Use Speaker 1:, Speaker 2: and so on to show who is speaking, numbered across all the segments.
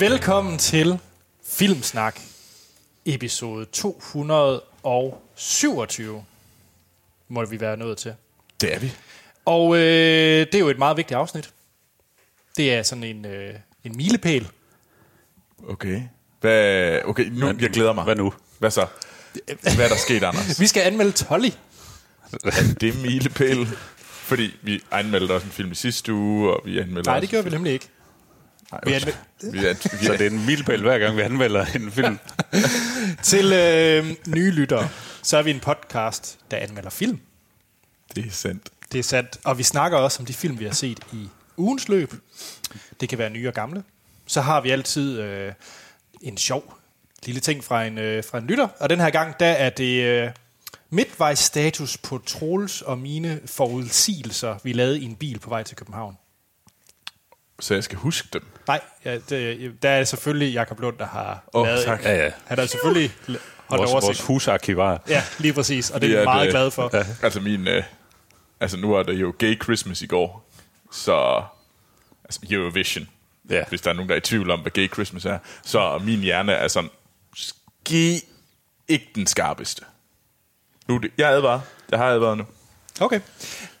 Speaker 1: Velkommen til Filmsnak, episode 227, må vi være nået til.
Speaker 2: Det er vi.
Speaker 1: Og øh, det er jo et meget vigtigt afsnit. Det er sådan en, øh, en milepæl.
Speaker 2: Okay. Hvad, okay, nu, jeg glæder mig.
Speaker 3: Hvad nu?
Speaker 2: Hvad så? Hvad er der sket, Anders?
Speaker 1: Vi skal anmelde Tolly.
Speaker 2: Er det milepæl? Fordi vi anmeldte også en film i sidste uge, og vi anmeldte
Speaker 1: Nej, det gør vi nemlig ikke.
Speaker 2: Nej,
Speaker 1: Vi
Speaker 2: undskyld. vi vi
Speaker 3: Så det er en milepæl hver gang, vi anmelder en film.
Speaker 1: Til øh, nye lyttere, så er vi en podcast, der anmelder film.
Speaker 2: det er sandt.
Speaker 1: Det er sandt. Og vi snakker også om de film, vi har set i ugens løb. Det kan være nye og gamle. Så har vi altid øh, en sjov lille ting fra en, øh, fra en lytter. Og den her gang, der er det øh, midtvejs status på Troels og mine forudsigelser, vi lavede i en bil på vej til København.
Speaker 2: Så jeg skal huske dem.
Speaker 1: Nej, ja, det, der er selvfølgelig Jakob Lund, der har
Speaker 2: Åh,
Speaker 1: lavet...
Speaker 2: tak.
Speaker 3: Ja, ja.
Speaker 1: Han har selvfølgelig holdt
Speaker 3: Vores, vores
Speaker 1: oversigt.
Speaker 3: husarkivar.
Speaker 1: Ja, lige præcis. Og det
Speaker 2: Det
Speaker 1: er
Speaker 2: er
Speaker 1: jeg meget
Speaker 2: det-
Speaker 1: glad for.
Speaker 2: Ja. Altså min... Øh, altså nu er det jo Gay Christmas i går, så... Altså Eurovision.
Speaker 3: Ja.
Speaker 2: Hvis der er nogen, der er i tvivl om, hvad Gay Christmas er. Så min hjerne er sådan... Ski ikke den skarpeste. Nu, er det- jeg advarer. Jeg har advaret nu.
Speaker 1: Okay.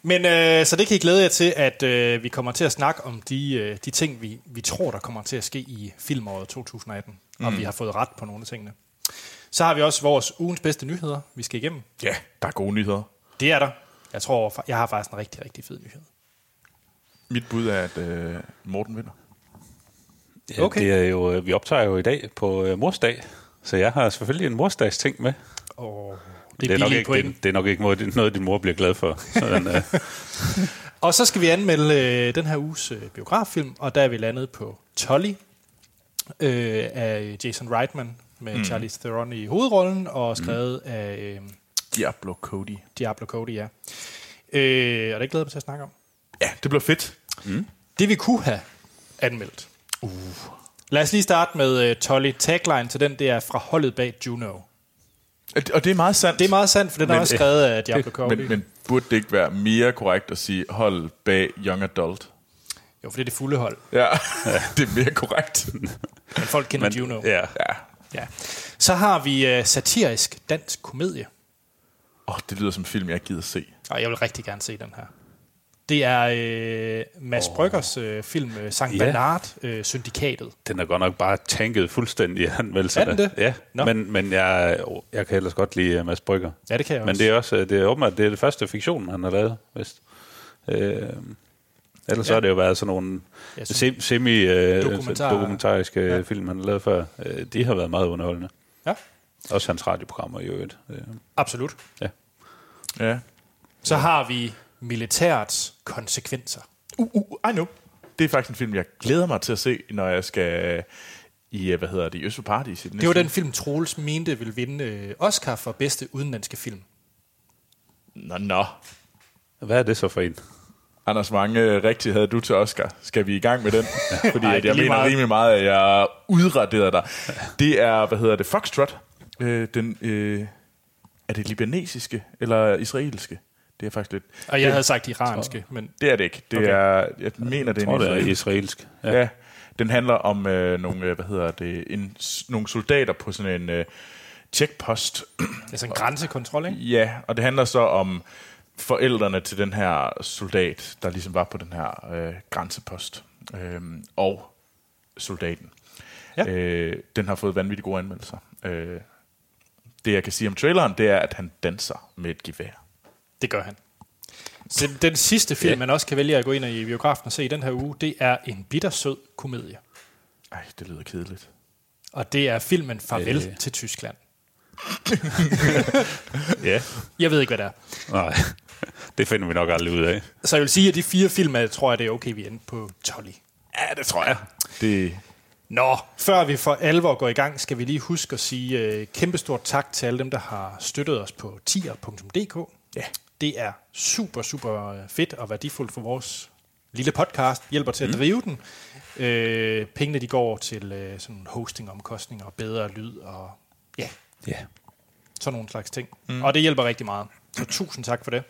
Speaker 1: Men øh, så det kan I glæde jer til, at øh, vi kommer til at snakke om de, øh, de ting, vi, vi tror, der kommer til at ske i filmåret 2018. Mm. Og vi har fået ret på nogle af tingene. Så har vi også vores ugens bedste nyheder, vi skal igennem.
Speaker 2: Ja, der er gode nyheder.
Speaker 1: Det er der. Jeg tror, jeg har faktisk en rigtig, rigtig fed nyhed.
Speaker 2: Mit bud er, at øh, Morten vinder.
Speaker 3: Ja,
Speaker 1: Okay.
Speaker 3: det er jo, øh, vi optager jo i dag på øh, morsdag, så jeg har selvfølgelig en morsdags ting med.
Speaker 1: Og det
Speaker 3: Det
Speaker 1: er,
Speaker 3: er, nok ikke,
Speaker 1: point.
Speaker 3: det, det er nok ikke noget, noget, din mor bliver glad for. Sådan, øh,
Speaker 1: Og så skal vi anmelde øh, den her uges øh, biograffilm, og der er vi landet på Tolly øh, af Jason Reitman med mm. Charlize Theron i hovedrollen, og skrevet mm. af øh,
Speaker 2: Diablo Cody.
Speaker 1: Diablo Cody, ja. Øh, og det glæder jeg mig til at snakke om.
Speaker 2: Ja, det bliver fedt.
Speaker 1: Det vi kunne have anmeldt. Uh. Lad os lige starte med uh, Tolly. Tagline til den, det er fra holdet bag Juno.
Speaker 2: Og det er meget sandt.
Speaker 1: Det er meget sandt, for den er
Speaker 2: Men,
Speaker 1: også
Speaker 2: øh,
Speaker 1: skrevet af Diablo Cody.
Speaker 2: men, men burde det ikke være mere korrekt at sige hold bag young adult?
Speaker 1: Jo, for det er det fulde hold.
Speaker 2: Ja, det er mere korrekt.
Speaker 1: Men folk kender
Speaker 3: men,
Speaker 1: Juno.
Speaker 3: ja.
Speaker 2: Ja.
Speaker 1: Ja. Så har vi uh, satirisk dansk komedie.
Speaker 2: Åh, oh, det lyder som en film, jeg gider se.
Speaker 1: Og jeg vil rigtig gerne se den her. Det er øh, Mads oh. Bryggers øh, film øh, Sankt
Speaker 3: Ja.
Speaker 1: Bernard, øh, Syndikatet.
Speaker 3: Den er godt nok bare tanket fuldstændig i anmeldelserne.
Speaker 1: Er den det?
Speaker 3: Ja,
Speaker 1: Nå.
Speaker 3: men, men jeg, jeg kan ellers godt lide uh, Mads Brygger.
Speaker 1: Ja, det kan jeg
Speaker 3: Men
Speaker 1: også.
Speaker 3: det er også det er åbenbart, det er det første fiktion, han har lavet, vist. Øh, ellers ja. så har det jo været sådan nogle
Speaker 1: Ja, sådan
Speaker 3: semi-dokumentariske
Speaker 1: dokumentar-
Speaker 3: dokumentariske
Speaker 1: Ja.
Speaker 3: ja. film, han har lavet før. Øh, de har været meget underholdende.
Speaker 1: Ja,
Speaker 3: Også hans radioprogrammer i øvrigt. Øh,
Speaker 1: absolut.
Speaker 3: ja.
Speaker 2: Ja.
Speaker 1: Så har vi militærets konsekvenser.
Speaker 2: Uh, uh, I know. Det er faktisk en film, jeg glæder mig til at se, når jeg skal i, øh, hvad hedder det, i Øst for Paradis. i
Speaker 1: Det var den film, Troels mente ville vinde øh, Oscar for bedste udenlandske film.
Speaker 2: Nå, nå.
Speaker 3: Hvad er det så for en?
Speaker 2: Anders, mange øh, rigtigt havde du til Oscar? Skal vi i gang med den? Fordi
Speaker 1: Ej,
Speaker 2: at
Speaker 1: det
Speaker 2: jeg
Speaker 1: lige
Speaker 2: mener
Speaker 1: meget.
Speaker 2: rimelig meget, at jeg udraderer dig. Det er, hvad hedder det, Foxtrot. Øh, den, øh, er det libanesiske eller israelske? Det er faktisk lidt...
Speaker 1: Og jeg
Speaker 2: det,
Speaker 1: havde sagt iranske, men
Speaker 2: Det er det ikke. Det
Speaker 1: Okay.
Speaker 2: er, jeg mener, det
Speaker 3: Jeg
Speaker 2: er
Speaker 3: tror,
Speaker 2: en
Speaker 3: det er
Speaker 2: israelsk. Ja. ja. Den handler om øh, nogle, øh, hvad hedder det, en, nogle soldater på sådan en øh, checkpost.
Speaker 1: det er sådan en grænsekontrol, ikke?
Speaker 2: ja, og det handler så om forældrene til den her soldat, der ligesom var på den her øh, grænsepost. Øh, og soldaten.
Speaker 1: Ja.
Speaker 2: Øh, den har fået vanvittigt gode anmeldelser. Øh, det jeg kan sige om traileren, det er, at han danser med et gevær.
Speaker 1: Det gør han. Så den sidste film,
Speaker 3: Ja.
Speaker 1: man også kan vælge at gå ind i biografen og se i den her uge, det er en bittersød komedie.
Speaker 2: Ej, det lyder kedeligt.
Speaker 1: Og det er filmen Farvel
Speaker 3: Øh.
Speaker 1: til Tyskland.
Speaker 3: ja.
Speaker 1: Jeg ved ikke, hvad det er.
Speaker 3: Nej, det finder vi nok aldrig ud af.
Speaker 1: Så jeg vil sige, at de fire film, jeg tror jeg, det er okay, vi endte på Tolly.
Speaker 2: Ja, det tror jeg. Det,
Speaker 1: Nå, før vi for alvor går i gang, skal vi lige huske at sige uh, kæmpestort tak til alle dem, der har støttet os på tier.dk. Ja. Det er super, super øh, fedt og værdifuldt for vores lille podcast. Hjælper til at drive den. Uh, pengene de går til uh, sådan hostingomkostninger og bedre lyd og ja,
Speaker 3: Ja.
Speaker 1: sådan nogle slags ting. Mm. Og det hjælper rigtig meget. Så tusind tak for det.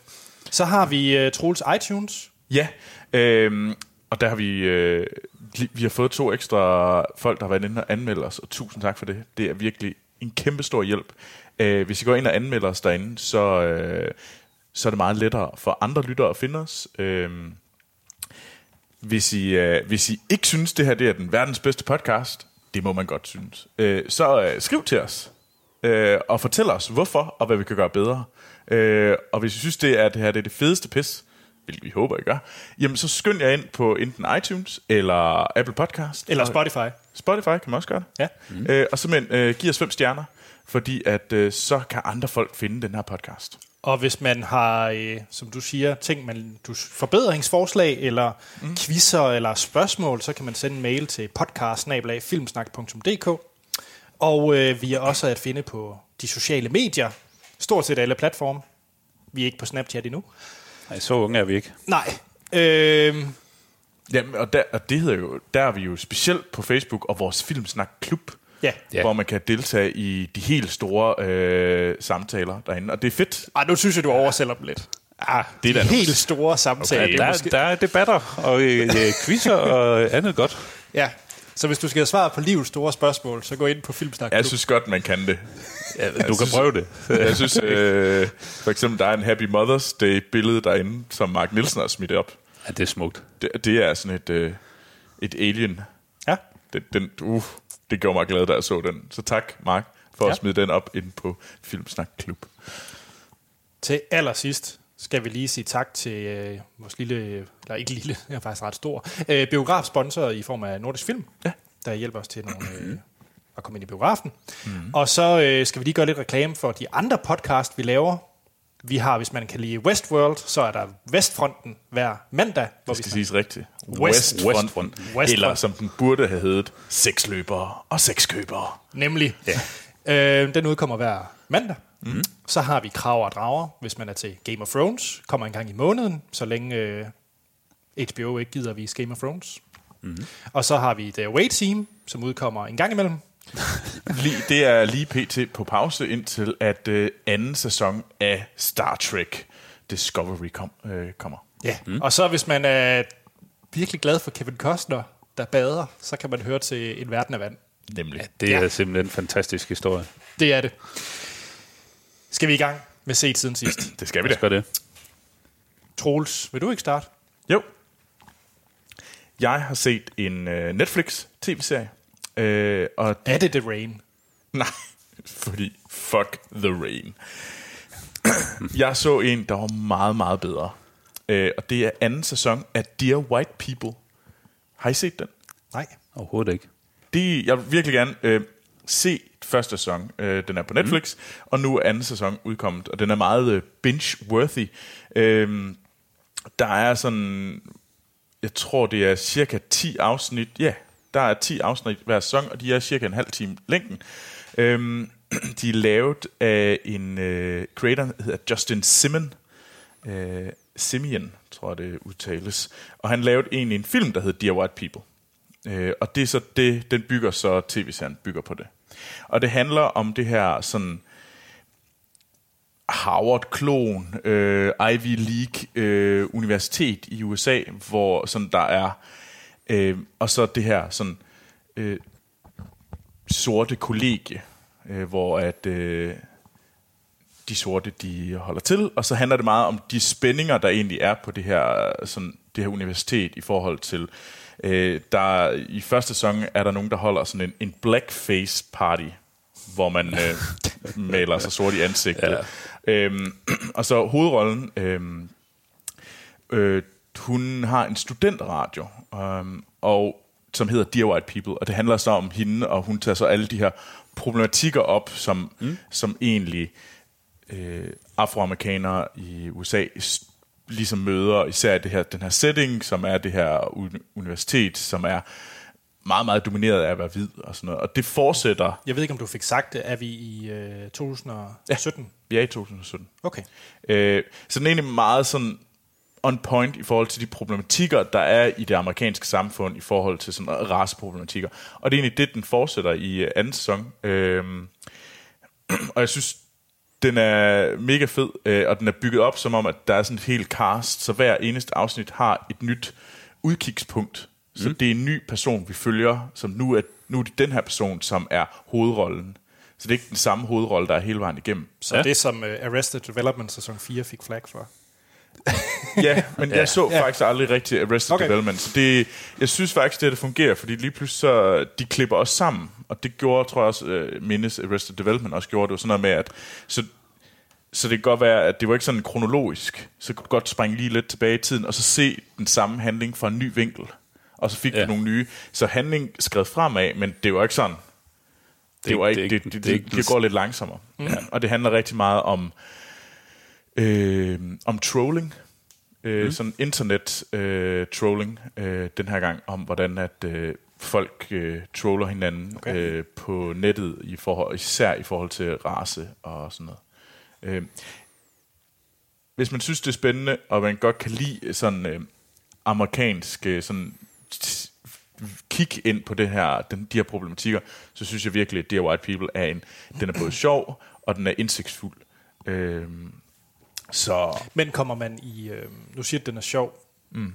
Speaker 1: Så har vi uh, Troels iTunes.
Speaker 2: Ja, øhm, og der har vi øh, vi har fået to ekstra folk, der har været inde og anmelde os, og tusind tak for det. Det er virkelig en kæmpe stor hjælp. Øh, hvis I går ind og anmelder os derinde, så, øh, så er det meget lettere for andre lyttere at finde os. Øh, hvis I, øh, hvis I ikke synes, det her det er den verdens bedste podcast, det må man godt synes, øh, så øh, skriv til os øh, og fortæl os, hvorfor og hvad vi kan gøre bedre. Øh, og hvis I synes, det er det her det er det fedeste pis, hvilket vi håber, I gør, jamen så skynd jer ind på enten iTunes eller Apple Podcast.
Speaker 1: Eller Spotify.
Speaker 2: Spotify kan man også gøre det.
Speaker 1: Ja.
Speaker 2: Mm. Øh, og simpelthen øh, giv os fem stjerner, fordi at øh, så kan andre folk finde den her podcast.
Speaker 1: Og hvis man har, øh, som du siger, ting, man, du, forbedringsforslag, eller mm. quizzer, eller spørgsmål, så kan man sende en mail til podcast-filmsnak.dk. Og øh, vi er også at finde på de sociale medier, stort set alle platforme. Vi er ikke på Snapchat endnu.
Speaker 3: Nej, så unge er vi ikke.
Speaker 1: Nej. Øh,
Speaker 2: Jamen, og, der, og det hedder jo, der er vi jo specielt på Facebook og vores Filmsnak Klub,
Speaker 1: ja.
Speaker 3: Ja.
Speaker 2: hvor man kan deltage i de helt store øh, samtaler derinde. Og det er fedt.
Speaker 1: Ej, nu synes jeg, du oversælger dem lidt.
Speaker 3: Ah,
Speaker 2: Det er
Speaker 1: De helt store samtaler. det er
Speaker 3: der,
Speaker 1: måske-
Speaker 3: der er debatter og øh, quizzer og andet godt.
Speaker 1: Ja, så hvis du skal have svar på livets store spørgsmål, så gå ind på Filmsnak
Speaker 2: Jeg synes godt, man kan det.
Speaker 3: Ja, du kan
Speaker 2: synes-
Speaker 3: prøve det.
Speaker 2: Jeg synes, øh, for eksempel, der er en Happy Mother's Day-billede derinde, som Mark Nielsen har smidt op.
Speaker 3: Ja, det er smukt.
Speaker 2: Det, det er sådan et, øh, et alien.
Speaker 1: Ja.
Speaker 2: Den, den, uh, det gjorde mig glad, da jeg så den. Så tak, Mark, for ja. At smide den op ind på Filmsnak Klub.
Speaker 1: Til allersidst skal vi lige sige tak til øh, vores lille, eller ikke lille, jeg er faktisk ret stor, øh, biografsponsor i form af Nordisk Film, ja. der hjælper os til nogle, øh, at komme ind i biografen. Mm. Og så øh, skal vi lige gøre lidt reklame for de andre podcast, vi laver. Vi har, hvis man kan lide Westworld, så er der Vestfronten hver mandag, hvor
Speaker 2: Det
Speaker 1: vi
Speaker 2: skal
Speaker 1: snakker-
Speaker 2: siges rigtigt.
Speaker 1: West-
Speaker 2: Westfront.
Speaker 3: Westfront.
Speaker 1: Westfront.
Speaker 2: Eller som den burde have heddet, sexløbere og sexkøbere.
Speaker 1: Nemlig. Ja. Øh, den udkommer hver mandag. Mm. Så har vi Krav og Drager, hvis man er til Game of Thrones. Kommer en gang i måneden, så længe øh, HBO ikke gider at vise Game of Thrones. Mm. Og så har vi The Away Team, som udkommer en gang imellem.
Speaker 2: Lige, det er lige pt. på pause indtil at øh, anden sæson af Star Trek Discovery kom, øh, kommer.
Speaker 1: Ja. Mm. Og så hvis man er virkelig glad for Kevin Costner, der bader, så kan man høre til En Verden af Vand.
Speaker 2: Nemlig.
Speaker 3: Det
Speaker 1: Ja.
Speaker 3: er simpelthen en fantastisk historie.
Speaker 1: Det er det. Skal vi i gang med set siden sidst?
Speaker 2: Det skal vi da.
Speaker 3: skal det?
Speaker 1: Troels, vil du ikke starte?
Speaker 2: Jo. Jeg har set en øh, Netflix tv-serie. Øh, og
Speaker 1: Er det The Rain?
Speaker 2: Nej, fordi fuck the rain. Jeg så en, der var meget, meget bedre. Øh, og det er anden sæson af Dear White People. Har I set den?
Speaker 1: Nej.
Speaker 3: Overhovedet ikke.
Speaker 2: Det, jeg vil virkelig gerne øh, se første sæson. Øh, den er på Netflix, mm. og nu er anden sæson udkommet, og den er meget øh, binge-worthy. Øh, der er sådan, jeg tror det er cirka 10 afsnit. Ja, der er 10 afsnit hver sæson, og de er cirka en halv time længden. Øhm, de er lavet af en øh, creator, der hedder Justin Simon. Øh, Simeon, tror jeg det udtales. Og han lavede egentlig en film, der hedder Dear White People. Øh, og det er så det, den bygger så, tv-serien bygger på det. Og det handler om det her sådan Harvard-klon, øh, Ivy League øh, universitet i USA, hvor sådan der er, øh, og så det her sådan øh, sorte kollegie, øh, hvor at øh, de sorte de holder til, og så handler det meget om de spændinger, der egentlig er på det her, sådan, det her universitet i forhold til, øh, der i første sæson er der nogen, der holder sådan en, en blackface party, hvor man øh, maler sig sort i ansigtet. Ja. Øhm, og så hovedrollen, øhm, øh, hun har en studentradio, øhm, og som hedder Dear White People, og det handler så om hende, og hun tager så alle de her problematikker op, som, mm. som egentlig øh, afroamerikanere i USA ligesom møder, især det her, den her setting, som er det her uni- universitet, som er meget, meget domineret af at være hvid og sådan noget. Og det fortsætter,
Speaker 1: Jeg ved ikke, om du fik sagt det. Er vi i øh, 2017?
Speaker 2: vi er i 2017.
Speaker 1: Okay.
Speaker 2: Øh, så den er egentlig meget sådan on point i forhold til de problematikker, der er i det amerikanske samfund i forhold til sådan raceproblematikker. Og det er egentlig det, den fortsætter i øh, anden sæson. Øh, og jeg synes, den er mega fed, øh, og den er bygget op som om, at der er sådan et helt cast, så hver eneste afsnit har et nyt udkigspunkt, Så det er en ny person, vi følger, som nu er, nu er det den her person, som er hovedrollen. Så det er ikke den samme hovedrolle, der er hele vejen igennem.
Speaker 1: Så ja. det, som uh, Arrested Development sæson 4 fik flag for.
Speaker 2: Ja, men jeg så
Speaker 1: Ja.
Speaker 2: faktisk aldrig rigtig Arrested
Speaker 1: Okay.
Speaker 2: Development. Så det, jeg synes faktisk, det, det fungerer, fordi lige pludselig så, de klipper også sammen. Og det gjorde, tror jeg også, uh, mindes Arrested Development også gjorde. Det var sådan noget med, at så, så det kan godt være, at det var ikke sådan kronologisk. Så kunne du godt springe lige lidt tilbage i tiden, og så se den samme handling fra en ny vinkel. Og så fik ja. Du nogle nye. Så handling skrevet fremad, men det var ikke sådan. Det, det var ikke, det, det, det, det,
Speaker 3: det
Speaker 2: går lidt langsommere. Mm. Ja, og det handler rigtig meget om, øh, om trolling. Øh, mm. Sådan internet øh, trolling øh, den her gang, om hvordan at øh, folk øh, troller hinanden
Speaker 1: Okay.
Speaker 2: øh, på nettet, i forhold, især i forhold til race og sådan noget. Øh, hvis man synes, det er spændende, og man godt kan lide sådan øh, amerikansk øh, sådan, kig ind på det her, den, de her problematikker, så synes jeg virkelig, at Dear White People er en, den er både sjov, og den er indsigtsfuld. Øh, så
Speaker 1: Men kommer man i... Øh, nu siger du, at den er sjov. Mm.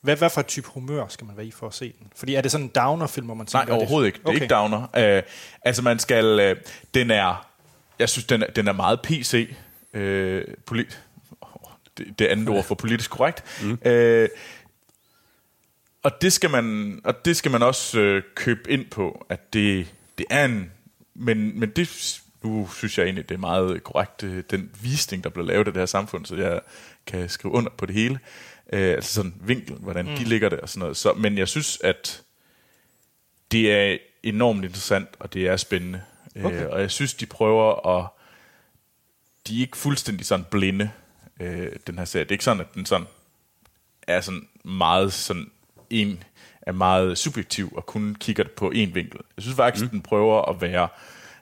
Speaker 1: Hvad, hvad for et type humør skal man være i for at se den? Fordi er det sådan en downer-film, hvor man
Speaker 2: Nej,
Speaker 1: tænker...
Speaker 2: overhovedet ikke. Det er
Speaker 1: okay.
Speaker 2: ikke downer. Uh, altså, man skal... Uh, den er... Jeg synes, den er, den er meget PC. Uh, poli- oh, det, det andet ord for politisk korrekt. Mm. Uh, og det skal man, og det skal man også øh, købe ind på, at det, det er en... Men, men det, nu synes jeg egentlig, det er meget korrekt, øh, den visning, der blev lavet af det her samfund, så jeg kan skrive under på det hele. Øh, altså sådan vinkel, hvordan mm. de ligger det og sådan noget. Så, men jeg synes, at det er enormt interessant, og det er spændende. Okay.
Speaker 1: Okay.
Speaker 2: Øh, og jeg synes, de prøver at... De er ikke fuldstændig sådan blinde, øh, den her serie. Det er ikke sådan, at den sådan er sådan meget sådan en er meget subjektiv og kun kigger det på en vinkel. Jeg synes faktisk, mm. den prøver at være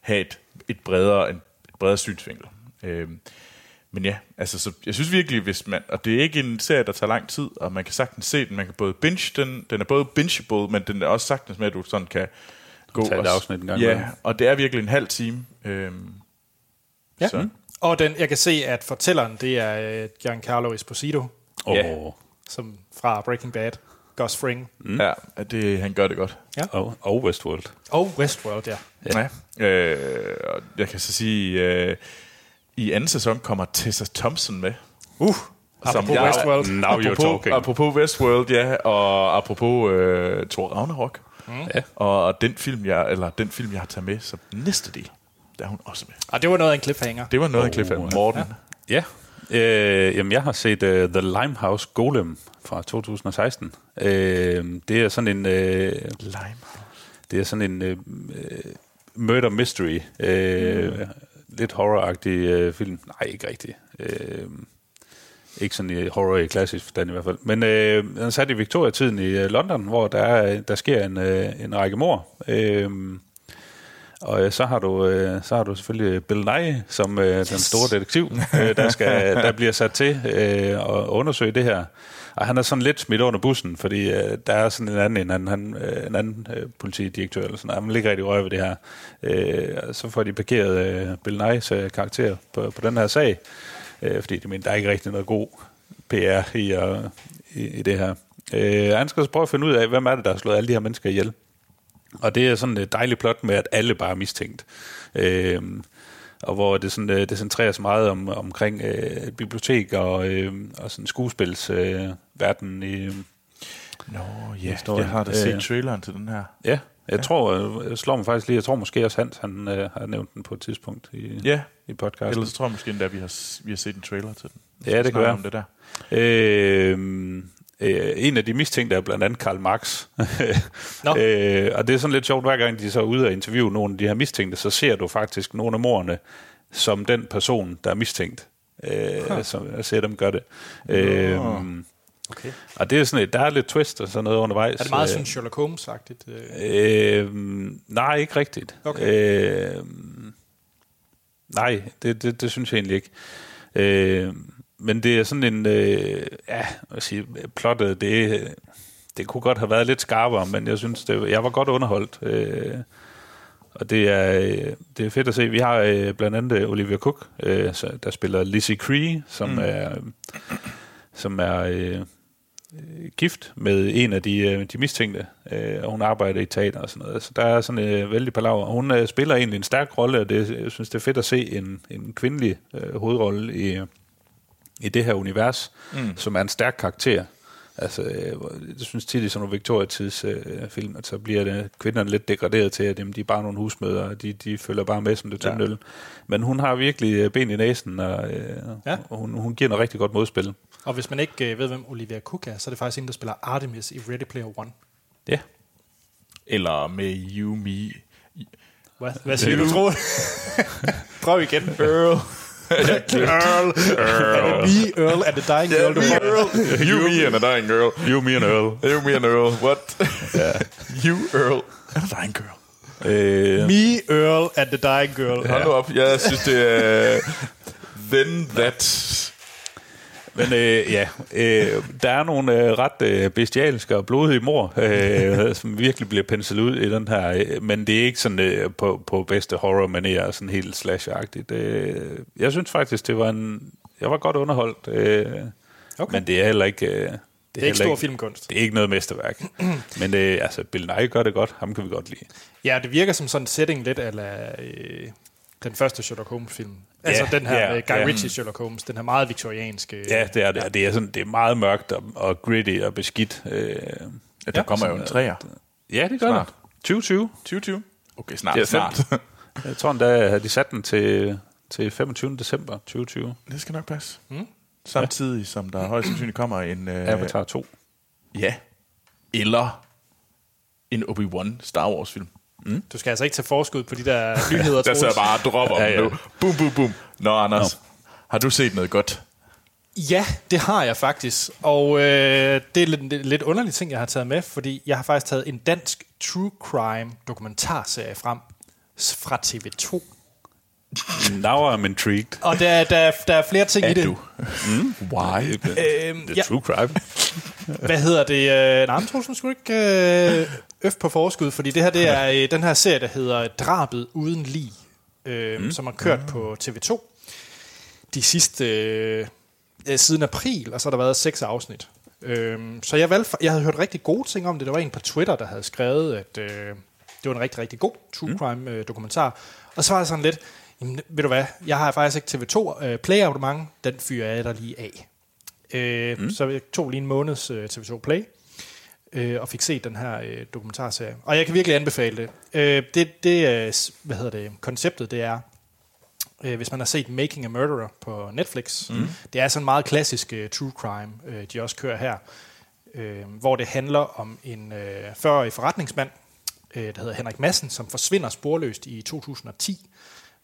Speaker 2: have et, et bredere en et bredere synsvinkel. Øhm, men ja, altså så jeg synes virkelig, hvis man og det er ikke en serie, der tager lang tid, og man kan sagtens se den. Man kan både binge den, den er både bingeable, men den er også sagtens med, at du sådan kan gå
Speaker 3: Tage et
Speaker 2: og-
Speaker 3: afsnit en gang
Speaker 2: Ja,
Speaker 3: imellem.
Speaker 2: og det er virkelig en halv time. Øhm,
Speaker 1: Ja.
Speaker 2: Så.
Speaker 1: Og den, jeg kan se, at fortælleren, det er øh, Giancarlo Esposito,
Speaker 3: Og,
Speaker 2: Ja.
Speaker 1: som fra Breaking Bad, Gus Fring
Speaker 2: mm. Ja, det, han gør det godt.
Speaker 3: og, og Westworld.
Speaker 1: og Westworld, ja.
Speaker 2: Ja. ja. Øh, og jeg kan så sige, øh, i anden sæson kommer Tessa Thompson med.
Speaker 1: Uh, apropos
Speaker 2: jeg-
Speaker 1: Westworld.
Speaker 3: Now you're
Speaker 2: apropos,
Speaker 3: talking.
Speaker 2: apropos Westworld, ja, og apropos øh, Thor Ragnarok. Mm.
Speaker 3: Ja.
Speaker 2: Og, den film, jeg, eller den film, jeg har taget med som næste del, der er hun også med.
Speaker 1: Og det var noget af en cliffhanger.
Speaker 2: Det var noget af en
Speaker 3: Oh,
Speaker 2: cliffhanger.
Speaker 3: ja.
Speaker 2: Morten.
Speaker 3: Ja. Øh, jamen, jeg har set uh, The Limehouse Golem fra 2016. Øh, det er sådan en... Øh,
Speaker 2: Lime.
Speaker 3: det er sådan en øh, øh, murder mystery. Øh, mm. Lidt horroragtig øh, film. Nej, ikke rigtigt. Øh, ikke sådan i horror i klassisk forstand i hvert fald. Men øh, den er sat i Victoria-tiden i øh, London, hvor der, er, der sker en, øh, en række mor. Øh, og øh, så har du øh, så har du selvfølgelig Bill Nye som øh, yes. den store detektiv, øh, der skal der bliver sat til øh, at undersøge det her. Og han er sådan lidt smidt under bussen, fordi øh, der er sådan en anden en anden, han, øh, en anden øh, politidirektør eller sådan. Han ligger rigtig røg ved det her. Øh, og så får de parkeret øh, Bill Nyes øh, karakter på, på den her sag, øh, fordi de mener, der er ikke rigtig noget god PR i, uh, i, i det her. Øh, han skal så prøve at finde ud af, hvem er det, der har slået alle de her mennesker ihjel. Og det er sådan et dejligt plot med, at alle bare er mistænkt. Øh, og hvor det, sådan, øh, det centrerer sig meget om, omkring øh, bibliotek og, øh, og sådan skuespilsverden. Øh, i,
Speaker 2: Nå, ja,
Speaker 3: Historien.
Speaker 2: jeg har da set
Speaker 3: Øh.
Speaker 2: traileren til den her.
Speaker 3: ja, jeg ja. tror, øh, jeg slår mig faktisk lige, jeg tror måske også Hans, han øh, har nævnt den på et tidspunkt i,
Speaker 2: Ja,
Speaker 3: i podcasten.
Speaker 2: ellers tror jeg måske endda, at vi har, vi har set en trailer til den.
Speaker 3: Ja, det kan være.
Speaker 2: Om det der.
Speaker 3: Øh, øh, en af de mistænkte er blandt andet Karl Marx.
Speaker 1: Nå.
Speaker 3: øh, og det er sådan lidt sjovt, hver gang de så er ude og interviewe nogle af de her mistænkte, så ser du faktisk nogle af morerne som den person, der er mistænkt. Øh, så jeg ser dem gøre det. Øh,
Speaker 1: Okay.
Speaker 3: og det er sådan et, der er lidt twist og sådan noget undervejs.
Speaker 1: Er det meget
Speaker 3: Øh,
Speaker 1: sådan Sherlock Holmes-agtigt? Øh?
Speaker 3: Øh, nej, ikke rigtigt.
Speaker 1: Okay.
Speaker 3: Øh, nej, det, det, det synes jeg egentlig ikke. Øh, men det er sådan en, øh, ja, jeg sige, plottet, det, det kunne godt have været lidt skarpere, men jeg synes, det, jeg var godt underholdt. Øh, og det er, øh, det er fedt at se. Vi har øh, blandt andet øh, Olivia Cook, øh, der spiller Lizzie Cree, som mm. er, som er øh, øh, gift med en af de, øh, de mistænkte, øh, og hun arbejder i teater og sådan noget. Så der er sådan øh, vældig palaver. Hun øh, spiller egentlig en stærk rolle, og det, jeg synes, det er fedt at se en, en kvindelig øh, hovedrolle i, i det her univers, mm. som er en stærk karakter. Altså, øh, jeg synes tit i sådan nogle Victoria-tids øh, film, at så bliver det, kvinderne lidt degraderet til, at jamen, de er bare nogle husmøder, og de, de følger bare med som det tynde ja. Men hun har virkelig øh, ben i næsen, og, øh, ja. og hun, hun giver noget rigtig godt modspil.
Speaker 1: Og hvis man ikke øh, ved, hvem Olivia Cook er, så er det faktisk en, der spiller Artemis i Ready Player One.
Speaker 3: Ja.
Speaker 2: Eller med You Me.
Speaker 1: Hvad, hvad siger du, Troel? Prøv igen.
Speaker 2: Earl.
Speaker 1: Earl. Det me, Earl, and the dying girl?
Speaker 2: me. Earl. You, me and a dying girl.
Speaker 3: You, me and Earl.
Speaker 2: You, me and Earl. What? you, Earl, and a dying girl.
Speaker 3: Øh,
Speaker 1: Me, Earl, and the dying girl.
Speaker 2: Hold nu op. Jeg synes, det er... Then that...
Speaker 3: Men øh, ja, øh, der er nogle øh, ret øh, bestialske og blodige mor, øh, som virkelig bliver penslet ud i den her, øh, men det er ikke sådan øh, på, på bedste horror manér, sådan helt slasher-agtigt. Øh, jeg synes faktisk, det var en... Jeg var godt underholdt, øh,
Speaker 1: Okay.
Speaker 3: men det er heller ikke... Øh, det,
Speaker 1: Det er ikke stor filmkunst.
Speaker 3: Det er ikke noget mesterværk. men øh, altså, Bill Nye gør det godt. Ham kan vi godt lide.
Speaker 1: Ja, det virker som sådan en setting lidt af øh, den første Sherlock Holmes-film. Altså
Speaker 3: Ja,
Speaker 1: den her
Speaker 3: ja,
Speaker 1: Guy
Speaker 3: ja.
Speaker 1: Ritchie Sherlock Holmes, den her meget viktorianske...
Speaker 3: Ja, det er det. Og det er, sådan, det er meget mørkt og, og gritty og beskidt. Øh,
Speaker 2: Ja, der kommer jo en træer.
Speaker 3: ja, det gør
Speaker 2: Snart.
Speaker 3: det. 2020.
Speaker 2: 2020. Okay, snart,
Speaker 3: Ja,
Speaker 2: ja, snart.
Speaker 3: Jeg tror endda, at de sat den til, til 25. december 2020.
Speaker 2: det skal nok passe. Mm. Samtidig som der højst sandsynligt kommer en... Øh,
Speaker 3: Avatar 2.
Speaker 2: Ja. Eller en Obi-Wan Star Wars film.
Speaker 1: Du skal altså ikke tage forskud på de der nyheder,
Speaker 2: Der jeg bare dropper
Speaker 3: Ja,
Speaker 2: ja, nu. Boom, boom, boom. Nå, Anders. Har du set noget godt?
Speaker 1: Ja, det har jeg faktisk. Og øh, det er lidt, lidt underligt ting, jeg har taget med, fordi jeg har faktisk taget en dansk true crime dokumentarserie frem fra TV2.
Speaker 3: Now I'm intrigued.
Speaker 1: Og der, der, der er flere ting i det.
Speaker 2: du? Mm? Why?
Speaker 1: Øhm,
Speaker 3: The
Speaker 1: ja,
Speaker 3: true crime.
Speaker 1: hvad hedder det? Øh, nej, men Troels, nu skal du ikke øh, øf på forskud, fordi det her det er øh, den her serie, der hedder Drabet uden lig, øh, mm. som har kørt på TV2 de sidste øh, siden april, og så har der været seks afsnit. Øh, så jeg, valgte, jeg havde hørt rigtig gode ting om det. Der var en på Twitter, der havde skrevet, at øh, det var en rigtig, rigtig god true crime øh, dokumentar. Og så var jeg sådan lidt, jamen, ved du hvad, jeg har faktisk ikke TV2 øh, Play abonnement, den fyrer jeg der lige af. Øh, mm. Så jeg tog lige en måneds øh, TV2 Play øh, og fik set den her øh, dokumentarserie. Og jeg kan virkelig anbefale det. Øh, det, det øh, hvad hedder det, konceptet det er, øh, hvis man har set Making a Murderer på Netflix, mm. det er sådan en meget klassisk øh, true crime, øh, de også kører her, øh, hvor det handler om en øh, 40-årig forretningsmand, øh, der hedder Henrik Madsen, som forsvinder sporløst i 2010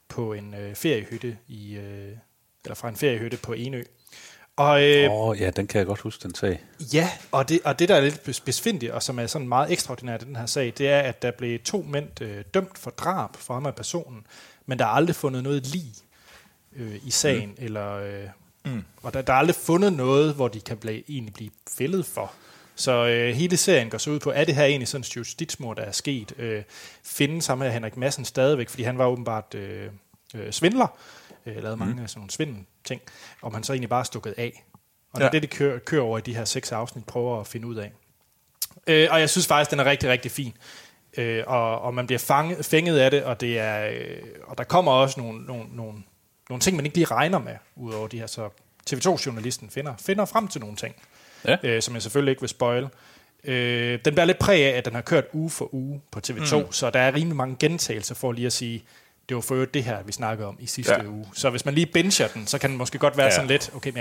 Speaker 1: på en øh, feriehytte i, øh, eller fra en feriehytte på Enø. Og, øh,
Speaker 3: oh, ja, den kan jeg godt huske, den sag.
Speaker 1: Ja, og det, og det der er lidt bes- besvindeligt, og som er sådan meget ekstraordinært i den her sag, det er, at der blev to mænd øh, dømt for drab for ham af personen, men der er aldrig fundet noget lig øh, i sagen, mm. eller, øh, mm. og der, der er aldrig fundet noget, hvor de kan blive, egentlig blive fældet for. Så øh, hele serien går så ud på, er det her egentlig sådan et justitsmord, der er sket? Øh, findes ham her Henrik Madsen stadigvæk, fordi han var åbenbart øh, øh, svindler, øh, lavede mange af sådan nogle svindelting, og man så egentlig bare stukket af. Og det er
Speaker 2: Ja.
Speaker 1: det, de kører, kører over i de her seks afsnit, prøver at finde ud af. Øh, og jeg synes faktisk, den er rigtig, rigtig fin. Øh, og, og man bliver fanget, fænget af det, og, det er, øh, og der kommer også nogle, nogle, nogle, nogle ting, man ikke lige regner med, udover de her. Så TV2-journalisten finder, finder frem til nogle ting,
Speaker 3: Ja.
Speaker 1: øh, som jeg selvfølgelig ikke vil spoil. Øh, den bærer lidt præg af, at den har kørt uge for uge på TV2, mm. så der er rimelig mange gentagelser for lige at sige, det var for øvrigt det her, vi snakkede om i sidste
Speaker 2: Ja.
Speaker 1: uge. Så hvis man lige binger den, så kan den måske godt være
Speaker 3: Ja.
Speaker 1: sådan lidt, okay, men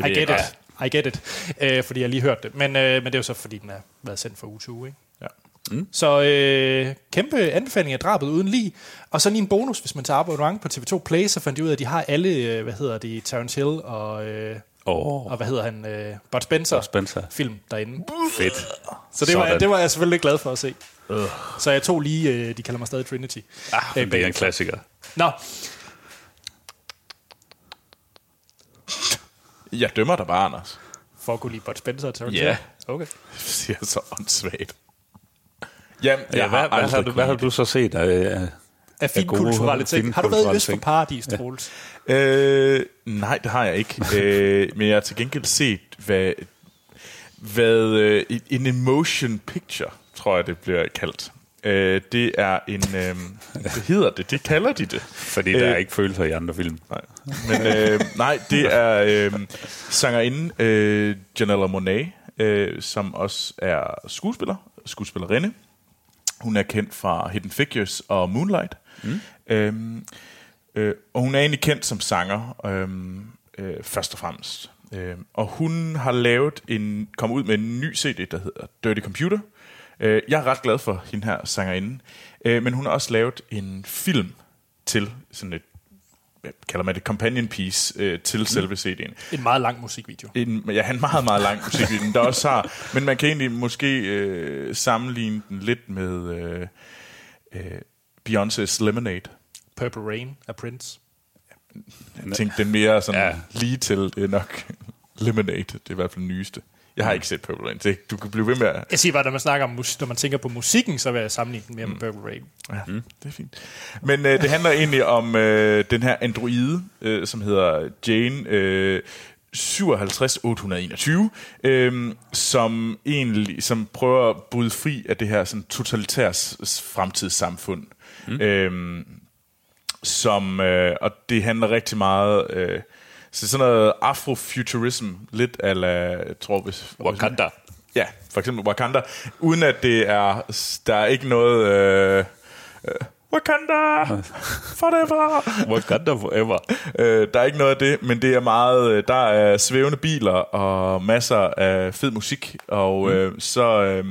Speaker 1: ja, I get it. I get it. Øh, fordi jeg lige hørt det. Men, øh, men det er jo så, fordi den har været sendt for uge til uge. Ikke?
Speaker 2: Ja.
Speaker 1: Mm. Så øh, kæmpe anbefaling af drabet uden lige. Og så lige en bonus, hvis man tager abonnement på TV2 Play, så fandt de ud af, at de har alle, øh, hvad hedder det, Terence Hill og, øh,
Speaker 3: Åh,
Speaker 1: og hvad hedder han, øh, Bud Spencer,
Speaker 3: Bud Spencer.
Speaker 1: film derinde.
Speaker 3: fedt.
Speaker 1: Så det var, det var jeg selvfølgelig glad for at se. Uh. Så jeg tog lige, øh, de kalder mig stadig Trinity.
Speaker 3: Ah,
Speaker 1: Øh,
Speaker 3: det er en
Speaker 1: bagefter.
Speaker 3: klassiker.
Speaker 1: Nå,
Speaker 2: Jeg dømmer dig bare, Anders.
Speaker 1: for at kunne lide Bud Spencer og Terence
Speaker 2: Ja.
Speaker 1: Hill. Okay.
Speaker 2: Det siger så åndssvagt. Jamen,
Speaker 3: Ja,
Speaker 2: jeg
Speaker 3: hvad,
Speaker 2: har
Speaker 3: hvad, har du, hvad har du så set af... af-
Speaker 1: Af fine
Speaker 3: gode,
Speaker 1: kulturelle ting.
Speaker 3: fine
Speaker 1: Har du været i Øst for. Paradis, Troels?
Speaker 2: Øh, nej, det har jeg ikke. øh, men jeg har til gengæld set, hvad... hvad øh, en emotion picture, tror jeg, det bliver kaldt. Øh, det er en... Øh, hvad hedder det? Det kalder de det.
Speaker 3: Fordi der er ikke følelser i andre film.
Speaker 2: Nej, men øh, nej, det er øh, sangerinde øh, Janella Monáe, øh, som også er skuespiller, skuespillerinde. Hun er kendt fra Hidden Figures og Moonlight. Mm. Øhm, øh, og hun er egentlig kendt som sanger, øh, øh, først og fremmest. Øh, og hun har lavet en, kom ud med en ny CD, der hedder Dirty Computer. Øh, jeg er ret glad for hende her sangerinde. Øh, men hun har også lavet en film til sådan et hvad kalder man det, companion piece øh, til mm. selve CD'en.
Speaker 1: En meget lang musikvideo.
Speaker 2: En, ja, en meget, meget lang musikvideo, der også har, men man kan egentlig måske øh, sammenligne den lidt med øh, øh, Beyoncé's Lemonade.
Speaker 1: Purple Rain af Prince.
Speaker 2: Jeg tænkte, den mere sådan ja. lige til, det er nok Lemonade, det er i hvert fald den nyeste. Jeg har ikke set Purple Rain. Det, du kan blive ved med at...
Speaker 1: Jeg siger bare, når man snakker om mus- når man tænker på musikken, så vil jeg sammenligne den mere mm. med Purple Rain.
Speaker 2: Ja, mm. det er fint. Men øh, det handler egentlig om øh, den her androide, øh, som hedder Jane øh, 57821, øh, som egentlig som prøver at bryde fri af det her sådan totalitærs fremtidssamfund. Mm. Øh, som, øh, og det handler rigtig meget... Øh, så sådan noget afrofuturism, lidt ala, jeg tror, hvis...
Speaker 3: Wakanda.
Speaker 2: Ja, for eksempel Wakanda, uden at det er, der er ikke noget... Øh, øh, Wakanda forever.
Speaker 3: Wakanda forever.
Speaker 2: øh, der er ikke noget af det, men det er meget, øh, der er svævende biler og masser af fed musik, og mm. øh, så øh,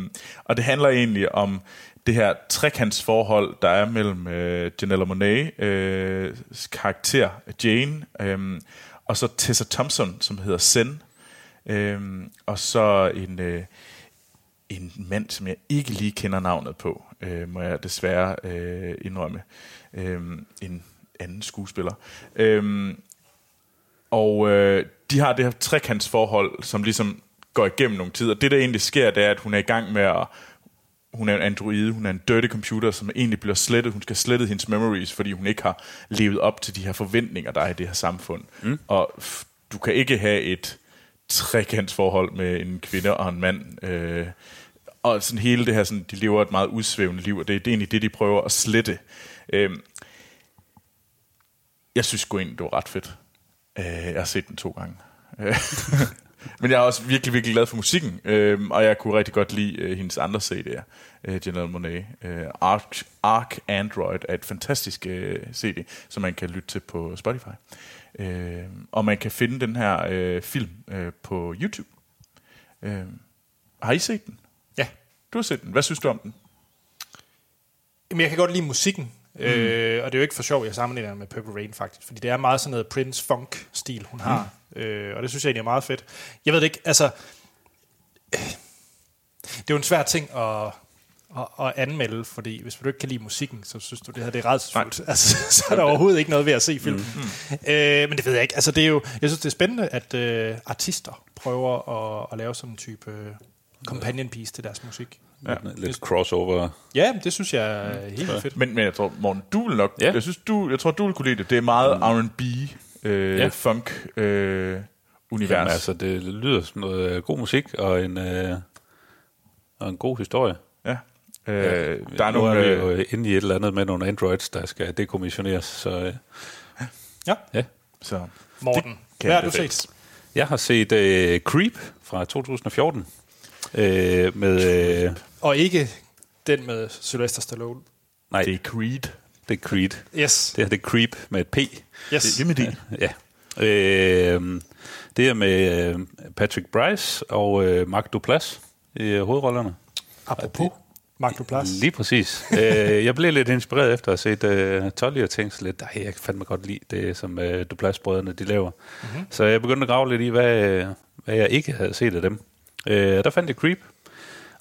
Speaker 2: og det handler egentlig om det her trekantsforhold, der er mellem øh, Janella Monáe, øh, karakter Jane, øh, og så Tessa Thompson, som hedder Sen, øhm, og så en, øh, en mand, som jeg ikke lige kender navnet på, øh, må jeg desværre øh, indrømme, øh, en anden skuespiller. Øhm, og øh, de har det her trekantsforhold, som ligesom går igennem nogle tider. Det, der egentlig sker, det er, at hun er i gang med at hun er en androide, hun er en dirty computer, som egentlig bliver slettet. Hun skal slette hendes memories, fordi hun ikke har levet op til de her forventninger, der er i det her samfund. Mm. Og du kan ikke have et trekantsforhold med en kvinde og en mand. Øh, og sådan hele det her, sådan, de lever et meget udsvævende liv, og det, det er egentlig det, de prøver at slette. Øh, jeg synes sgu egentlig, det var ret fedt. Øh, jeg har set den to gange. Men jeg er også virkelig, virkelig glad for musikken, øh, og jeg kunne rigtig godt lide øh, hendes andre CD'er, øh, Janelle Monáe. Øh, Arc, Arc Android er et fantastisk øh, CD, som man kan lytte til på Spotify. Øh, og man kan finde den her øh, film øh, på YouTube. Øh, har I set den?
Speaker 1: Ja.
Speaker 2: Du har set den. Hvad synes du om den?
Speaker 1: Jamen, jeg kan godt lide musikken. Mm. Øh, og det er jo ikke for sjov, jeg sammenligner med Purple Rain faktisk, fordi det er meget sådan noget Prince Funk-stil, hun har. Mm. Øh, og det synes jeg egentlig er meget fedt. Jeg ved det ikke, altså... Øh, det er jo en svær ting at, at, at anmelde, fordi hvis du ikke kan lide musikken, så synes du, det her det er redselsfuldt. Altså, så er der overhovedet ikke noget ved at se filmen. Mm. Mm. Øh, men det ved jeg ikke. Altså, det er jo, jeg synes, det er spændende, at øh, artister prøver at, at lave sådan en type øh, companion piece til deres musik.
Speaker 3: Ja, lidt crossover.
Speaker 1: Ja, det synes jeg er helt ja. fedt.
Speaker 2: Men, men jeg tror, Morten, du vil nok... Ja. Jeg, synes, du, jeg tror, du vil kunne lide det. Det er meget mm. R&B, øh, ja. funk, øh, univers. Jamen,
Speaker 3: altså, det lyder som noget øh, god musik og en, øh, og en god historie.
Speaker 2: Ja.
Speaker 3: Øh, ja, der er nu nogle, er vi jo inde i et eller andet med nogle androids, der skal dekommissioneres. Så, øh,
Speaker 1: ja.
Speaker 3: ja.
Speaker 1: Så, Morten, hvad har du set?
Speaker 3: Jeg har set øh, Creep fra 2014. Øh, med, øh,
Speaker 1: og ikke den med Sylvester Stallone.
Speaker 2: Nej. Det er Creed.
Speaker 3: Det er Creed.
Speaker 1: Yes.
Speaker 3: Det er det Creep med et P.
Speaker 1: Yes.
Speaker 2: Det er med det.
Speaker 3: Ja. Øh, det er med øh, Patrick Bryce og øh, Mark Duplass i øh, hovedrollerne.
Speaker 1: Apropos Mark Duplass.
Speaker 3: Lige præcis. øh, jeg blev lidt inspireret efter at have set øh, Tolly og tænkte lidt, at jeg kan fandme godt lide det, som øh, Duplass-brødrene de laver. Mm-hmm. Så jeg begyndte at grave lidt i, hvad, hvad jeg ikke havde set af dem. Øh, der fandt jeg Creep,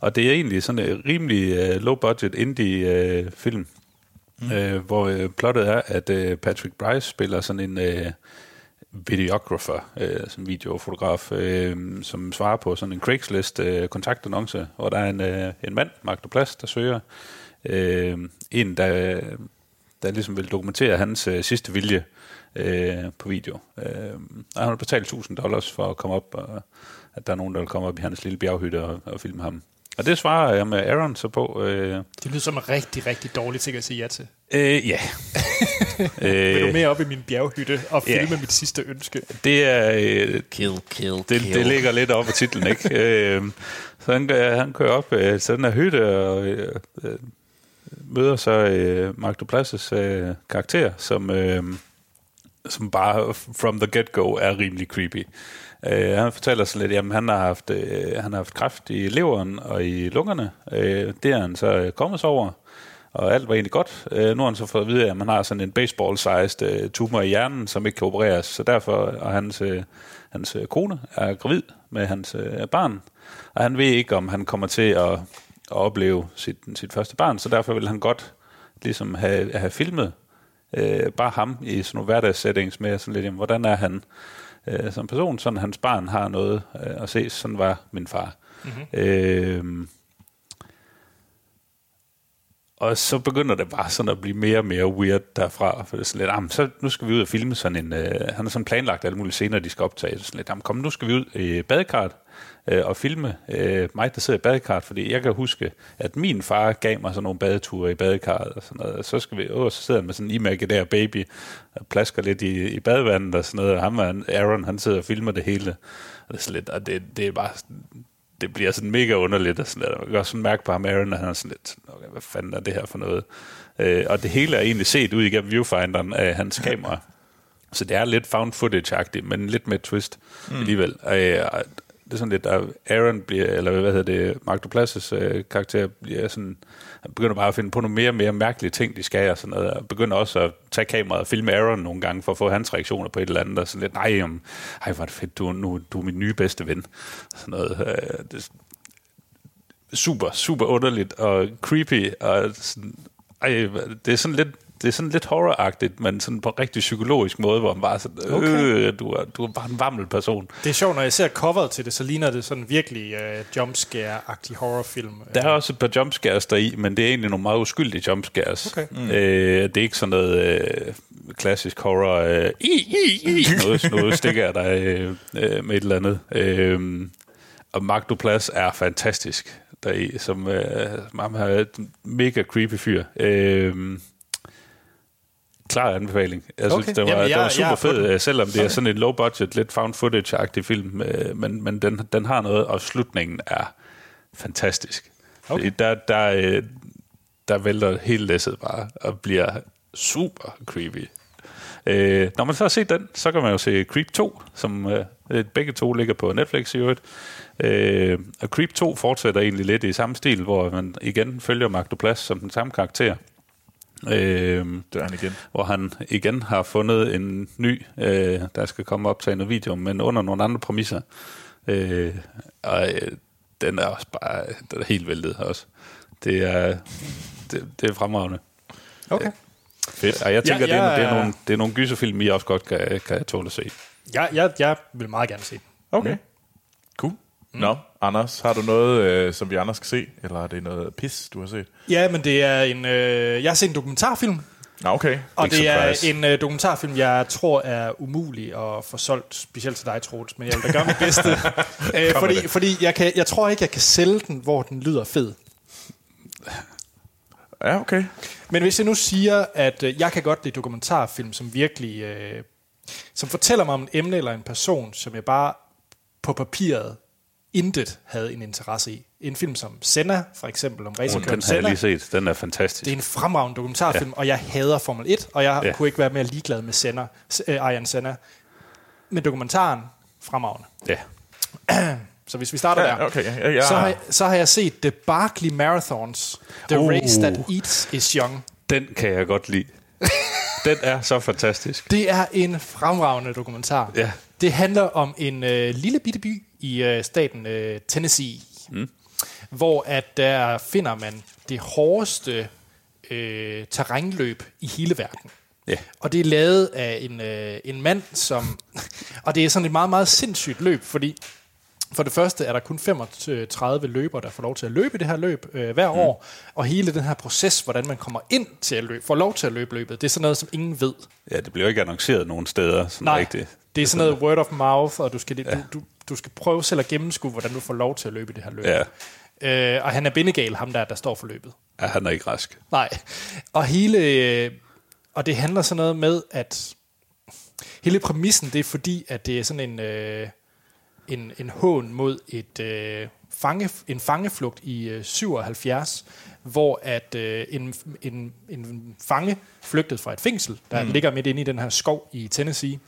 Speaker 3: og det er egentlig sådan en rimelig low-budget indie-film, mm. uh, hvor øh, plottet er, at øh, Patrick Bryce spiller sådan en øh, videographer, øh, sådan videofotograf, øh, som svarer på sådan en Craigslist uh, kontaktannonce, hvor der er en, øh, en mand, Mark Duplass, der søger øh, en, der, der ligesom vil dokumentere hans øh, sidste vilje øh, på video. Øh, og han har betalt 1000 dollars for at komme op, og at der er nogen, der vil komme op i hans lille bjerghytte og, og filme ham. Og det svarer jeg med Aaron så på. Øh,
Speaker 1: Det lyder som en rigtig, rigtig dårlig ting at sige ja til.
Speaker 3: øh, ja.
Speaker 1: Vil du
Speaker 3: øh,
Speaker 1: mere op i min bjerghytte og
Speaker 3: ja.
Speaker 1: filme mit sidste ønske?
Speaker 3: det er... Øh,
Speaker 2: Kill, kill,
Speaker 3: det, det ligger lidt op af titlen, ikke? øh, så han, han kører op øh, til den her hytte og øh, øh, møder så øh, Mark Duplass' øh, karakter, som, øh, som bare from the get-go er rimelig creepy. Øh, han fortæller så lidt, at han har haft, øh, han har haft kræft i leveren og i lungerne. Øh, det er han så øh, kommet sig over, og alt var egentlig godt. Øh, nu har han så fået at vide, at man har sådan en baseball-sized øh, tumor i hjernen, som ikke kan opereres. Så derfor, og hans, øh, hans øh, kone er gravid med hans øh, barn, og han ved ikke, om han kommer til at, at opleve sit, sit første barn, så derfor vil han godt ligesom have, have filmet øh, bare ham i sådan nogle hverdagssettings med sådan lidt, jamen, hvordan er han øh, som person, sådan hans barn har noget øh, at se, sådan var min far. Mm-hmm. Øh, og så begynder det bare sådan at blive mere og mere weird derfra. For det er sådan lidt, jamen, så nu skal vi ud og filme sådan en... Øh, han har sådan planlagt alle mulige scener, de skal optage. Så sådan lidt, jamen, kom, nu skal vi ud i badekart øh, og filme øh, mig, der sidder i badekart. Fordi jeg kan huske, at min far gav mig sådan nogle badeture i badekarret og sådan noget. Og så, skal vi, åh, så sidder han med sådan en imaginær baby og plasker lidt i, i badevandet og sådan noget. Og ham og Aaron, han sidder og filmer det hele. Og det er, sådan lidt, og det, det er bare det bliver sådan mega underligt, og sådan der. Man kan også sådan mærke på ham, Aaron, at han er sådan lidt, okay, hvad fanden er det her for noget? Øh, og det hele er egentlig set ud igennem viewfinderen af hans kamera. Så det er lidt found footage-agtigt, men lidt med et twist mm. alligevel. Øh, og det er sådan lidt, at Aaron bliver, eller hvad hedder det, Mark Duplass' øh, karakter bliver sådan, han begynder bare at finde på nogle mere og mere mærkelige ting, de skal, og sådan noget, og begynder også at tage kameraet og filme Aaron nogle gange, for at få hans reaktioner på et eller andet, og sådan lidt, nej, om, ej, hvor er det fedt, du, nu, du er min nye bedste ven. Sådan noget, øh, det, er super, super underligt og creepy, og sådan, ej, det er sådan lidt, det er sådan lidt horroragtigt, men sådan på en rigtig psykologisk måde, hvor man bare sådan, øh,
Speaker 1: Okay.
Speaker 3: du, er, du er bare en vammel person.
Speaker 1: Det er sjovt, når jeg ser coveret til det, så ligner det sådan virkelig uh, jumpscare-agtig horrorfilm.
Speaker 3: Der er også et par jumpscares der i, men det er egentlig nogle meget uskyldige jumpscares.
Speaker 1: Okay.
Speaker 3: Mm. Øh, det er ikke sådan noget øh, klassisk horror, øh, i, i, i, noget, noget stikker der øh, øh, med et eller andet. Øh, og Mark Duplass er fantastisk deri, som øh, et mega creepy fyr. Øh, klar anbefaling. Jeg synes,
Speaker 1: Okay.
Speaker 3: det var,
Speaker 1: Jamen, jeg-
Speaker 3: det var
Speaker 1: jeg
Speaker 3: super
Speaker 1: er på
Speaker 3: fed,
Speaker 1: den.
Speaker 3: øh, selvom det er
Speaker 1: Okay.
Speaker 3: sådan en low-budget, lidt found footage-agtig film, øh, men, men den, den har noget, og slutningen er fantastisk.
Speaker 1: Okay.
Speaker 3: Der, der, øh, der vælter hele læsset bare, og bliver super creepy. Øh, når man så har set den, så kan man jo se Creep 2, som øh, begge to ligger på Netflix i øvrigt. Øh, og Creep 2 fortsætter egentlig lidt i samme stil, hvor man igen følger Mark Duplass som den samme karakter. Øh,
Speaker 2: Det er han igen.
Speaker 3: hvor han igen har fundet en ny, øh, der skal komme op til noget video, men under nogle andre præmisser. Øh, og øh, den er også bare den er helt væltet også. Det er, det, det er fremragende.
Speaker 1: Okay.
Speaker 3: Fedt. Og jeg tænker,
Speaker 1: Ja,
Speaker 3: ja, ja, det, er, det, er nogle, det er nogle gyserfilm, I også godt kan, kan tåle at se.
Speaker 1: Jeg, jeg, jeg vil meget gerne se den.
Speaker 2: Okay. Cool. Mm. Nå, Anders, har du noget, øh, som vi andre skal se? Eller er det noget pis, du har set?
Speaker 1: Ja, men det er en... Øh, jeg har set en dokumentarfilm,
Speaker 2: Nå, okay.
Speaker 1: og
Speaker 3: Big
Speaker 1: det
Speaker 3: surprise.
Speaker 1: er en øh, dokumentarfilm, jeg tror er umulig at få solgt, specielt til dig, Troels, men jeg vil da gøre mit bedste. øh, fordi fordi jeg, kan, jeg tror ikke, jeg kan sælge den, hvor den lyder fed.
Speaker 2: Ja, okay.
Speaker 1: Men hvis jeg nu siger, at øh, jeg kan godt lide dokumentarfilm, som virkelig... Øh, som fortæller mig om et emne eller en person, som jeg bare på papiret intet havde en interesse i. En film som Senna, for eksempel, om
Speaker 3: Den
Speaker 1: racerkøren
Speaker 3: har jeg
Speaker 1: Senna.
Speaker 3: lige set. Den er fantastisk.
Speaker 1: Det er en fremragende dokumentarfilm, ja. og jeg hader Formel 1, og jeg ja. Kunne ikke være mere ligeglad med Senna, øh, Ayan Senna. Men dokumentaren, fremragende.
Speaker 3: Ja.
Speaker 1: Så hvis vi starter
Speaker 2: Ja,
Speaker 1: der,
Speaker 2: okay, ja, ja.
Speaker 1: Så, har jeg, så har jeg set The Barkley Marathons, The
Speaker 3: Uh.
Speaker 1: Race That Eats Is Young.
Speaker 3: Den kan jeg godt lide. Den er så fantastisk.
Speaker 1: Det er en fremragende dokumentar.
Speaker 3: Ja.
Speaker 1: Det handler om en øh, lille bitte by i øh, staten øh, Tennessee, mm. hvor at der finder man det hårdeste øh, terrænløb i hele verden.
Speaker 3: Ja.
Speaker 1: Og det er lavet af en, øh, en mand, som... Og det er sådan et meget, meget sindssygt løb, fordi For det første er der kun 35 løbere, der får lov til at løbe det her løb øh, hver mm. år, og hele den her proces, hvordan man kommer ind til at løbe, får lov til at løbe løbet, det er sådan noget, som ingen ved.
Speaker 3: Ja, det bliver ikke annonceret nogen steder. Sådan
Speaker 1: Nej,
Speaker 3: rigtigt.
Speaker 1: det er sådan noget word of mouth, og du skal, ja. du, du, du skal prøve selv at gennemskue, hvordan du får lov til at løbe det her løb.
Speaker 3: Ja.
Speaker 1: Øh, og han er bindegal, ham der, der står for løbet.
Speaker 3: Ja, han er ikke rask.
Speaker 1: Nej. Og hele... øh, Og det handler sådan noget med, at... Hele præmissen, det er fordi, at det er sådan en... Øh, en, en hån mod et øh, fange, en fangeflugt i øh, 77, hvor at øh, en, en, en fange flygtede fra et fængsel, der mm. ligger midt inde i den her skov i Tennessee.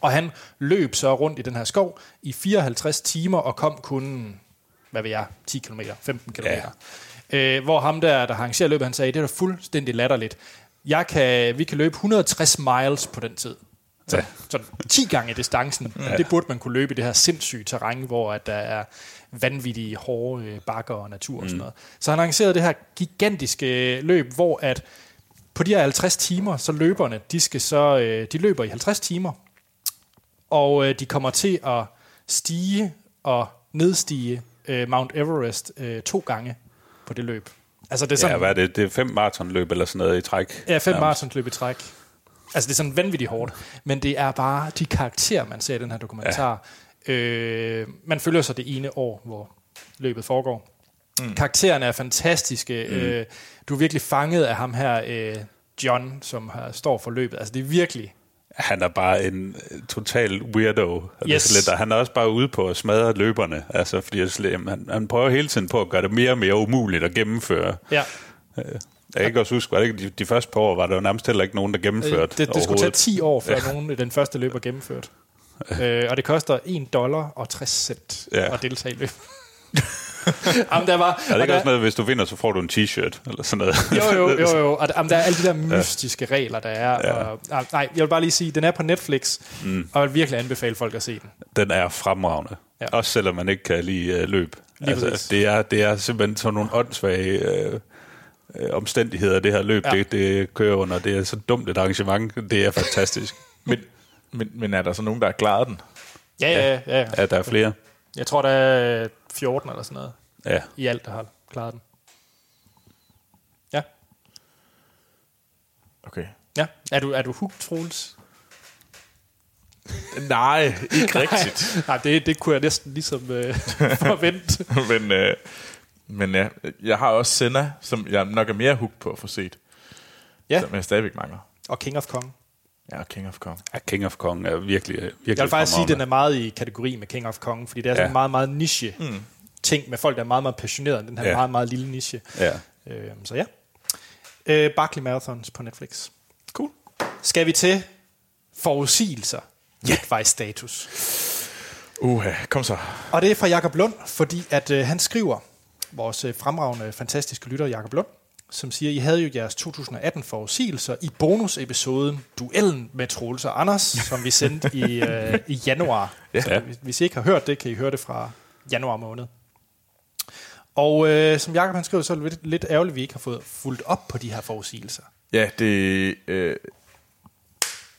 Speaker 1: Og han løb så rundt i den her skov i 54 timer og kom kun, hvad ved jeg, 10 km, 15 km. Ja. Øh, hvor ham der, der arrangerer løbet, han sagde, det er da fuldstændig latterligt. Jeg kan, vi kan løbe 160 miles på den tid. Så, ja. så 10 gange distancen. Ja. Det burde man kunne løbe i det her sindssyge terræn, hvor at der er vanvittige hårde øh, bakker og natur og sådan noget. Så han arrangerede det her gigantiske løb, hvor at på de her 50 timer, så løberne, de skal så, øh, de løber i 50 timer, og øh, de kommer til at stige og nedstige øh, Mount Everest øh, to gange på det løb. Altså det er sådan,
Speaker 3: Ja, hvad er det? Det er fem maratonløb eller sådan noget i træk.
Speaker 1: Ja, fem maratonløb i træk. Altså, det er sådan vanvittigt hårdt. Men det er bare de karakterer, man ser i den her dokumentar. Ja. Øh, man følger så det ene år, hvor løbet foregår. Mm. Karaktererne er fantastiske. Mm. Øh, du er virkelig fanget af ham her, øh, John, som har, står for løbet. Altså, det er virkelig...
Speaker 3: Han er bare en øh, total weirdo.
Speaker 1: Yes.
Speaker 3: lidt, og han er også bare ude på at smadre løberne. Altså, fordi han, han prøver hele tiden på at gøre det mere og mere umuligt at gennemføre.
Speaker 1: Ja,
Speaker 3: Jeg kan ikke også huske, var det ikke de, de første par år, var der jo nærmest heller ikke nogen, der gennemførte
Speaker 1: Øh, det, det skulle tage
Speaker 3: overhovedet.
Speaker 1: 10 år, før ja. nogen den første løb er gennemført. Øh, og det koster 1 dollar og 60 cent
Speaker 3: Ja.
Speaker 1: at deltage i løbet. Jamen, der var,
Speaker 3: Er det ikke
Speaker 1: der-
Speaker 3: også noget, hvis du vinder, så får du en t-shirt, eller sådan noget?
Speaker 1: Jo, jo, jo, jo. Og der, jamen, der er alle de der mystiske ja. regler, der er.
Speaker 3: Ja.
Speaker 1: Og, nej, nej, jeg vil bare lige sige, den er på Netflix, mm. og jeg vil virkelig anbefale folk at se den.
Speaker 3: Den er fremragende.
Speaker 1: Ja.
Speaker 3: Også selvom man ikke kan lide uh, løb.
Speaker 1: Lige præcis.
Speaker 3: altså, det, er, det er simpelthen sådan nogle åndssvage øh, øh, omstændigheder, det her løb,
Speaker 1: Ja.
Speaker 3: det, det kører under. Det er så dumt et arrangement. Det er fantastisk.
Speaker 2: Men, men, men er der så nogen, der har klaret den?
Speaker 1: Ja, ja, ja. ja.
Speaker 3: ja, der er flere.
Speaker 1: Jeg tror, der er 14 eller sådan noget
Speaker 3: Ja.
Speaker 1: i alt, der har klaret den. Ja.
Speaker 2: Okay.
Speaker 1: Ja. Er du, er du hooked, Troels?
Speaker 2: Nej, ikke rigtigt.
Speaker 1: Nej, det, det kunne jeg næsten ligesom øh, forvente.
Speaker 2: men, øh, men ja, jeg har også Senna, som jeg nok er mere hooked på at få set.
Speaker 1: Ja.
Speaker 2: Som jeg stadigvæk mangler.
Speaker 1: Og King of Kong.
Speaker 2: Ja, og King of Kong.
Speaker 3: ja, King of Kong er virkelig, virkelig
Speaker 1: Jeg vil faktisk sige, at den er meget i kategori med King of Kong, fordi det er sådan
Speaker 3: Ja.
Speaker 1: en meget, meget niche mm. ting med folk, der er meget, meget passionerede. Den her
Speaker 3: Ja.
Speaker 1: meget, meget lille niche.
Speaker 3: Ja.
Speaker 1: Øh, så ja. Øh, Barkley Marathons på Netflix. Cool. Skal vi til forudsigelser? Ja. status.
Speaker 2: Uha, kom så.
Speaker 1: Og det er fra Jakob Lund, fordi at øh, han skriver, vores øh, fremragende, fantastiske lytter Jakob Lund, som siger, I havde jo jeres 2018 forudsigelser i bonusepisoden Duellen med Troels og Anders, som vi sendte i, øh, i januar.
Speaker 2: Ja.
Speaker 1: Så hvis- hvis I ikke har hørt det, kan I høre det fra januar måned. Og øh, som Jakob han skriver, så er det lidt, lidt ærgerligt, at vi ikke har fået fuldt op på de her forudsigelser.
Speaker 2: Ja, det... Øh,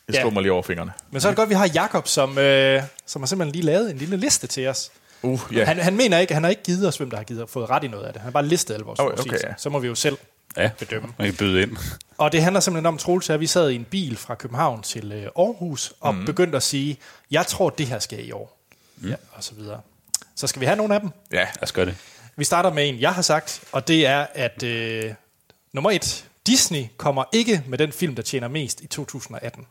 Speaker 2: jeg
Speaker 1: Ja.
Speaker 2: slår mig lige over fingrene.
Speaker 1: Men så er det godt, at vi har Jakob, som, øh, som har simpelthen lige lavet en lille liste til os.
Speaker 2: Uh, ja.
Speaker 1: Han, han mener ikke, han har ikke givet os, hvem der har givet, fået ret i noget af det. Han har bare listet alle vores
Speaker 2: Okay,
Speaker 1: okay,
Speaker 2: ja.
Speaker 1: Så må vi jo selv
Speaker 3: Ja,
Speaker 1: bedømme.
Speaker 3: kan byde ind.
Speaker 1: Og det handler simpelthen om, Troels, at vi sad i en bil fra København til øh, Aarhus, og mm. begyndte at sige, jeg tror, det her skal i år. Mm. Ja, og så videre. Så skal vi have nogle af dem.
Speaker 2: ja.
Speaker 3: Lad os gøre det.
Speaker 1: Vi starter med en, jeg har sagt, og det er, at øh, nummer et, Disney kommer ikke med den film, der tjener mest i 2018.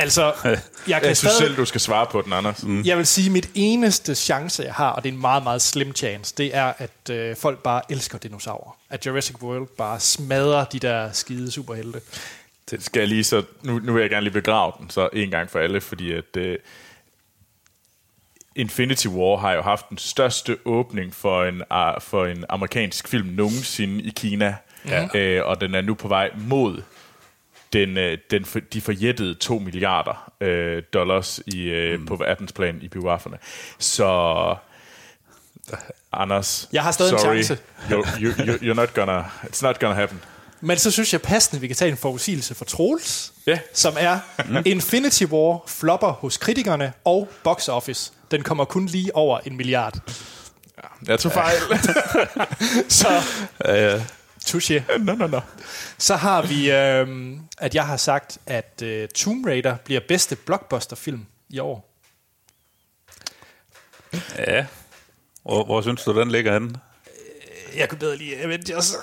Speaker 1: Altså, jeg kan
Speaker 2: Jeg synes
Speaker 1: stadig,
Speaker 2: selv, du skal svare på den, Anders. Mm.
Speaker 1: jeg vil sige, mit eneste chance, jeg har, og det er en meget, meget slim chance, det er, at øh, folk bare elsker dinosaurer. At Jurassic World bare smadrer de der skide superhelte.
Speaker 2: Det skal jeg lige så... Nu, nu vil jeg gerne lige begrave den, så en gang for alle, fordi at... Øh, Infinity War har jo haft den største åbning for en, for en amerikansk film nogensinde i Kina. Ja. Øh, og den er nu på vej mod den, øh, den, de forjættede 2 milliarder øh, dollars i, øh, mm. på verdensplan i biograferne. Så Anders,
Speaker 1: Jeg har stadig en
Speaker 2: sorry,
Speaker 1: chance.
Speaker 2: You're, you, you, you're not gonna, it's not gonna happen.
Speaker 1: Men så synes jeg passende, vi kan tage en forudsigelse for Troels,
Speaker 2: Ja.
Speaker 1: som er Infinity War flopper hos kritikerne og box office. Den kommer kun lige over en milliard.
Speaker 2: Jeg tog fejl.
Speaker 1: Så
Speaker 3: Ja, ja.
Speaker 1: Touché.
Speaker 2: Nå, nå, nå.
Speaker 1: Så har vi, øh, at jeg har sagt, at øh, Tomb Raider bliver bedste blockbuster-film i år.
Speaker 3: ja. Hvor, hvor synes du, den ligger henne?
Speaker 1: Jeg kunne bedre lide Avengers.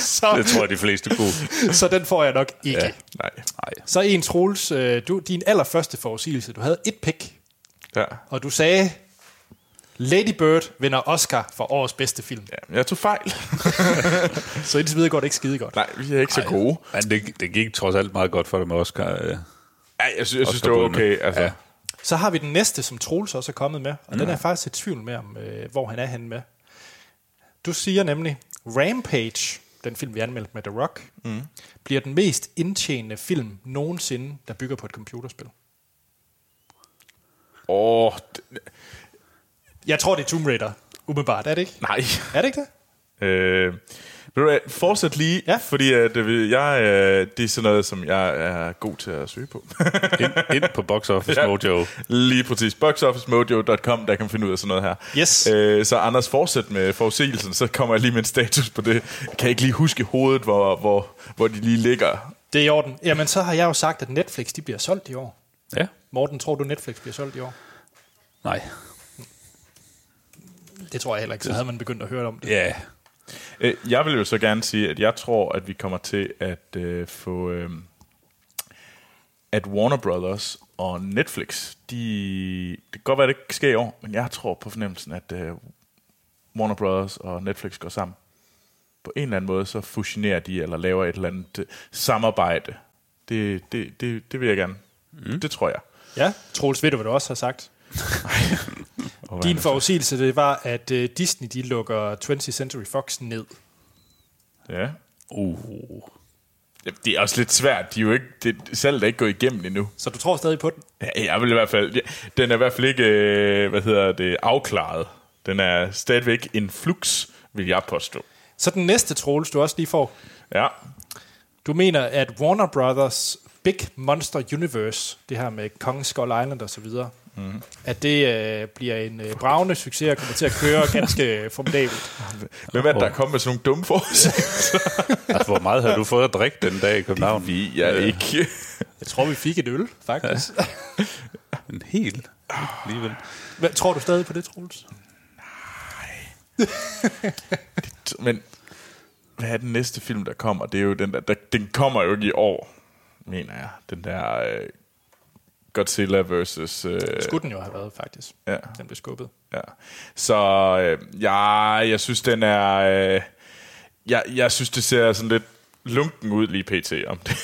Speaker 1: så,
Speaker 3: Det tror jeg, de fleste kunne.
Speaker 1: så den får jeg nok ikke.
Speaker 3: Ja.
Speaker 1: Ja.
Speaker 2: Nej.
Speaker 3: Nej.
Speaker 1: Så en Troels, øh, du, din allerførste forudsigelse, du havde et pick,
Speaker 2: Ja.
Speaker 1: og du sagde, Lady Bird vinder Oscar for årets bedste film.
Speaker 2: ja. Jeg tog fejl.
Speaker 1: Så indtil videre går det ikke skide godt.
Speaker 2: Nej, vi er ikke så gode.
Speaker 3: Men det, det gik trods alt meget godt for dem med Oscar. øh.
Speaker 2: Ej, jeg, synes, jeg synes, det var okay. Altså,
Speaker 3: Ja.
Speaker 2: ja.
Speaker 1: Så har vi den næste, som Troels også er kommet med, og mm. den er faktisk i tvivl med, om, øh, hvor han er henne med. Du siger nemlig, Rampage, den film, vi anmeldte med The Rock, mm. bliver den mest indtjenende film nogensinde, der bygger på et computerspil.
Speaker 2: Åh, det-
Speaker 1: Jeg tror, det er Tomb Raider, umiddelbart. Er det ikke?
Speaker 2: nej.
Speaker 1: Er det ikke det?
Speaker 2: Øh, ved du fortsæt lige,
Speaker 1: Ja.
Speaker 2: fordi at, øh, jeg, øh, det er sådan noget, som jeg er god til at søge på.
Speaker 3: Ind, ind på Box Office
Speaker 2: Ja.
Speaker 3: Mojo.
Speaker 2: lige præcis. Boxofficemojo.com, der kan finde ud af sådan noget her.
Speaker 1: Yes.
Speaker 2: Øh, så Anders, fortsæt med forudsigelsen, så kommer jeg lige med en status på det. Jeg kan ikke lige huske i hovedet, hvor, hvor, hvor de lige ligger.
Speaker 1: Det er i orden. Jamen, så har jeg jo sagt, at Netflix de bliver solgt i år.
Speaker 3: Ja.
Speaker 1: Morten, tror du, Netflix bliver solgt i år?
Speaker 3: Nej.
Speaker 1: Det tror jeg heller ikke. Så havde man begyndt at høre om det.
Speaker 3: Ja.
Speaker 2: Øh, Jeg vil jo så gerne sige, at jeg tror, at vi kommer til at øh, få... Øh, at Warner Brothers og Netflix, de, det kan godt være, det ikke sker i år, men jeg tror på fornemmelsen, at øh, Warner Brothers og Netflix går sammen. På en eller anden måde, så fusionerer de, eller laver et eller andet øh, samarbejde. Det, det, det, det vil jeg gerne. Mm. Det tror jeg.
Speaker 1: Ja, Troels, ved du, hvad du også har sagt?
Speaker 2: Og
Speaker 1: Din forudsigelse, det var, at uh, Disney, de lukker 20th Century Fox ned.
Speaker 2: Ja.
Speaker 3: Uh.
Speaker 2: Det er også lidt svært. De er jo ikke, det, salget er ikke gået igennem endnu.
Speaker 1: Så du tror stadig på den?
Speaker 2: Ja, jeg vil i hvert fald... Ja, den er i hvert fald ikke, øh, hvad hedder det, afklaret. Den er stadigvæk en flux, vil jeg påstå.
Speaker 1: Så den næste, Troels, du også lige får.
Speaker 2: Ja.
Speaker 1: Du mener, at Warner Brothers Big Monster Universe, det her med Kong Skull Island og så videre, mm. at det øh, bliver en øh, bravende succes og kommer til at køre ganske formidabelt.
Speaker 2: Hvem er det, der er kommet med sådan nogle dumme forudsigelser?
Speaker 3: Altså, hvor meget har du fået at drikke den dag i København?
Speaker 2: Vi er ikke...
Speaker 1: Jeg tror, vi fik et øl, faktisk.
Speaker 3: En hel. Alligevel.
Speaker 1: Hvad, tror du stadig på det, Troels?
Speaker 2: Men hvad er den næste film, der kommer? Det er jo den der, der den kommer jo ikke i år, mener jeg. Den der øh, Godzilla versus... Øh,
Speaker 1: Skulle den jo have været, faktisk.
Speaker 2: ja.
Speaker 1: Den blev skubbet.
Speaker 2: Ja. Så øh, ja, jeg synes, den er... Øh, jeg, jeg synes, det ser sådan lidt lunken ud lige pt. om det.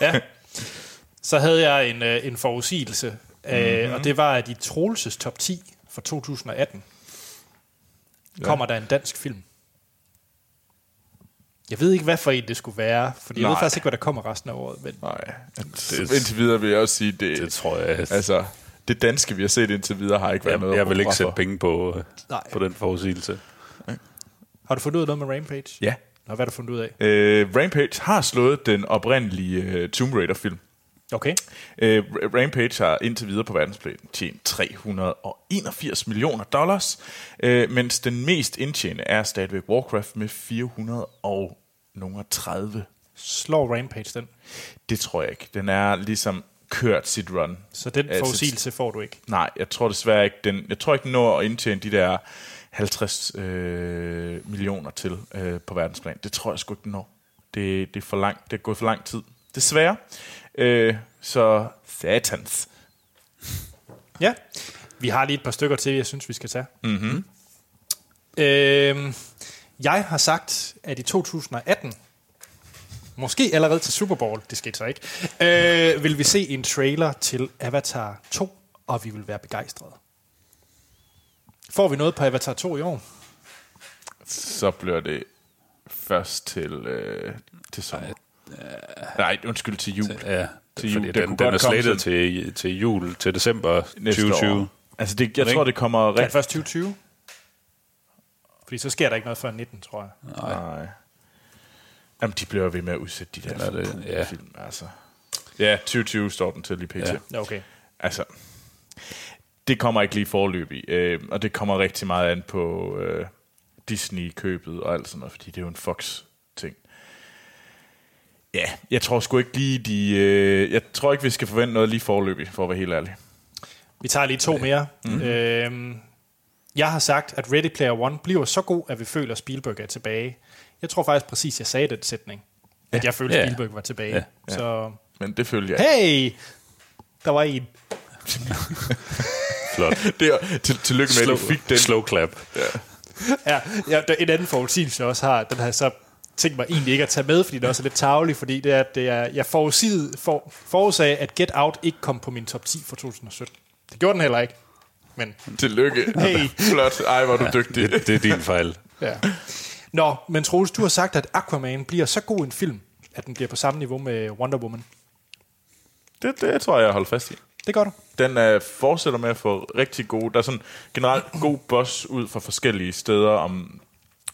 Speaker 1: Ja. Så havde jeg en, øh, en forudsigelse, øh, og det var, at i Troelses top 10 for 2018 kommer der en dansk film. Jeg ved ikke, hvad for en det skulle være, fordi jeg ved
Speaker 2: Nej.
Speaker 1: faktisk ikke, hvad der kommer resten af året. Men
Speaker 2: Nej, det, indtil videre vil jeg også sige, det,
Speaker 3: Det tror jeg. Altså,
Speaker 2: det danske, vi har set indtil videre, har ikke været
Speaker 3: jeg,
Speaker 2: noget
Speaker 3: jeg vil ikke sætte penge på, øh,
Speaker 1: Nej.
Speaker 3: på den forudsigelse.
Speaker 1: har du fundet ud af noget med Rampage?
Speaker 2: Ja.
Speaker 1: Nå, hvad har du fundet ud af?
Speaker 2: Øh, Rampage har slået den oprindelige uh, Tomb Raider-film.
Speaker 1: Okay.
Speaker 2: Øh, Rampage har indtil videre på verdensplan tjent 381 millioner dollars, øh, mens den mest indtjente er stadigvæk Warcraft med 430.
Speaker 1: Slår Rampage den?
Speaker 2: Det tror jeg ikke. Den er ligesom kørt sit run.
Speaker 1: Så den
Speaker 2: Altså,
Speaker 1: forudsigelse får du ikke.
Speaker 2: Nej, jeg tror desværre ikke, den, jeg tror ikke, den når at indtjene de der 50 øh, millioner til øh, på verdensplan. Det tror jeg sgu ikke, den når. Det, det, er for langt, det er gået for lang tid. Desværre. Øh, så satans.
Speaker 1: Ja. Vi har lige et par stykker til, jeg synes, vi skal tage. Mm-hmm. Øhm, jeg har sagt, at i 2018, måske allerede til Super Bowl, det skete så ikke, øh, vil vi se en trailer til Avatar 2, og vi vil være begejstrede. Får vi noget på Avatar 2 i år?
Speaker 2: Så bliver det først til, øh, til sommer. Nej, undskyld, til jul.
Speaker 3: Ja,
Speaker 2: Til
Speaker 3: fordi
Speaker 2: jul. Det
Speaker 3: den,
Speaker 2: kunne
Speaker 3: den er
Speaker 2: godt komme
Speaker 3: slettet til, til jul, til december
Speaker 2: Næste
Speaker 3: 2020.
Speaker 2: år. Altså, det, jeg
Speaker 3: Ikke?
Speaker 2: tror, det kommer rigtig...
Speaker 1: først 2020? Fordi så sker der ikke noget før 19, tror jeg.
Speaker 2: Nej. Jamen, de bliver ved med at udsætte de der
Speaker 3: er det,
Speaker 2: film,
Speaker 3: ja.
Speaker 2: film, altså. Ja, 2020 står den til lige pt.
Speaker 3: Ja.
Speaker 1: Ja, Okay.
Speaker 2: Altså, det kommer ikke lige forløbig, øh, og det kommer rigtig meget an på øh, Disney-købet og alt sådan noget, fordi det er jo en Fox-ting. Ja, jeg tror sgu ikke lige, de... Øh, jeg tror ikke, vi skal forvente noget lige forløbig, for at være helt ærlig.
Speaker 1: Vi tager lige to mere. Mm-hmm. Øhm, jeg har sagt, at Ready Player One bliver så god, at vi føler, at Spielberg er tilbage. Jeg tror faktisk præcis, jeg sagde den sætning. At jeg følte, at
Speaker 3: Ja.
Speaker 1: Spielberg var tilbage.
Speaker 3: Ja.
Speaker 1: Så,
Speaker 2: Men det følger jeg
Speaker 1: hey! Der var en.
Speaker 3: Flot.
Speaker 2: Det er, til, tillykke med, at du fik den.
Speaker 3: Slow clap.
Speaker 1: Ja, ja, der, en anden forudsigelse, jeg også har, den har så tænkt mig egentlig ikke at tage med, fordi det også er lidt tavlig, fordi det er, at det er, jeg forudsigede, for, forudsagde, at Get Out ikke kom på min top 10 for 2017. Det gjorde den heller ikke. Men
Speaker 2: Tillykke.
Speaker 1: Hey.
Speaker 2: Flot. Ej, hvor er du dygtig.
Speaker 3: Det, det er din fejl.
Speaker 1: Ja. Nå, men Troels, du har sagt, at Aquaman bliver så god en film, at den bliver på samme niveau med Wonder Woman.
Speaker 2: Det, det tror jeg, jeg holder fast i.
Speaker 1: Det gør du.
Speaker 2: Den uh, fortsætter med at få rigtig gode... Der er sådan generelt god boss ud fra forskellige steder om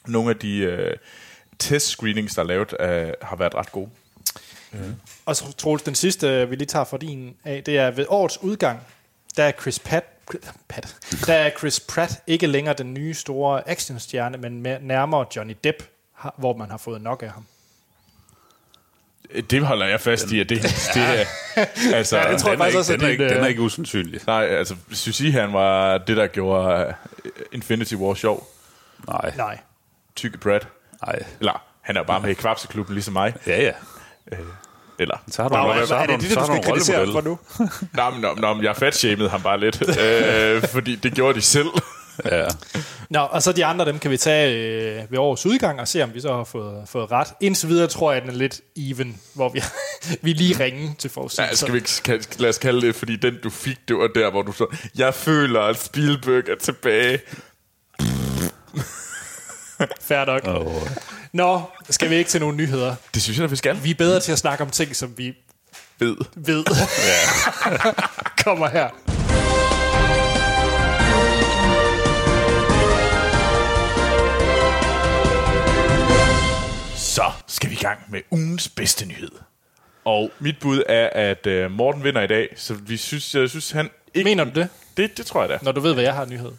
Speaker 2: nogle af de uh, test-screenings, der er lavet, uh, har været ret gode.
Speaker 1: Og så Troels, den sidste, vi lige tager fra din af, det er ved årets udgang, der er Chris Pat, Pat der er Chris Pratt ikke længere den nye store actionstjerne, men mere, nærmere Johnny Depp, hvor man har fået nok af ham.
Speaker 2: Det holder jeg fast i, at det, det er... Altså,
Speaker 1: Ja, det tror jeg
Speaker 3: Den er,
Speaker 1: faktisk
Speaker 3: ikke,
Speaker 1: også,
Speaker 3: den, er ikke, den er
Speaker 1: øh,
Speaker 3: ikke usandsynlig.
Speaker 2: Nej, altså, synes I, han var det, der gjorde uh, Infinity War sjov?
Speaker 3: Nej,
Speaker 1: Nej.
Speaker 2: Tykke Brad?
Speaker 3: Nej.
Speaker 2: Eller, han er jo bare med i kvapseklubben, ligesom mig.
Speaker 3: Ja, ja.
Speaker 2: Eller,
Speaker 3: Så har du,
Speaker 1: er,
Speaker 3: så har
Speaker 1: er
Speaker 3: du,
Speaker 1: det det,
Speaker 3: så
Speaker 1: du skal kritisere for nu?
Speaker 2: Nå, men, nå, nå, men jeg fatshamede ham bare lidt, øh, fordi det gjorde de selv.
Speaker 3: Ja.
Speaker 1: Nå, og så de andre, dem kan vi tage øh, ved årets udgang og se, om vi så har fået, fået ret. Indtil videre tror jeg, at den er lidt even, hvor vi, vi lige ringe til
Speaker 2: Ja,
Speaker 1: forudsigelser.
Speaker 2: skal vi ikke skal, lad os kalde det, fordi den du fik, det var der, hvor du så, jeg føler, at Spielberg er tilbage.
Speaker 1: Fair nok.
Speaker 3: Og,
Speaker 1: Nå, skal vi ikke til nogle nyheder?
Speaker 2: Det synes jeg, at vi skal.
Speaker 1: Vi er bedre til at snakke om ting, som vi
Speaker 2: ved.
Speaker 1: ved. Kommer her.
Speaker 2: Så skal vi i gang med ugens bedste nyhed. Og mit bud er, at uh, Morten vinder i dag, så vi synes, jeg synes, han ikke...
Speaker 1: Mener du det,
Speaker 2: Det, det tror jeg da.
Speaker 1: når du ved, hvad jeg har nyhed?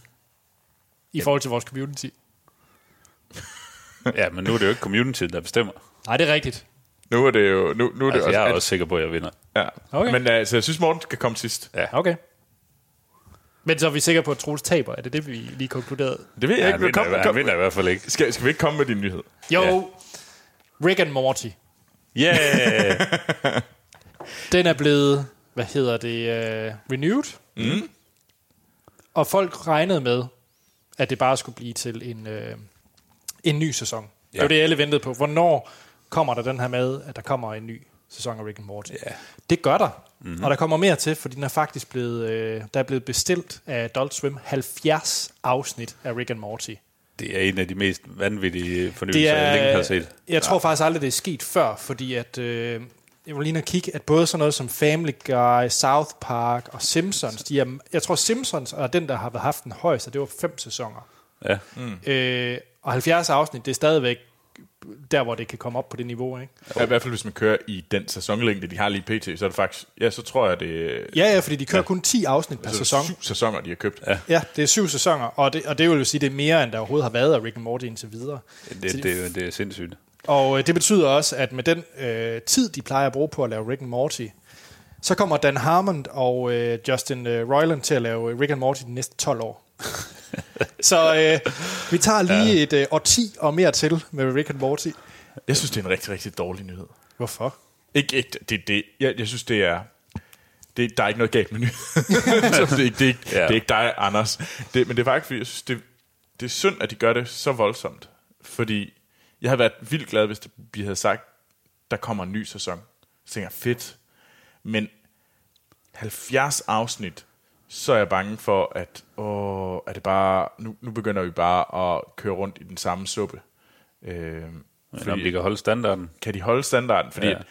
Speaker 1: I forhold til vores community.
Speaker 3: Ja, men nu er det jo ikke community, der bestemmer.
Speaker 1: Nej, det er rigtigt.
Speaker 2: Nu er det jo... Nu, nu er det
Speaker 3: Altså, jeg er
Speaker 2: at-
Speaker 3: også sikker på, at jeg vinder.
Speaker 2: Ja.
Speaker 1: Okay.
Speaker 2: Men altså, jeg synes, Morten skal komme sidst.
Speaker 3: Ja.
Speaker 1: Okay. Men så er vi sikre på, at Troels taber. Er det det, vi lige konkluderede?
Speaker 2: Det ved jeg
Speaker 3: Ja,
Speaker 2: ikke.
Speaker 3: han, vinder,
Speaker 2: Kom,
Speaker 3: han
Speaker 2: kom.
Speaker 3: vinder i hvert fald ikke.
Speaker 2: Skal, skal vi ikke komme med din nyhed?
Speaker 1: Jo,
Speaker 3: Ja.
Speaker 1: Rick and Morty.
Speaker 3: Yeah!
Speaker 1: Den er blevet, hvad hedder det, uh, renewed. Mm. Og folk regnede med, at det bare skulle blive til en, uh, en ny sæson. Ja. Det var det, alle ventede på. Hvornår kommer der den her med, at der kommer en ny sæson af Rick and Morty?
Speaker 3: Ja.
Speaker 1: Det gør der. Mm-hmm. Og der kommer mere til, fordi den er faktisk blevet, øh, der er blevet bestilt af Adult Swim 70 afsnit af Rick and Morty.
Speaker 3: det er en af de mest vanvittige fornyelser, jeg længe har
Speaker 1: er,
Speaker 3: set.
Speaker 1: jeg tror faktisk aldrig, det er sket før, fordi at, øh, jeg var lige og kigge, at både sådan noget som Family Guy, South Park og Simpsons, de er, jeg tror Simpsons er den, der har haft den højeste, det var fem sæsoner.
Speaker 3: Ja.
Speaker 1: Øh, og 70 afsnit, det er stadigvæk der, hvor det kan komme op på det niveau, ikke?
Speaker 2: Ja, I hvert fald, hvis man kører i den sæsonlængde, de har lige pt, så er det faktisk... Ja, så tror jeg, det.
Speaker 1: Ja, ja, fordi de kører ja. kun 10 afsnit per
Speaker 2: så er det
Speaker 1: sæson.
Speaker 2: syv sæsoner, de har købt. Ja.
Speaker 1: Ja, det er syv sæsoner, og det, og det vil jo sige, det er mere, end der overhovedet har været af Rick and Morty indtil videre.
Speaker 3: Det, det, det, det er sindssygt.
Speaker 1: Og øh, det betyder også, at med den øh, tid, de plejer at bruge på at lave Rick and Morty, så kommer Dan Harmon og øh, Justin øh, Roiland til at lave Rick and Morty de næste 12 år. så øh, vi tager lige ja. et øh, årti og mere til med Rick and Morty.
Speaker 2: Jeg synes, det er en rigtig, rigtig dårlig nyhed.
Speaker 1: Hvorfor?
Speaker 2: Ikke, ikke det, det, jeg, jeg synes, det er... Det, der er ikke noget galt med nyheden. det, er ikke- det, er ikke-
Speaker 3: Ja.
Speaker 2: det er ikke dig, Anders. Det, men det er faktisk, fordi jeg synes, det, det er synd, at de gør det så voldsomt. Fordi jeg havde været vildt glad, hvis det, vi havde sagt, der kommer en ny sæson. Så tænker jeg, fedt. Men 70 afsnit, så er jeg bange for, at åh, er det bare, nu, nu begynder vi bare at køre rundt i den samme suppe. Øh,
Speaker 3: Men om de kan holde standarden.
Speaker 2: kan de holde standarden? Fordi
Speaker 3: Ja.
Speaker 2: at,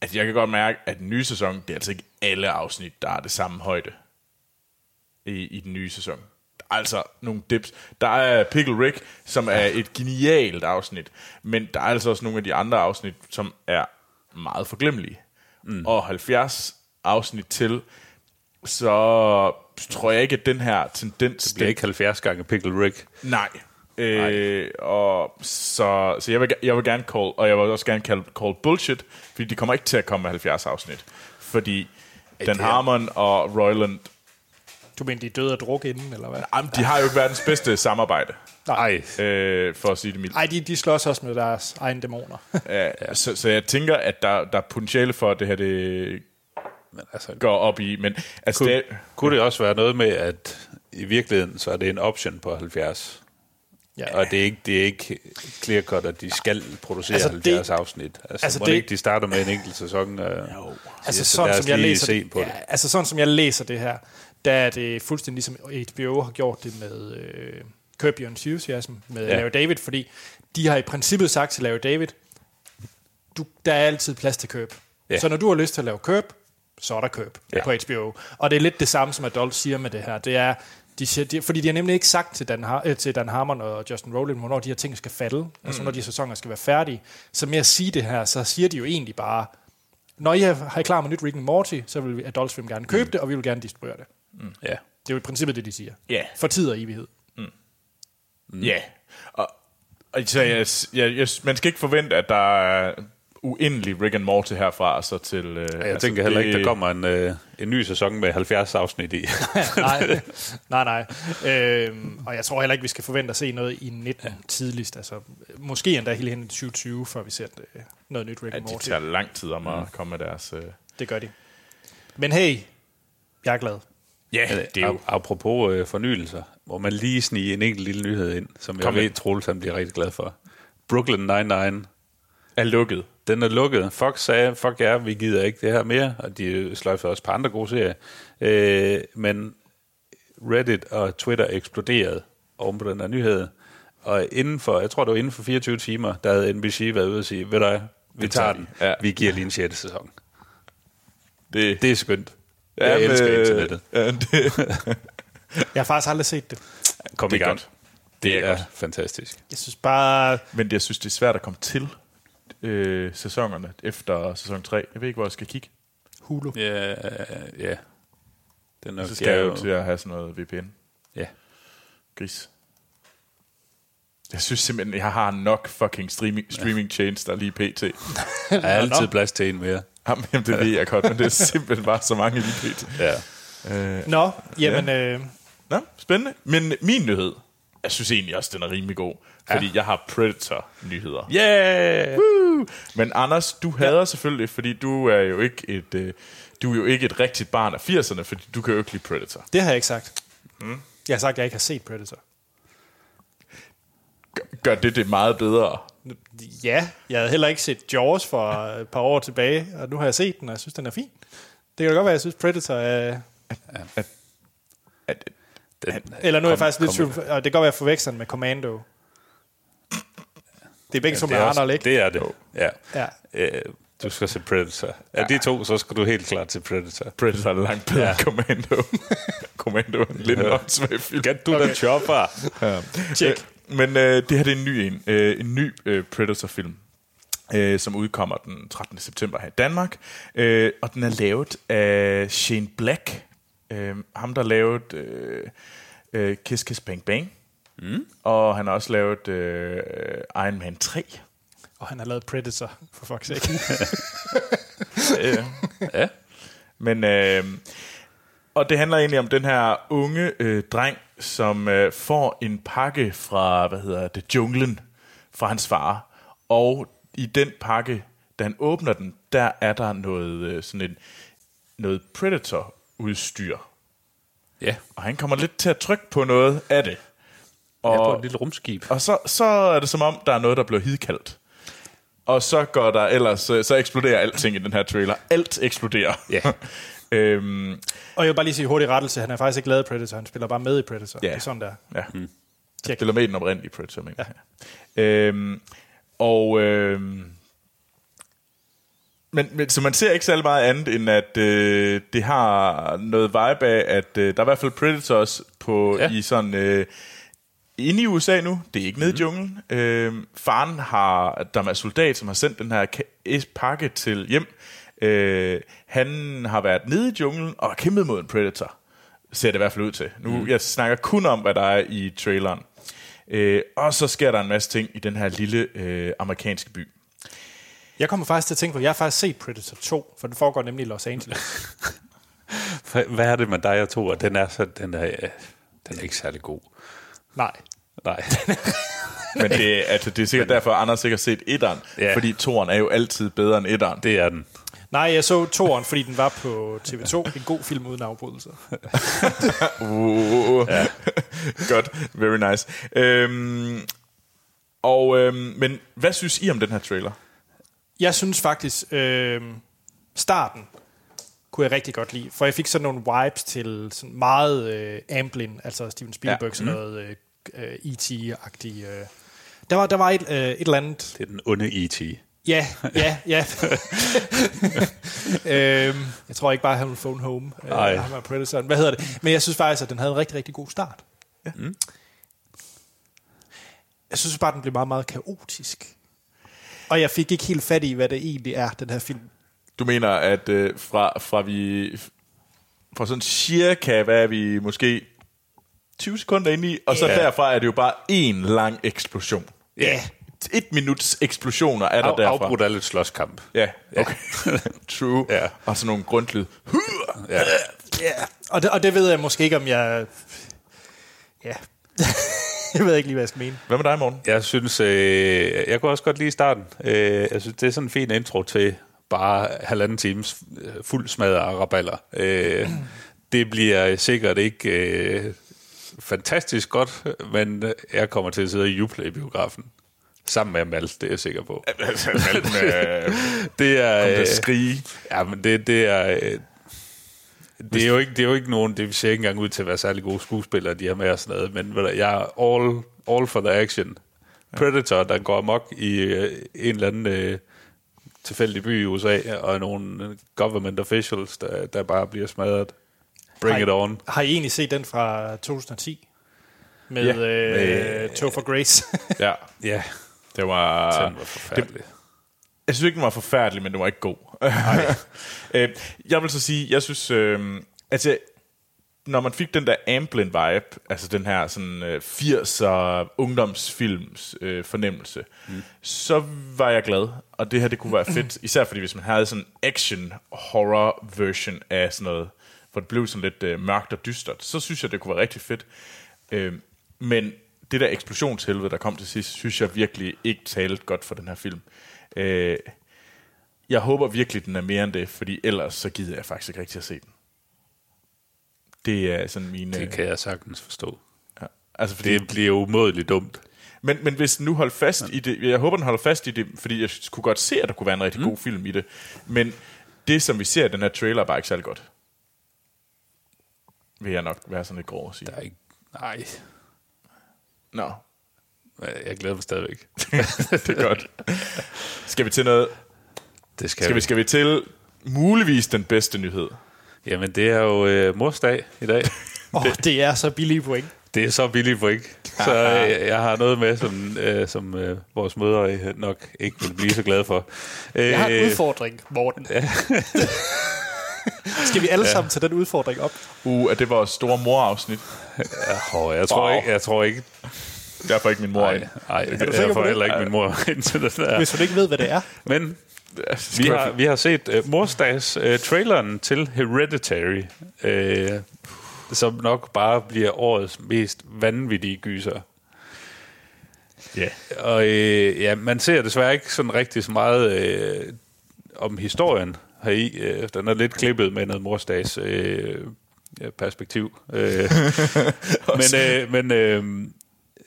Speaker 2: at jeg kan godt mærke, at den nye sæson, det er altså ikke alle afsnit, der er det samme højde i, i den nye sæson. Der altså nogle dips. Der er Pickle Rick, som er et genialt afsnit, men der er altså også nogle af de andre afsnit, som er meget forglemmelige. Mm. Og 70 afsnit til, så tror jeg ikke, at den her tendens...
Speaker 3: Det bliver ikke 70 gange Pickle Rick.
Speaker 2: Nej. Øh, og så, så jeg, vil, jeg vil gerne call, og jeg vil også gerne call, call bullshit, fordi de kommer ikke til at komme med 70 afsnit. Fordi Dan Harmon og Royland,
Speaker 1: Du mener, de er døde af druk inden, eller hvad?
Speaker 2: jamen, de har jo ikke verdens bedste samarbejde,
Speaker 3: Nej,
Speaker 2: øh, for at sige det mildt.
Speaker 1: Nej, de, de slås også med deres egne dæmoner.
Speaker 2: Ja, så, så jeg tænker, at der, der er potentiale for, at det her det
Speaker 3: men altså,
Speaker 2: går op i, men altså,
Speaker 3: kunne,
Speaker 2: det,
Speaker 3: kunne det også være noget med, at i virkeligheden, så er det en option på 70?
Speaker 1: Ja.
Speaker 3: Og det er ikke, det er ikke clear cut, at de skal producere
Speaker 1: Altså,
Speaker 3: altså
Speaker 1: det-
Speaker 3: 70 afsnit. Altså,
Speaker 1: altså,
Speaker 3: altså
Speaker 1: det-
Speaker 3: ikke de starter med en enkelt sæson? Øh,
Speaker 1: altså,
Speaker 3: så
Speaker 1: sådan, som jeg læser
Speaker 3: se
Speaker 1: det,
Speaker 3: på
Speaker 1: ja,
Speaker 3: det.
Speaker 1: altså sådan som jeg læser det her, der er det fuldstændig ligesom HBO har gjort det med øh, Curb Your Enthusiasm med ja. Larry David, fordi de har i princippet sagt til Larry David, du, der er altid plads til Curb. Ja. Så når du har lyst til at lave Curb, så er der Curb ja. På HBO. Og det er lidt det samme, som Adult siger med det her. Det er, de siger, de, fordi de har nemlig ikke sagt til Dan, Har, øh, til Dan Harmon og Justin Rowland, hvornår de her ting skal falde, mm. altså hvornår de her sæsoner skal være færdige. Så med at sige det her, så siger de jo egentlig bare, når I er, har I klar med nyt Rick and Morty, så vil vi Adult Swim gerne købe mm. det, og vi vil gerne distribuere det.
Speaker 3: Ja.
Speaker 1: Det er jo i princippet det, de siger.
Speaker 2: Ja.
Speaker 1: For tid og evighed.
Speaker 2: Ja, og, og så jeg, jeg, jeg, man skal ikke forvente, at der er uendelig Rick and Morty herfra, og så til... Øh,
Speaker 3: Jeg altså, tænker heller ikke, der kommer en, øh, en ny sæson med 70 afsnit i.
Speaker 1: nej, nej, nej. Øhm, og jeg tror heller ikke, vi skal forvente at se noget i 19 ja. tidligst. Altså, måske endda helt hen i 2020, før vi ser øh, noget nyt Rick
Speaker 2: Ja,
Speaker 1: and
Speaker 2: de
Speaker 1: Morty.
Speaker 2: tager lang tid om at komme med deres... Øh,
Speaker 1: Det gør de. Men hey, jeg er glad.
Speaker 2: ja, det er jo...
Speaker 3: Apropos øh, fornyelser, må man lige snige en enkelt lille nyhed ind, som jeg
Speaker 2: Kom
Speaker 3: ved,
Speaker 2: med.
Speaker 3: Troels han bliver rigtig glad for. Brooklyn Nine-Nine,
Speaker 2: Er lukket.
Speaker 3: Den er lukket. Fox sagde, fuck ja, vi gider ikke det her mere, og de sløjfer også på andre gode serier. Øh, men Reddit og Twitter eksploderede oven på den her nyhed, og inden for, jeg tror det var inden for 24 timer, der havde NBC været ude og sige, ved du hvad, vi tager den,
Speaker 2: Ja.
Speaker 3: vi giver lige en 6. sæson.
Speaker 2: Det,
Speaker 3: Det er skønt. Jeg
Speaker 2: men,
Speaker 3: elsker
Speaker 2: øh,
Speaker 3: internettet.
Speaker 2: Ja, det,
Speaker 1: Jeg har faktisk aldrig set det.
Speaker 3: Kom
Speaker 2: det
Speaker 3: i
Speaker 2: er
Speaker 3: gang.
Speaker 2: godt.
Speaker 3: Det er
Speaker 2: godt.
Speaker 3: fantastisk.
Speaker 1: Jeg synes bare...
Speaker 2: men jeg synes, det er svært at komme til øh, sæsonerne efter sæson 3. Jeg ved ikke, hvor jeg skal kigge.
Speaker 1: Hulu.
Speaker 3: Ja, ja. Den er,
Speaker 2: Så skal jeg jo til at have sådan noget VPN.
Speaker 3: Ja.
Speaker 2: Gris. Jeg synes simpelthen, jeg har nok fucking streaming, streaming tjenester lige pt.
Speaker 3: Der er altid plads til en mere.
Speaker 2: Jamen, det ved jeg godt, men det er simpelthen bare så mange lige pt.
Speaker 3: Ja.
Speaker 2: Øh,
Speaker 1: Nå, jamen... Øh,
Speaker 2: Nå, spændende. Men min nyhed, jeg synes egentlig også, den er rimelig god. Fordi ja. jeg har Predator-nyheder.
Speaker 3: Yeah!
Speaker 2: Woo! Men Anders, du hader ja. selvfølgelig, fordi du er jo ikke et... Øh, du er jo ikke et rigtigt barn af 80'erne, fordi du kan jo ikke lide Predator.
Speaker 1: det har jeg ikke sagt. Mm. Jeg har sagt, at jeg ikke har set Predator.
Speaker 2: Gør, gør det det meget bedre?
Speaker 1: Ja, jeg havde heller ikke set Jaws for et par år tilbage, og nu har jeg set den, og jeg synes, den er fin. Det kan da godt være, at jeg synes, Predator er...
Speaker 2: At,
Speaker 3: Den,
Speaker 1: Eller nu er jeg
Speaker 3: kom-
Speaker 1: faktisk lidt tvivl, og det kan godt være, jeg forveksler den med Commando. Det er begge to
Speaker 3: det
Speaker 1: med
Speaker 3: er,
Speaker 1: Arnold,
Speaker 3: også,
Speaker 1: ikke?
Speaker 3: det er det. Ja.
Speaker 1: Ja.
Speaker 3: Øh, du skal se Predator. Af de to, så skal du helt klart til Predator.
Speaker 2: Predator er langt bedre ja. Commando. Commando er en lidt
Speaker 3: Ja.
Speaker 2: åndssvag film.
Speaker 3: Get du okay. den chopper.
Speaker 1: Check.
Speaker 2: Øh, men øh, det her det er en ny en. Øh, en ny øh, Predator-film, øh, som udkommer den 13. september her i Danmark. Øh, og den er lavet af Shane Black. Øh, ham, der lavede øh, øh, Kiss Kiss Bang Bang. Mm. Og han har også lavet øh, Iron Man 3.
Speaker 1: Og han har lavet Predator, for fuck's sake.
Speaker 2: Øh,
Speaker 3: Ja.
Speaker 2: Men, øh, og det handler egentlig om den her unge øh, dreng, som øh, får en pakke fra, hvad hedder det, junglen fra hans far. Og i den pakke, da han åbner den, der er der noget, øh, sådan en, noget Predator-udstyr.
Speaker 3: Ja.
Speaker 2: Og han kommer lidt til at trykke på noget af det.
Speaker 3: Og, ja, på et lille rumskib.
Speaker 2: og så, så er det som om, der er noget, der bliver hidkaldt. Og så går der ellers, øh, så eksploderer alting i den her trailer. Alt eksploderer.
Speaker 3: Ja.
Speaker 2: øhm,
Speaker 1: og jeg vil bare lige sige hurtig rettelse, han har faktisk ikke lavet Predator, han spiller bare med i Predator.
Speaker 2: Ja.
Speaker 1: Det er sådan der.
Speaker 2: Ja.
Speaker 1: Mm.
Speaker 2: Jeg
Speaker 1: Check.
Speaker 2: spiller med i den oprindelige Predator, mener jeg. Øhm, og øhm, Men, men så man ser ikke særlig meget andet, end at øh, det har noget vibe af, at øh, der er i hvert fald Predators på, ja. I sådan... Øh, inde i USA nu, det er ikke nede i junglen. Øh, faren har, der er en soldat, som har sendt den her pakke til hjem. Øh, han har været nede i junglen og har kæmpet mod en Predator. Ser det i hvert fald ud til. Nu, mm. jeg snakker kun om, hvad der er i traileren. Øh, og så sker der en masse ting i den her lille øh, amerikanske by.
Speaker 1: Jeg kommer faktisk til at tænke på, at jeg har faktisk set Predator 2, for den foregår nemlig i Los Angeles.
Speaker 3: Hvad- Hvad er det med dig og to? Og den er, så, den er, øh, den er ikke særlig god.
Speaker 1: Nej.
Speaker 3: Nej.
Speaker 2: Men det, er- altså, det er sikkert derfor, at Anders ikke har set etteren.
Speaker 3: Ja.
Speaker 2: Fordi toeren er jo altid bedre end etteren.
Speaker 3: det er den.
Speaker 1: Nej, jeg så toeren, fordi den var på TV2. En god film uden afbrydelser.
Speaker 2: Uh, ja. Godt, very nice. Øhm, og, øhm, men hvad synes I om den her trailer?
Speaker 1: Jeg synes faktisk, øh, starten kunne jeg rigtig godt lide, for jeg fik sådan nogle vibes til sådan meget øh, Amblin, altså Steven Spielberg, ja. sådan noget øh, øh, E.T.-agtigt. Øh. Der var, der var et, øh, et eller andet
Speaker 3: Det er den onde E.T.
Speaker 1: Ja, ja, ja. øhm, jeg tror ikke bare, han vil phone home. Øh,
Speaker 3: Nej.
Speaker 1: ham og Predatoren. Hvad hedder det? Men jeg synes faktisk, at den havde en rigtig, rigtig god start. Ja. Mm. Jeg synes bare, den blev meget, meget kaotisk. Og jeg fik ikke helt fat i, hvad det egentlig er, den her film.
Speaker 2: Du mener, at øh, fra, fra vi... Fra sådan cirka, hvad er vi måske 20 sekunder inde i, og så
Speaker 3: Ja.
Speaker 2: derfra er det jo bare en lang eksplosion.
Speaker 1: Ja.
Speaker 2: Et minuts eksplosioner er der
Speaker 3: Af,
Speaker 2: derfra.
Speaker 3: afbrudt af lidt slåskamp.
Speaker 2: Ja, okay. True.
Speaker 3: Ja.
Speaker 2: Og sådan nogle grundlyd.
Speaker 3: Ja.
Speaker 1: ja. Og, det, og det ved jeg måske ikke, om jeg... Ja. jeg ved ikke lige, hvad jeg skal mene.
Speaker 2: Hvad med dig, Morten?
Speaker 3: Jeg synes, øh, jeg kunne også godt lide starten. Øh, jeg synes, det er sådan en fin intro til bare halvanden times øh, fuld smadret af raballer. Øh, det bliver sikkert ikke øh, fantastisk godt, men jeg kommer til at sidde og juble i biografen. Sammen med Mal, det er jeg sikker på. det er...
Speaker 2: Kom at
Speaker 3: øh,
Speaker 2: skrige.
Speaker 3: Ja, men det, det er... øh, Det er, jo ikke, det er jo ikke nogen, det ser ikke engang ud til at være særlig gode skuespillere, de har med og sådan noget, men ved du, jeg er all, all for the action. Predator, der går amok i øh, en eller anden øh, tilfældig by i USA, og nogle government officials, der, der bare bliver smadret. Bring
Speaker 1: Har I-
Speaker 3: it on.
Speaker 1: Har I egentlig set den fra 2010? Med
Speaker 2: Ja.
Speaker 1: øh, Topher Grace?
Speaker 2: Ja,
Speaker 3: Ja,
Speaker 2: det var...
Speaker 3: den var forfærdelig.
Speaker 2: Jeg synes ikke, den var forfærdelig, men den var ikke god. Øh, jeg vil så sige, jeg synes, øh, altså, når man fik den der Amblin-vibe, altså den her sådan øh, 80'er ungdomsfilms øh, fornemmelse, mm. så var jeg glad. Og det her, det kunne være fedt, især fordi hvis man havde sådan en action-horror version af sådan noget, hvor det blev sådan lidt øh, mørkt og dystert, så synes jeg, det kunne være rigtig fedt. Øh, men det der eksplosionshelvede, der kom til sidst, synes jeg virkelig ikke talte godt for den her film. Øh, jeg håber virkelig, den er mere end det, fordi ellers så gider jeg faktisk ikke rigtig at se den. Det er sådan mine...
Speaker 3: Det kan jeg sagtens forstå.
Speaker 2: ja. Altså fordi,
Speaker 3: Det bliver umådeligt dumt.
Speaker 2: men, men hvis den nu holder fast i det... Jeg håber, den holder fast i det, fordi jeg kunne godt se, at der kunne være en rigtig mm. god film i det. Men det, som vi ser i den her trailer, er bare ikke særlig godt. Vil jeg nok være sådan lidt grov at sige.
Speaker 3: Der er ikke... Nej,
Speaker 2: Nå,
Speaker 3: jeg glæder mig stadigvæk.
Speaker 2: det er godt. Skal vi til noget...
Speaker 3: Det skal,
Speaker 2: Skal vi, skal vi til muligvis den bedste nyhed?
Speaker 3: Jamen, det er jo øh, morsdag i dag.
Speaker 1: Åh, oh, det er så billige point.
Speaker 3: Det er så billigt point. Så øh, jeg har noget med, som, øh, som øh, vores mødre øh, nok ikke vil blive så glade for. Øh,
Speaker 1: Jeg har en udfordring, Morten. Skal vi alle sammen tage den udfordring op?
Speaker 2: Uh, er det vores store morafsnit?
Speaker 3: åh, jeg, tror
Speaker 2: Wow.
Speaker 3: ikke, jeg tror ikke...
Speaker 2: Derfor ikke min mor.
Speaker 3: Nej, nej
Speaker 1: du
Speaker 3: jeg
Speaker 1: på
Speaker 3: får
Speaker 1: det?
Speaker 3: heller ikke min mor ind til det der.
Speaker 1: Hvis du ikke ved, hvad det er.
Speaker 3: Men vi har, vi har set uh, morsdags uh, traileren til Hereditary, uh, som nok bare bliver årets mest vanvittige gyser.
Speaker 2: Ja.
Speaker 3: Og øh, ja, man ser desværre ikke sådan rigtig så meget øh, om historien heri. Øh, den er lidt klippet med noget morsdags øh, perspektiv. Øh, men øh, men øh,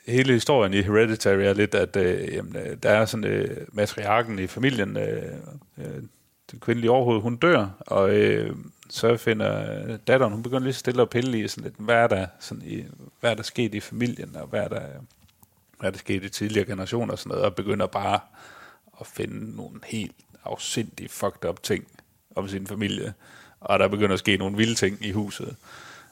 Speaker 3: hele historien i Hereditary er lidt, at øh, jamen, øh, der er sådan øh, matriarken i familien, øh, øh, den kvindelige overhoved, hun dør, og øh, så finder datteren, hun begynder lige stille at pille i sådan lidt, hvad er der, sådan i, hvad er der sket i familien, og hvad er der, hvad er der sket i tidligere generationer og sådan noget, og begynder bare at finde nogle helt afsindige fucked up ting om sin familie, og der begynder at ske nogle vilde ting i huset.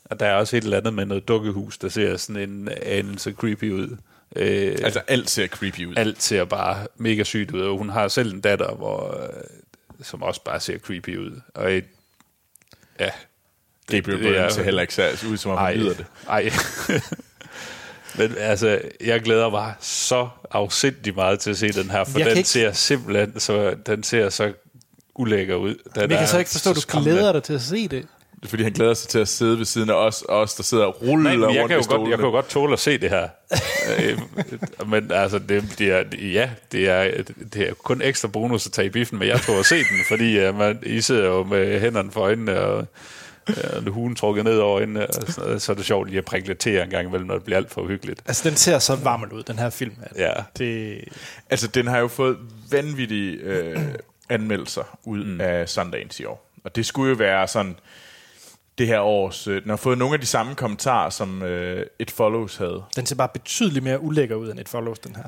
Speaker 3: Og der er også et eller andet med noget dukkehus, der ser sådan en anelse creepy ud. Øh,
Speaker 2: Altså, alt ser creepy ud.
Speaker 3: alt ser bare mega sygt ud, og hun har selv en datter, hvor, øh, som også bare ser creepy ud. Og et, ja,
Speaker 2: Gabriel
Speaker 3: det er-
Speaker 2: Byrne ser heller ikke særlig ud, som om han lyder det.
Speaker 3: Ej. Men altså, jeg glæder mig så afsindig meget til at se den her, for
Speaker 1: Jeg
Speaker 3: den
Speaker 1: ikke-
Speaker 3: ser simpelthen så, den ser så ulækker ud. Den
Speaker 1: Men jeg kan så ikke forstå, at du glæder dig til at se det.
Speaker 2: Det er, fordi han glæder sig til at sidde ved siden af os, og os der sidder og ruller
Speaker 3: Nej, men jeg
Speaker 2: rundt
Speaker 3: kan, jo godt, jeg kan jo godt tåle at se det her. Øh, men altså, det, det er, ja, det er, det er kun ekstra bonus at tage i biffen, men jeg tror at se den, fordi uh, man, I sidder jo med hænderne for øjnene, og uh, hugen trukket ned over øjnene, og sådan noget, så er det sjovt lige at prikke lidt til en gang imellem, når det bliver alt for uhyggeligt.
Speaker 1: Altså, den ser så varm ud, den her film. at
Speaker 3: Ja.
Speaker 1: Det,
Speaker 2: Altså, den har jo fået vanvittige øh, anmeldelser ud mm. af Sundance i år. Og det skulle jo være sådan det her års... Øh, den har fået nogle af de samme kommentarer, som øh, It Follows havde.
Speaker 1: den ser bare betydeligt mere ulækker ud end et follows, den her.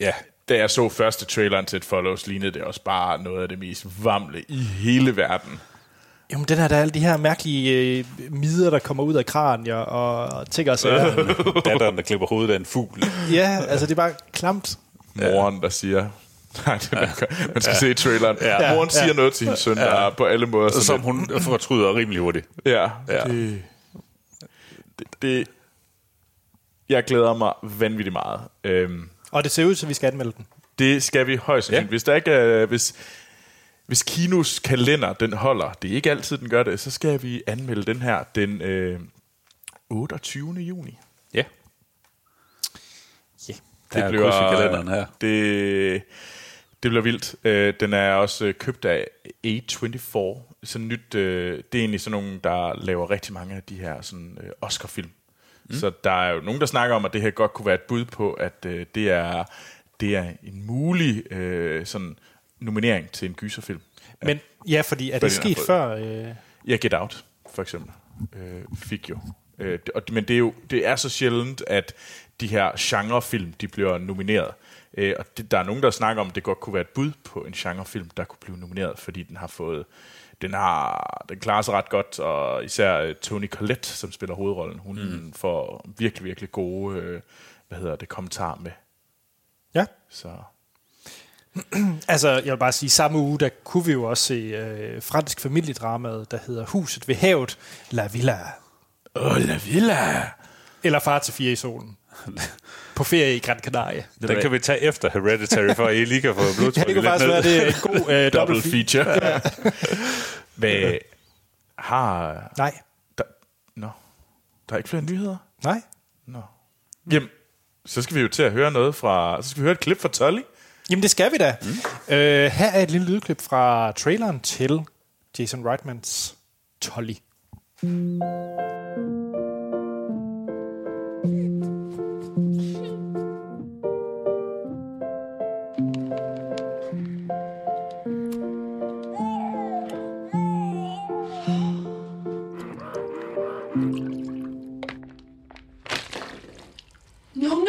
Speaker 2: Ja, da jeg så første traileren til It Follows, lignede det også bare noget af det mest vamle i hele verden.
Speaker 1: Jamen, den her, der er alle de her mærkelige øh, midder, der kommer ud af kranier og og sager.
Speaker 3: Datteren, der klipper hovedet af en fugl.
Speaker 1: ja, altså, det er bare klamt.
Speaker 2: Moren, der siger... Nej, det er, man skal se traileren.
Speaker 3: Ja.
Speaker 2: Ja. Moren siger
Speaker 1: Ja.
Speaker 2: noget til sin søn, der er på alle måder.
Speaker 3: Som
Speaker 2: sådan
Speaker 3: hun fortryder rimelig hurtigt.
Speaker 2: Ja,
Speaker 3: Ja.
Speaker 2: ja. Det, det, det... Jeg glæder mig vanvittigt meget. Øhm,
Speaker 1: Og det ser ud, som vi skal anmelde den.
Speaker 2: det skal vi højst sandsynligt.
Speaker 3: Ja.
Speaker 2: Ja. Hvis der ikke er, hvis, hvis Kinos kalender den holder, det er ikke altid, den gør det, så skal vi anmelde den her den øh, 28. juni.
Speaker 3: Ja,
Speaker 1: Ja.
Speaker 3: der er i kalenderen her.
Speaker 2: Det, det bliver vildt. Øh, den er også øh, købt af A24. Sådan nyt, øh, det er egentlig sådan nogle, der laver rigtig mange af de her sådan, øh, Oscar-film. Mm. Så der er jo nogen, der snakker om, at det her godt kunne være et bud på, at øh, det, er, det er en mulig øh, sådan, nominering til en gyserfilm.
Speaker 1: Men ja, fordi er det sket før? Øh,
Speaker 2: Ja, Get Out, for eksempel, øh, fik jo. Øh, men det er jo det er så sjældent, at de her genrefilm, de bliver nomineret. Øh, og det, der er nogen, der snakker om, at det godt kunne være et bud på en genrefilm, der kunne blive nomineret, fordi den har fået den har den klarer sig ret godt, og især øh, Tony Collette, som spiller hovedrollen, hun mm. får virkelig, virkelig gode øh, hvad hedder det, kommentarer med.
Speaker 1: ja.
Speaker 2: Så
Speaker 1: Altså, jeg vil bare sige, samme uge, der kunne vi jo også se øh, fransk familiedramaet, der hedder Huset ved havet, La Villa.
Speaker 2: Åh, La Villa!
Speaker 1: Eller Far til fire i solen. På ferie i Gran Canaria.
Speaker 3: Den kan vi tage efter Hereditary, for at I lige kan få
Speaker 1: Ja,
Speaker 3: blodtrykket
Speaker 1: det kunne faktisk være, det er en god øh,
Speaker 2: Double
Speaker 1: feature.
Speaker 2: feature. Hvad har...
Speaker 1: Nej,
Speaker 2: Der, nå, der er ikke flere nyheder?
Speaker 1: nej.
Speaker 2: Nå. Jamen, så skal vi jo til at høre noget fra... Så skal vi høre et klip fra Tully.
Speaker 1: Jamen, det skal vi da. Mm. Øh, her er et lille lydklip fra traileren til Jason Reitmans Tolly.
Speaker 4: No,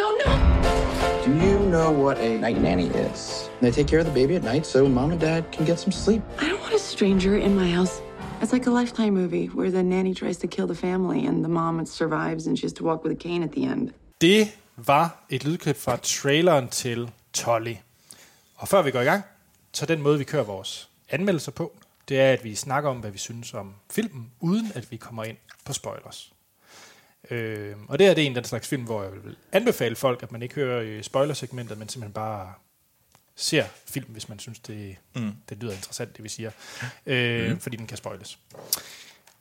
Speaker 4: no, no.
Speaker 5: Do you know what a night nanny is? They take care of the baby at night so mom and dad can get some sleep.
Speaker 4: I don't want a stranger in my house. It's like a lifetime movie where the nanny tries to kill the family and the mom survives and she has to walk with a cane at the end.
Speaker 1: Det var et lydklip fra traileren til Tolly. Og før vi går i gang, så den måde, vi kører vores anmeldelser på, det er, at vi snakker om, hvad vi synes om filmen, uden at vi kommer ind på spoilers. Øh, og det er det en af den slags film, hvor jeg vil anbefale folk, at man ikke hører øh, spoilersegmentet, men simpelthen bare ser film, hvis man synes, det, mm. det lyder interessant, det vi siger. Øh, mm. Fordi den kan spoiles.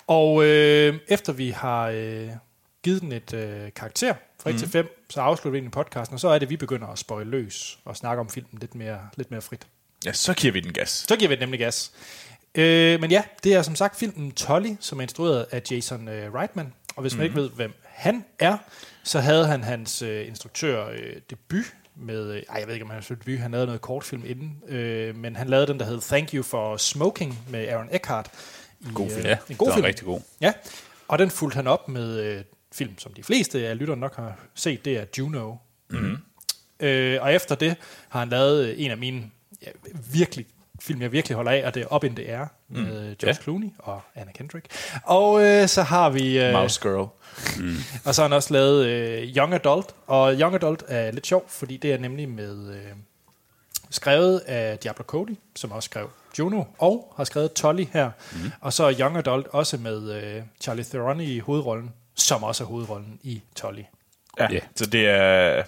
Speaker 1: Og øh, efter vi har øh, givet den et øh, karakter fra 1 mm. til 5, så afslutter vi egentlig podcasten, og så er det, at vi begynder at spoil løs og snakke om filmen lidt mere, lidt mere frit.
Speaker 2: Ja, så giver vi den gas.
Speaker 1: Så giver vi det nemlig gas. Øh, men ja, det er som sagt filmen Tolly, som er instrueret af Jason øh, Reitman. Og hvis man mm-hmm. ikke ved, hvem han er, så havde han hans øh, instruktør øh, debut med, øh, ej, jeg ved ikke, om han havde debut, han lavede noget kortfilm inden, øh, men han lavede den, der hed Thank You for Smoking med Aaron Eckhart. I,
Speaker 2: God film.
Speaker 3: Ja,
Speaker 1: en god
Speaker 3: den
Speaker 1: film.
Speaker 3: rigtig god.
Speaker 1: Ja, og den fulgte han op med øh, film, som de fleste af lytterne nok har set, det er Juno. Mm-hmm. Øh, og efter det har han lavet øh, en af mine ja, virkelig film, jeg virkelig holder af, og det er Up in the Air med mm. George
Speaker 3: Ja.
Speaker 1: Clooney og Anna Kendrick. Og øh, så har vi... Øh,
Speaker 2: Mouse Girl.
Speaker 1: og så har han også lavet øh, Young Adult, og Young Adult er lidt sjov, fordi det er nemlig med øh, skrevet af Diablo Cody, som også skrev Juno, og har skrevet Tolly her. Mm. Og så er Young Adult også med øh, Charlie Theron i hovedrollen, som også er hovedrollen i Tolly.
Speaker 2: Ja,
Speaker 3: Ja.
Speaker 2: så det er...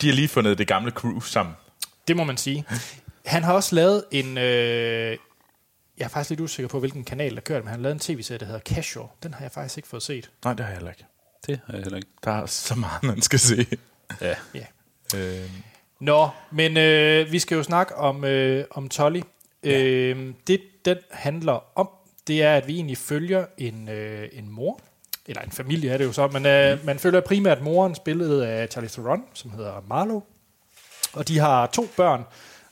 Speaker 2: De har lige fundet det gamle crew sammen.
Speaker 1: Det må man sige. Han har også lavet en... Øh, jeg er faktisk lidt usikker på, hvilken kanal der kører, men han har lavet en tv-serie, der hedder Casual. Den har jeg faktisk ikke fået set.
Speaker 2: Nej, det har jeg heller ikke.
Speaker 3: Det er jeg heller ikke.
Speaker 2: Der er så meget, man skal se.
Speaker 3: Ja.
Speaker 1: Ja.
Speaker 2: Øh,
Speaker 1: Nå, men øh, vi skal jo snakke om, øh, om Tolly. Ja. Øh, det, den handler om, det er, at vi egentlig følger en, øh, en mor, eller en familie er det jo så, men øh, man følger primært moren, spillet af Charlie Theron, som hedder Marlo. Og de har to børn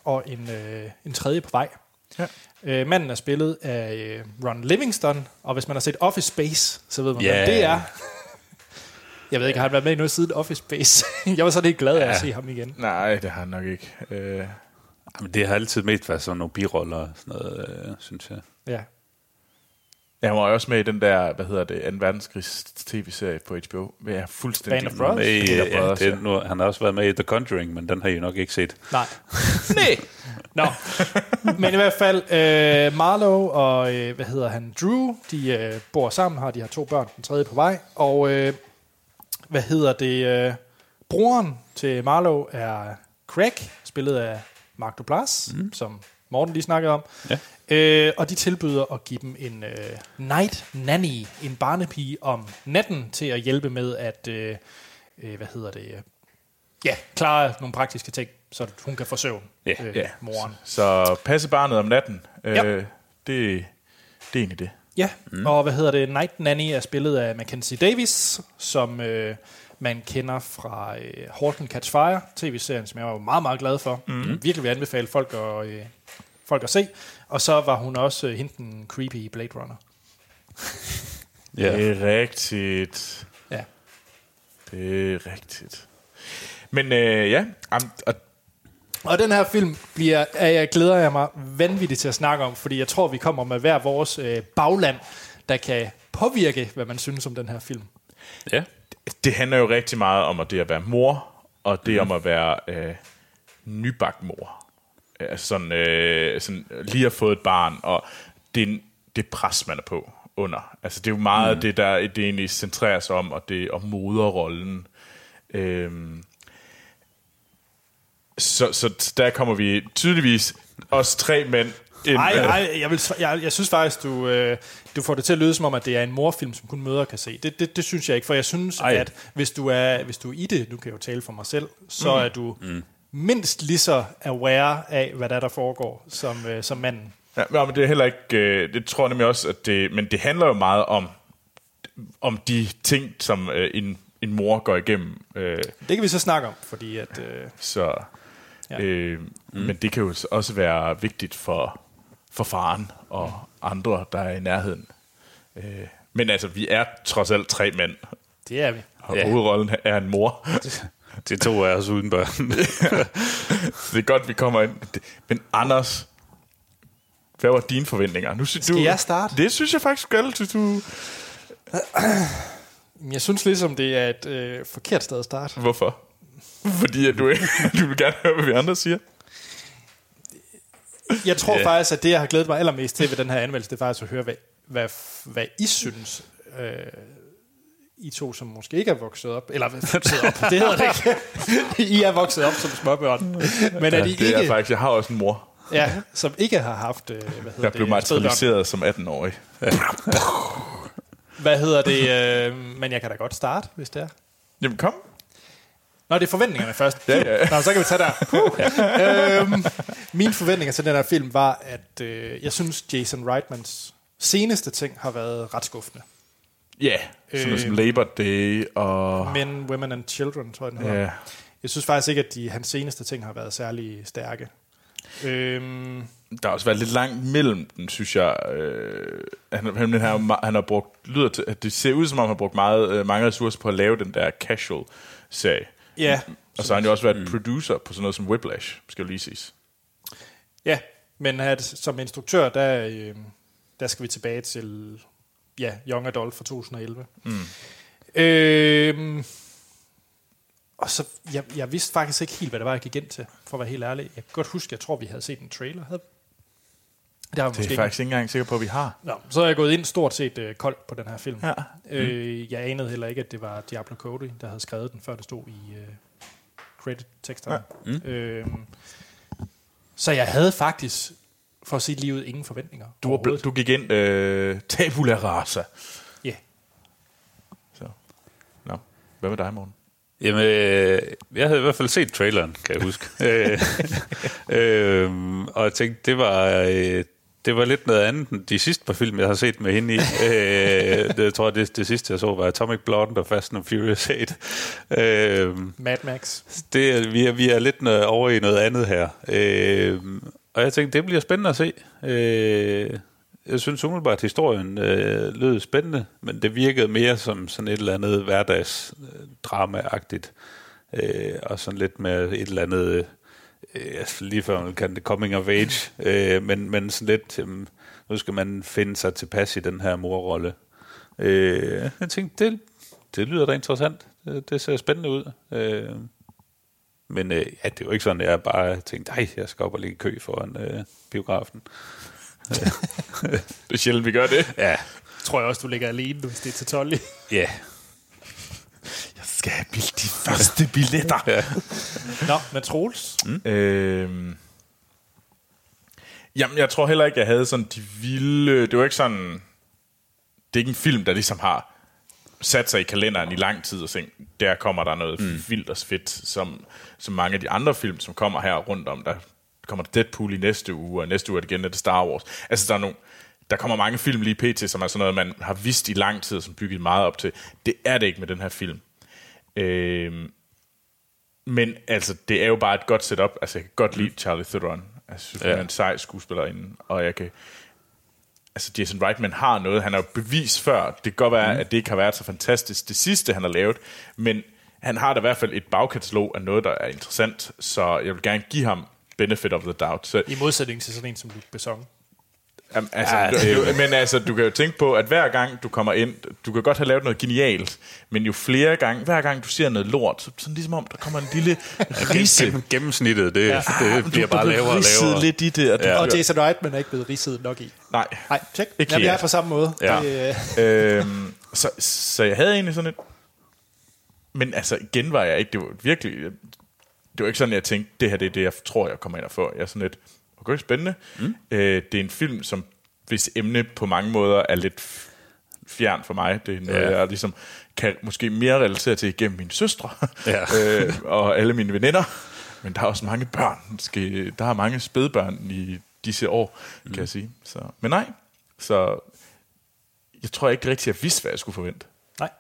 Speaker 1: og en, øh, en tredje på vej.
Speaker 2: Ja.
Speaker 1: Øh, manden er spillet af øh, Ron Livingston, og hvis man har set Office Space, så ved man,
Speaker 3: Ja.
Speaker 1: yeah. hvem det er. Jeg ved ikke, har han været med i noget siden Office Space? jeg var så lidt glad af at se ham igen.
Speaker 2: nej, det har han nok ikke. Øh,
Speaker 3: Men det har altid mest været sådan nogle biroller og sådan noget, øh, synes jeg.
Speaker 1: Ja.
Speaker 2: Jeg var jo også med i den der, hvad hedder det, 2. verdenskrigs tv-serie på HBO. Jeg er fuldstændig...
Speaker 1: Band of Brothers?
Speaker 3: Med, i, ja,
Speaker 2: Brothers,
Speaker 3: det, er nu, han har også været med i The Conjuring, men den har I nok ikke set.
Speaker 1: Nej.
Speaker 2: Nej!
Speaker 1: Nå. Men i hvert fald, øh, Marlowe og, øh, hvad hedder han, Drew, de øh, bor sammen, har de har to børn, den tredje på vej. Og, øh, hvad hedder det, øh, broren til Marlowe er Craig, spillet af Mark Duplass, mm. som Morten lige snakkede om.
Speaker 3: Ja.
Speaker 1: Øh, og de tilbyder at give dem en øh, night nanny, en barnepige om natten, til at hjælpe med at, øh, øh, hvad hedder det, øh, ja, klare nogle praktiske ting, så hun kan få søvn,
Speaker 3: Ja,
Speaker 1: øh,
Speaker 2: Ja,
Speaker 1: moren.
Speaker 2: Så passe barnet om natten, øh,
Speaker 1: Ja.
Speaker 2: det, det er egentlig det.
Speaker 1: Ja, mm. og hvad hedder det? Night Nanny er spillet af Mackenzie Davis, som øh, man kender fra øh, and Catch Fire, tv-serien, som jeg var meget, meget glad for. Mm. Virkelig vil anbefale folk at, øh, folk at se. Og så var hun også øh, hende den creepy Blade Runner.
Speaker 3: Ja.
Speaker 2: Det er rigtigt.
Speaker 1: Ja.
Speaker 2: Det er rigtigt. Men øh, ja, am, og,
Speaker 1: Og den her film bliver, er jeg, glæder jeg mig vanvittigt til at snakke om, fordi jeg tror, vi kommer med hver vores øh, bagland, der kan påvirke, hvad man synes om den her film.
Speaker 3: ja.
Speaker 2: Det handler jo rigtig meget om at det at være mor, og det mm. om at være øh, nybagt mor. Altså sådan, øh, sådan lige har fået et barn, og det, det pres, man er på under. Altså det er jo meget mm. det, der det egentlig centrerer sig om, og det om moderrollen. Øhm, så, så der kommer vi tydeligvis os tre mænd.
Speaker 1: Nej, nej, jeg, vil, jeg, jeg synes faktisk, du, øh, du får det til at lyde som om, at det er en morfilm, som kun mødre kan se. Det, det, det synes jeg ikke, for jeg synes,
Speaker 3: Ej.
Speaker 1: Ej. at hvis du, er, hvis du er i det, nu kan jeg jo tale for mig selv, så mm. er du mm. mindst lige så aware af, hvad der, er, der foregår, som, øh, som manden.
Speaker 2: Ja, men det er heller ikke, øh, det tror jeg nemlig også, at det, men det handler jo meget om, om de ting, som øh, en, en mor går igennem. Øh,
Speaker 1: Det kan vi så snakke om, fordi at... Øh,
Speaker 2: så,
Speaker 1: Ja.
Speaker 2: øh, mm. Men det kan jo også være vigtigt for, for faren og andre, der er i nærheden. Øh, men altså, vi er trods alt tre mænd,
Speaker 1: det er vi.
Speaker 2: og
Speaker 3: Ja.
Speaker 2: hovedrollen er en mor.
Speaker 3: Det to af os uden børn.
Speaker 2: Det er godt, vi kommer ind. Det- Men Anders, hvad var dine forventninger? Nu synes
Speaker 1: Skal
Speaker 2: du,
Speaker 1: jeg starte?
Speaker 2: Det synes jeg faktisk skal. Synes du,
Speaker 1: Jeg synes ligesom, det er et øh, forkert sted at starte.
Speaker 2: Hvorfor? Fordi at du, du vil gerne høre, hvad vi andre siger.
Speaker 1: Jeg tror
Speaker 3: Ja.
Speaker 1: yeah. faktisk, at det, jeg har glædet mig allermest til ved den her anmeldelse, det er faktisk at høre, hvad, hvad, hvad I synes, øh, I to, som måske ikke er vokset op, eller vokset op, det hedder det ikke. I er vokset op som småbørn. Men er de
Speaker 2: Det er
Speaker 1: ikke,
Speaker 2: faktisk, jeg har også en mor,
Speaker 1: ja, som ikke har haft, øh, hvad hedder
Speaker 2: der blev
Speaker 1: det,
Speaker 2: materialiseret som 18-årig.
Speaker 1: spædbørn. Hvad hedder det? Øh, men jeg kan da godt starte, hvis det er.
Speaker 2: Jamen kom.
Speaker 1: Nå, det er forventningerne først.
Speaker 2: Ja, ja.
Speaker 1: Nå, så kan vi tage der. Uh. øhm, mine forventninger til den her film var, at øh, jeg synes, Jason Reitmans seneste ting har været ret skuffende.
Speaker 2: Ja, sådan noget
Speaker 1: Øh.
Speaker 2: som Labor Day og...
Speaker 1: Men, Women and Children, tror jeg, den hedder.
Speaker 2: Ja,
Speaker 1: Jeg synes faktisk ikke, at de, hans seneste ting har været særlig stærke. Øhm,
Speaker 2: der har også været lidt langt mellem dem, synes jeg. Øh, han, han, ma- han har brugt, lyder til, at det ser ud som om, han har brugt meget, øh, mange ressourcer på at lave den der casual-serie.
Speaker 1: Ja,
Speaker 2: Og så har han jo også været producer på sådan noget som Whiplash, skal jo lige siges.
Speaker 1: ja. Men at, som instruktør, der, øh, der skal vi tilbage til ja, Young Adult fra 2011. Mm. Øh, og så, jeg, jeg vidste faktisk ikke helt, hvad det var, jeg gik ind til, for at være helt ærlig. Jeg kan godt huske, jeg tror, vi havde set en trailer. Havde... Det har vi
Speaker 2: Det
Speaker 1: måske
Speaker 2: er jeg faktisk ikke engang sikker på, at vi har.
Speaker 1: Nå, så er jeg gået ind stort set øh, koldt på den her film.
Speaker 2: Ja.
Speaker 1: Øh, jeg anede heller ikke, at det var Diablo Cody, der havde skrevet den, før det stod i øh, credit-teksterne. Ja. Mm. Øh, så jeg havde faktisk, for at sige livet, ingen forventninger.
Speaker 2: Du, var,
Speaker 1: overhovedet.
Speaker 2: du gik ind øh, tabula rasa.
Speaker 1: Ja.
Speaker 2: Så. Nå. Hvad med dig, morgen?
Speaker 3: Jamen, øh, jeg havde i hvert fald set traileren, kan jeg huske. øh, øh, og jeg tænkte, det var, øh, det var lidt noget andet end de sidste par film, jeg har set med hende i. øh, det, jeg tror, det, det sidste, jeg så, var Atomic Blonde og Fast and Furious 8. Øh,
Speaker 1: Mad Max.
Speaker 3: det vi, er, vi er lidt noget, over i noget andet her. Øh, og jeg tænkte, det bliver spændende at se. Øh, jeg synes umiddelbart, at historien øh, lød spændende, men det virkede mere som sådan et eller andet hverdagsdrama-agtigt. Øh, og sådan lidt med et eller andet, øh, lige før man kan det coming of age, øh, men, men sådan lidt, øh, nu skal man finde sig tilpas i den her morrolle. Øh, jeg tænkte, det, det lyder da interessant. Det, det ser spændende ud. Øh, men øh, ja, det er jo ikke sådan, at jeg bare tænkte, nej, jeg skal op og ligge i kø foran øh, biografen.
Speaker 2: Det er sjældent, vi gør det.
Speaker 3: Ja,
Speaker 1: Tror jeg også, du ligger alene, hvis det er til 12.
Speaker 3: ja.
Speaker 2: Jeg skal have bildt de første billetter.
Speaker 3: ja.
Speaker 1: Nå, men Troels. Mm.
Speaker 2: Øhm, jamen, jeg tror heller ikke, jeg havde sådan de vilde... Det var ikke sådan... Det er ikke en film, der ligesom har sat sig i kalenderen i lang tid og tænkt, der kommer der noget mm. vildt og fedt, som, som mange af de andre film, som kommer her rundt om. Der kommer Deadpool i næste uge, og næste uge er det igen er det Star Wars. Altså, der er nogle, der kommer mange film lige pt., som er sådan noget, man har vidst i lang tid, som bygget meget op til. Det er det ikke med den her film. Øhm, men altså, det er jo bare et godt setup. Altså, jeg kan godt lide Charlie Theron. Jeg synes, ja. han er en sej skuespillerinde, og jeg kan... Altså, Jason Reitman har noget. Han har jo bevis før. Det kan godt være, mm. at det ikke har været så fantastisk, det sidste, han har lavet, men han har da i hvert fald et bagkatalog af noget, der er interessant, så jeg vil gerne give ham benefit of the doubt. Så,
Speaker 1: I modsætning til sådan en som Luc Besson.
Speaker 2: Jamen, altså, ja, du, du, men altså, du kan jo tænke på, at hver gang du kommer ind, du kan godt have lavet noget genialt, men jo flere gange, hver gang du ser noget lort, så sådan ligesom om, der kommer en lille risse.
Speaker 3: Gennem, gennemsnittet, det, ja. det
Speaker 2: Du
Speaker 3: bliver
Speaker 2: er
Speaker 3: bare
Speaker 2: blevet
Speaker 3: lavere og lavere.
Speaker 2: lidt i det. Og du,
Speaker 3: Ja.
Speaker 1: Og Jason Reitman er ikke blevet ridset nok i.
Speaker 2: Nej.
Speaker 1: Nej, tjek.
Speaker 2: Ikke
Speaker 1: Jamen, jeg er på samme måde.
Speaker 3: Ja.
Speaker 1: Det, øh,
Speaker 2: øhm, så, så jeg havde egentlig sådan et... Men altså, igen var jeg ikke... Det var virkelig... Det var ikke sådan, jeg tænkte, det her det er det, jeg tror, jeg kommer ind og får. Jeg er sådan lidt... Okay, spændende. Mm. Øh, det er en film, som hvis emne på mange måder er lidt fjern for mig. Det er noget,
Speaker 3: Ja.
Speaker 2: jeg ligesom kan måske mere relatere til igennem mine søstre
Speaker 3: Ja.
Speaker 2: øh, og alle mine veninder. Men der er også mange børn. Skal, der er mange spædbørn i disse år, mm. kan jeg sige. Så, men nej, så jeg tror ikke rigtig, jeg vidste, hvad jeg skulle forvente.
Speaker 1: nej.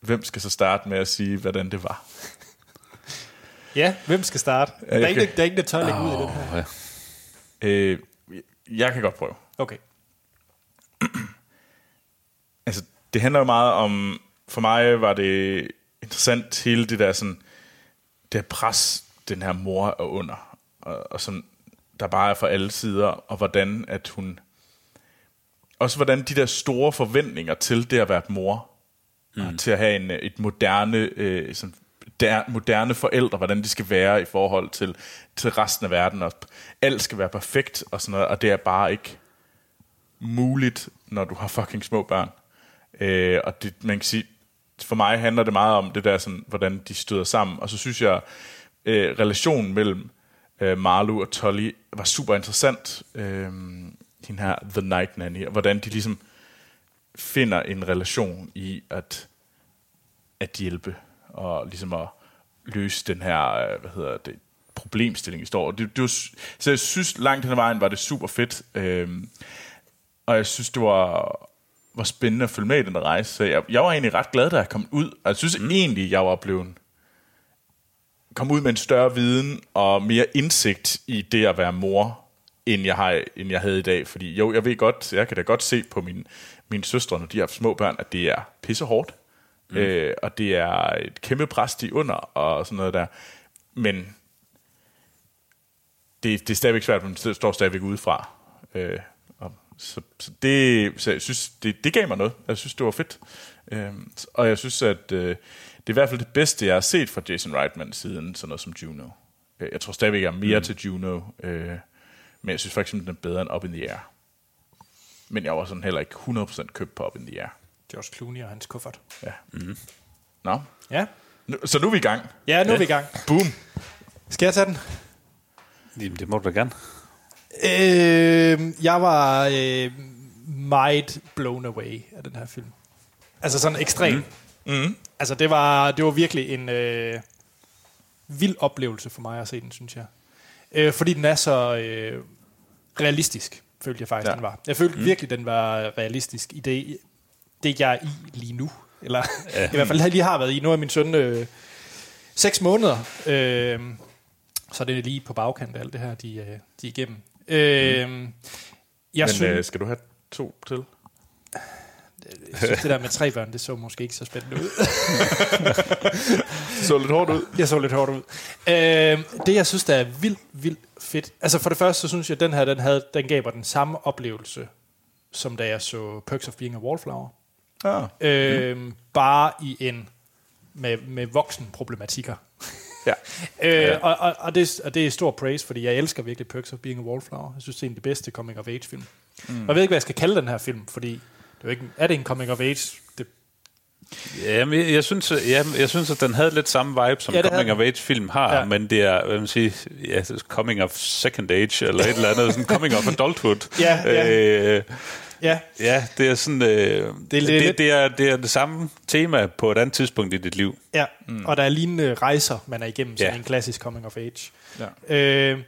Speaker 2: Hvem skal så starte med at sige, hvordan det var?
Speaker 1: Ja, hvem skal starte? Ja, der, er
Speaker 2: kan-
Speaker 1: der er ingen, der tør lægge ud i den her.
Speaker 3: Ja.
Speaker 2: Øh, jeg kan godt prøve.
Speaker 1: Okay.
Speaker 2: Altså, det handler jo meget om... For mig var det interessant hele det der sådan... Det her pres, den her mor er under. Og, og som der bare er fra alle sider. Og hvordan at hun... Også hvordan de der store forventninger til det at være mor. Mm. Og til at have en, et moderne... Øh, sådan, der, moderne forældre, hvordan de skal være i forhold til, til resten af verden. Og alt skal være perfekt og sådan noget, og det er bare ikke muligt, når du har fucking små børn. Øh, og det, man kan sige, for mig handler det meget om det der, sådan, hvordan de støder sammen. Og så synes jeg, øh, relationen mellem øh, Marlu og Tolly var super interessant. Øh, den her The Night Nanny, og hvordan de ligesom finder en relation i at, at hjælpe, og ligesom at løse den her, øh, hvad hedder det, problemstilling, i står. Det, det var, så jeg synes, langt hen ad vejen var det super fedt. Øh, og jeg synes, det var, var spændende at følge med i den rejse. Så jeg, jeg var egentlig ret glad, da jeg kom ud. Og jeg synes mm. egentlig, jeg var blevet kom ud med en større viden og mere indsigt i det at være mor, end jeg, har, end jeg havde i dag. Fordi jo, jeg ved godt, jeg kan da godt se på min, mine søstre, når de har små børn, at det er pissehårdt. Mm. Øh, og det er et kæmpe pres, de er under, og sådan noget der. Men det, det er stadigvæk svært, men det står stadigvæk udefra. Øh, og så, så, det, så jeg synes, det, det gav mig noget. Jeg synes, det var fedt. Øh, og jeg synes, at øh, det er i hvert fald det bedste, jeg har set fra Jason Reitman siden sådan noget som Juno. Øh, Jeg tror stadigvæk, jeg er mere mm. til Juno, øh, men jeg synes faktisk, den er bedre end Up in the Air. Men jeg var sådan heller ikke 100% købt på Up in the Air.
Speaker 1: George Clooney og hans kuffert.
Speaker 2: Ja. Mm. Nå,
Speaker 1: Ja,
Speaker 2: nu, så nu er vi i gang.
Speaker 1: ja nu er vi i gang.
Speaker 2: Boom.
Speaker 1: Skal jeg tage den?
Speaker 3: Jamen, det må du da gerne.
Speaker 1: Øh, jeg var øh, meget blown away af den her film. Altså sådan ekstrem. Mm. Mm. Altså det var, det var virkelig en øh, vild oplevelse for mig at se den, synes jeg. Øh, fordi den er så øh, realistisk, følte jeg faktisk,
Speaker 2: Ja.
Speaker 1: ja. den var. Jeg følte mm. virkelig, den var realistisk i det, det jeg er i lige nu. Eller ja. i hvert fald lige har været i. Nu er min søn øh, seks måneder. Øh, så det er lige på bagkant af alt det her, de, øh, de er igennem. Øh, jeg
Speaker 2: Men
Speaker 1: synes,
Speaker 2: øh, skal du have to til?
Speaker 1: jeg synes, det der med tre børn, det så måske ikke så spændende ud.
Speaker 2: Så lidt hårdt ud.
Speaker 1: Jeg så lidt hårdt ud. Øh, det, jeg synes, der er vildt, vildt fedt. Altså for det første, så synes jeg, at den her, den, havde, den gav mig den samme oplevelse, som da jeg så Perks of Being a Wallflower.
Speaker 2: Ah.
Speaker 1: Øh, mm. Bare i en med, med voksen problematikker.
Speaker 2: Ja.
Speaker 1: Øh, ja. Og, og, og, det, og det er stor praise, fordi jeg elsker virkelig Perks of Being a Wallflower. Jeg synes, det er en af de bedste coming of age film. Mm. Og jeg ved ikke, hvad jeg skal kalde den her film, fordi det er, jo ikke, er det en coming of age? Det,
Speaker 3: Ja, men jeg, jeg, synes, jeg, jeg synes, at den havde lidt samme vibe, som
Speaker 1: Ja,
Speaker 3: Coming of Age-film har,
Speaker 1: ja.
Speaker 3: men det er, hvad man siger, ja, Coming of Second Age, eller et eller andet, sådan Coming of Adulthood.
Speaker 1: Ja, ja.
Speaker 3: Øh,
Speaker 1: ja,
Speaker 3: ja, det er sådan, øh, det,
Speaker 1: lidt-
Speaker 3: det, det, er, det er det samme tema på et andet tidspunkt i dit liv.
Speaker 1: Ja, mm. og der er lignende rejser, man er igennem, som
Speaker 3: Ja.
Speaker 1: en klassisk coming of age.
Speaker 2: Ja.
Speaker 1: Øh,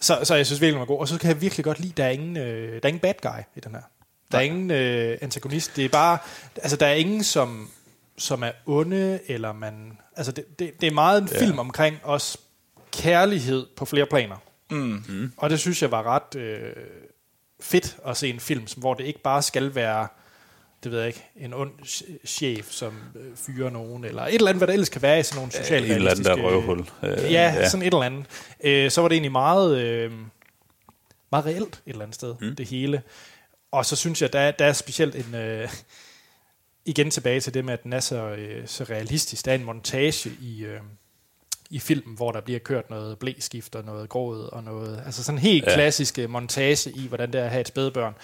Speaker 1: så, så jeg synes virkelig, den var god. Og så kan jeg virkelig godt lide, der er ingen, øh, der er ingen bad guy i den her. Der er ingen øh, antagonist. Det er bare, altså der er ingen, som, som er onde, eller man, altså det, det, det er meget en film omkring også kærlighed på flere planer. Mm. Og det synes jeg var ret øh, fedt at se en film, som, hvor det ikke bare skal være det ved jeg ikke, en ond ch- chef, som øh, fyrer nogen, eller et eller andet, hvad der ellers kan være i sådan nogle sociale
Speaker 3: Et eller andet, der er røvhul. Øh,
Speaker 1: ja, ja, sådan et eller andet. Øh, så var det egentlig meget, øh, meget reelt et eller andet sted, mm. det hele. Og så synes jeg, der, er- der er specielt en... Øh, igen tilbage til det med, at den er så, øh, så realistisk. Der er en montage i, øh, i filmen, hvor der bliver kørt noget blæskift og noget gråd og noget... Altså sådan helt ja.
Speaker 3: Ja.
Speaker 1: klassisk øh, montage i, hvordan det er at have et spædbørn.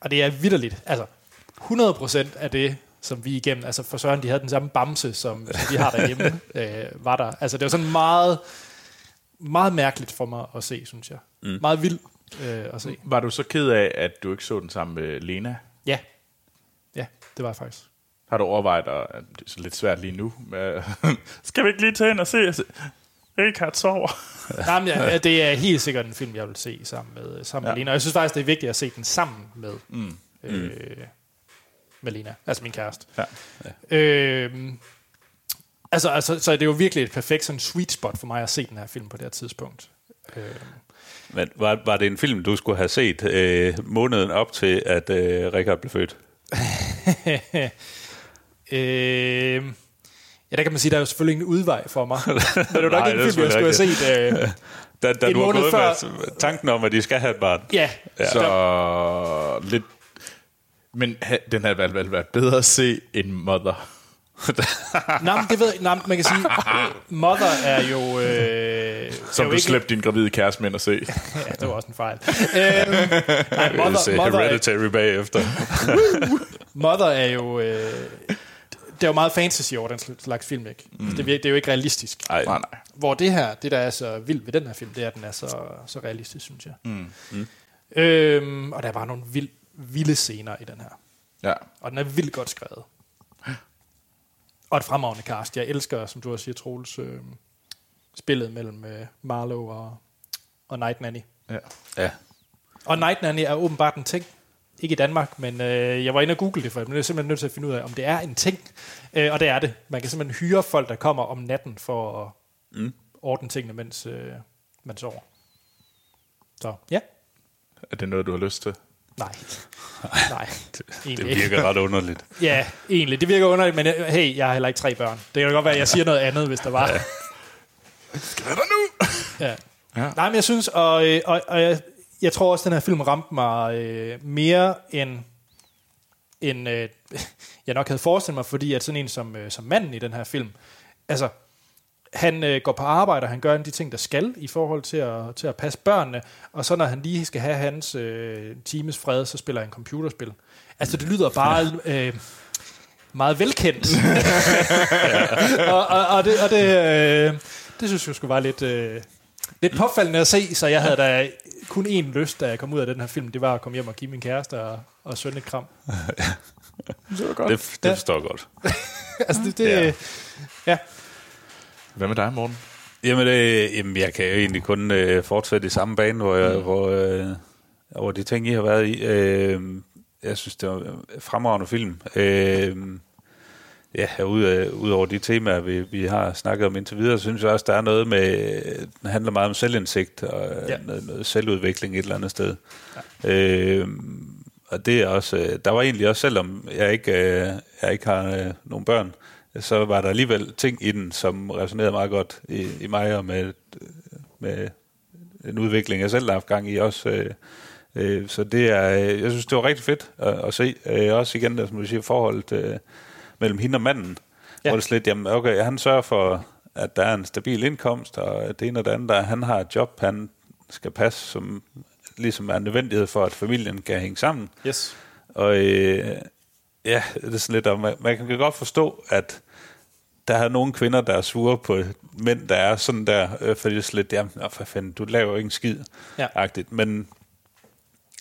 Speaker 1: Og det er vidderligt. Altså, 100% af det, som vi igennem, altså for Søren, de havde den samme bamse, som, som vi har derhjemme, øh, var der. Altså det var sådan meget, meget mærkeligt for mig at se, synes jeg. Mm. Meget vildt øh, at se.
Speaker 2: Var du så ked af, at du ikke så den sammen med Lena?
Speaker 1: Ja. Ja, det var jeg faktisk.
Speaker 2: Har du overvejet, at det er så lidt svært lige nu? Med, Skal vi ikke lige tage ind og se? Richard sover.
Speaker 1: Nej, men ja, det er helt sikkert en film, jeg vil se sammen med, sammen ja.
Speaker 2: Ja.
Speaker 1: med Lena. Og jeg synes faktisk, det er vigtigt at se den sammen med, mm. øh, med Lena, altså min kæreste.
Speaker 2: Ja.
Speaker 1: Øh, altså, altså, så er det jo virkelig et perfekt sådan sweet spot for mig at se den her film på det her tidspunkt. Øh,
Speaker 3: Men var, var det en film, du skulle have set øh, måneden op til, at øh, Richard blev født?
Speaker 1: øh, ja, der kan man sige, der er jo selvfølgelig ingen udvej for mig. Men det var nok
Speaker 3: Nej,
Speaker 1: ikke en film, jeg skulle have set. Øh,
Speaker 3: Da, da
Speaker 1: En
Speaker 3: du har
Speaker 1: måned
Speaker 3: gået
Speaker 1: før-
Speaker 3: med tanken om, at de skal have et barn.
Speaker 1: ja,
Speaker 3: Ja.
Speaker 2: Så lidt... Men ha- den havde vel, vel været bedre at se end Mother.
Speaker 1: Nej, men det ved jeg, nej, man kan sige, Mother er jo... Øh,
Speaker 2: Som
Speaker 1: er jo
Speaker 2: du slæbte din gravide kæreste med ind og se.
Speaker 1: Ja, det var også en fejl. øhm, nej,
Speaker 3: Mother,
Speaker 1: Mother, Mother, er,
Speaker 3: Hereditary bagefter.
Speaker 1: Mother er jo... Øh, det er jo meget fantasy over den slags film, ikke? Mm. Det, er det er jo ikke realistisk.
Speaker 3: Ej,
Speaker 2: Nej, nej.
Speaker 1: Hvor det her, det der er så vildt ved den her film, det er, at den er så, så realistisk, synes jeg. Mm. Mm. Øhm, og der er bare nogle vild, vilde scener i den her.
Speaker 2: Ja.
Speaker 1: Og den er vildt godt skrevet. Og et fremragende cast. Jeg elsker, som du også siger, Troels, øh, spillet mellem øh, Marlowe og, og Night Nanny.
Speaker 2: ja.
Speaker 3: ja.
Speaker 1: Og Night Nanny er åbenbart en ting. Ikke i Danmark, men øh, jeg var inde og google det for, men jeg er simpelthen nødt til at finde ud af, om det er en ting. Øh, og det er det. Man kan simpelthen hyre folk, der kommer om natten for at mm. ordne tingene, mens øh, man sover. Så ja,
Speaker 2: Er det noget, du har lyst til?
Speaker 1: nej. nej,
Speaker 3: Det
Speaker 1: egentlig
Speaker 3: virker ret underligt.
Speaker 1: Ja, egentlig. Det virker underligt, men øh, hey, jeg har heller ikke tre børn. Det kan godt være, at jeg siger noget andet, hvis der var.
Speaker 2: Hvad er der nu?
Speaker 1: Ja. Ja. Nej, men jeg synes, og, øh, og, og jeg, jeg tror også, den her film ramte mig øh, mere end, end øh, jeg nok havde forestillet mig, fordi at sådan en som, øh, som manden i den her film, altså, han øh, går på arbejde, og han gør de ting, der skal i forhold til at, til at passe børnene, og så når han lige skal have hans øh, times fred, så spiller han computerspil. Altså, det lyder bare øh, meget velkendt. og, og, og, det, og det, øh, det synes jeg skulle være lidt, øh, lidt påfaldende at se, så jeg havde da kun én lyst, da jeg kom ud af den her film, det var at komme hjem og give min kæreste og, og søn et kram.
Speaker 3: det var godt. Det, det forstår jeg godt.
Speaker 1: altså, det, det ja. ja.
Speaker 2: Hvad med dig, Morten?
Speaker 3: Jamen, øh, jamen, jeg kan jo egentlig kun øh, fortsætte i samme bane, hvor, jeg, mm. hvor, øh, hvor de ting, I har været i. Øh, jeg synes, det var en fremragende film. Øh, ja, ud, af, ud over de temaer, vi, vi har snakket om indtil videre, synes jeg også, der er noget med, den handler meget om selvindsigt og ja. noget, noget selvudvikling et eller andet sted. Ja. Øh, og det er også, der var egentlig også, selvom jeg ikke, øh, jeg ikke har øh, nogen børn, så var der alligevel ting i den, som resonerede meget godt i, i mig og med, med en udvikling, jeg selv har haft gang i også. Øh, øh, så det er, jeg synes, det var rigtig fedt at, at se. Øh, også igen, der, som du siger, forholdet øh, mellem hende og manden. Ja. Hvor det slet, jamen okay, han sørger for, at der er en stabil indkomst, og det ene og det andet, der han har et job, han skal passe, som ligesom er en nødvendighed for, at familien kan hænge sammen.
Speaker 1: Yes.
Speaker 3: Og øh, ja, det er sådan lidt, man, man kan godt forstå, at der er nogle kvinder, der er sure på mænd, der er sådan der, øh, fordi det er lidt, jamen, for fanden, du laver jo ikke en skid, ja. agtigt. Men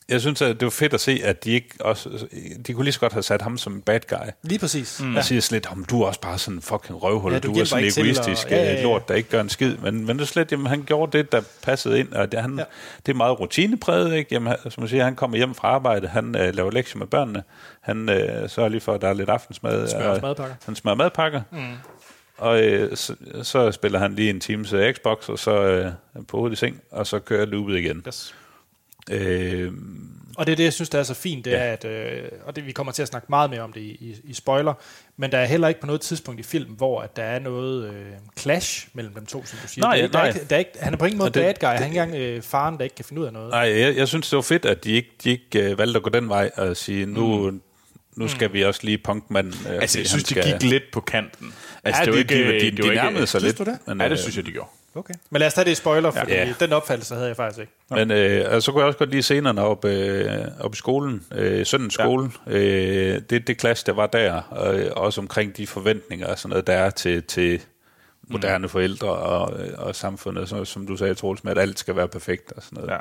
Speaker 3: jeg synes, at det var fedt at se, at de ikke også, de kunne lige så godt have sat ham som en bad guy.
Speaker 1: Lige præcis.
Speaker 3: Mm. Og sige lidt, om du er også bare sådan en fucking røvhul, ja, du, du er sådan en egoistisk og, ja, ja, ja. lort, der ikke gør en skid. Men, men det er slet, jamen, han gjorde det, der passede ind, og det, han, ja. det er meget rutinepræget, ikke? Jamen, som man siger, han kommer hjem fra arbejde, han øh, laver lektier med børnene, han øh, sørger lige for, at der er lidt aftensmad.
Speaker 1: Smører madpakker.
Speaker 3: Han smører madpakker. Mm. Og øh, så, så spiller han lige en times uh, Xbox, og så øh, på hovedet i seng, og så kører loopet igen.
Speaker 1: Yes. Øh, og det er det, jeg synes, der er så fint, det ja. er, at, øh, og det, vi kommer til at snakke meget mere om det i, i, i spoiler, men der er heller ikke på noget tidspunkt i filmen, hvor at der er noget øh, clash mellem dem to, som du siger.
Speaker 3: Nej,
Speaker 1: der,
Speaker 3: nej.
Speaker 1: Der er ikke, der er ikke, han er på ingen måde det, bad guy, det, han er ikke engang øh, faren, der ikke kan finde ud af noget.
Speaker 3: Nej, jeg, jeg synes, det var fedt, at de ikke, de ikke øh, valgte at gå den vej og sige, nu, mm. nu skal mm. vi også lige punkmanden.
Speaker 2: Øh, altså, jeg synes, det gik lidt på kanten.
Speaker 3: Altså, ja, det, det, ikke, de, de, de nærmede sig lidt.
Speaker 1: Du det?
Speaker 2: Men, ja, det synes jeg, de gjorde.
Speaker 1: Okay. Men lad os tage det i spoiler, for ja. den opfattelse havde jeg faktisk ikke.
Speaker 3: Nå. Men øh, altså, så kunne jeg også godt lide scenerne op, øh, op i skolen, øh, søndens ja. skole. Øh, det, det klasse, der var der, og øh, også omkring de forventninger og sådan noget, der er til, til moderne mm. forældre og, og samfundet, så, som du sagde, Troels, med at alt skal være perfekt og sådan noget.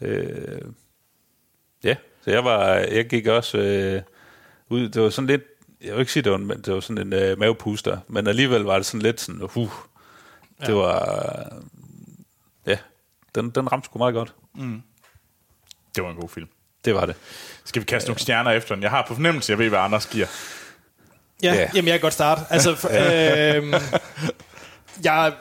Speaker 3: Ja, øh, ja. så jeg, var, jeg gik også øh, ud, det var sådan lidt, jeg vil ikke sige, det var, en, det var sådan en øh, mavepuster, men alligevel var det sådan lidt sådan, uh, det ja. var... Ja, den, den ramte sgu meget godt. Mm.
Speaker 2: Det var en god film.
Speaker 3: Det var det.
Speaker 2: Skal vi kaste ja. nogle stjerner efter den? Jeg har på fornemmelse, jeg ved, hvad Anders giver.
Speaker 1: Ja, ja. jamen jeg kan godt starte. Altså, for, øh, jeg,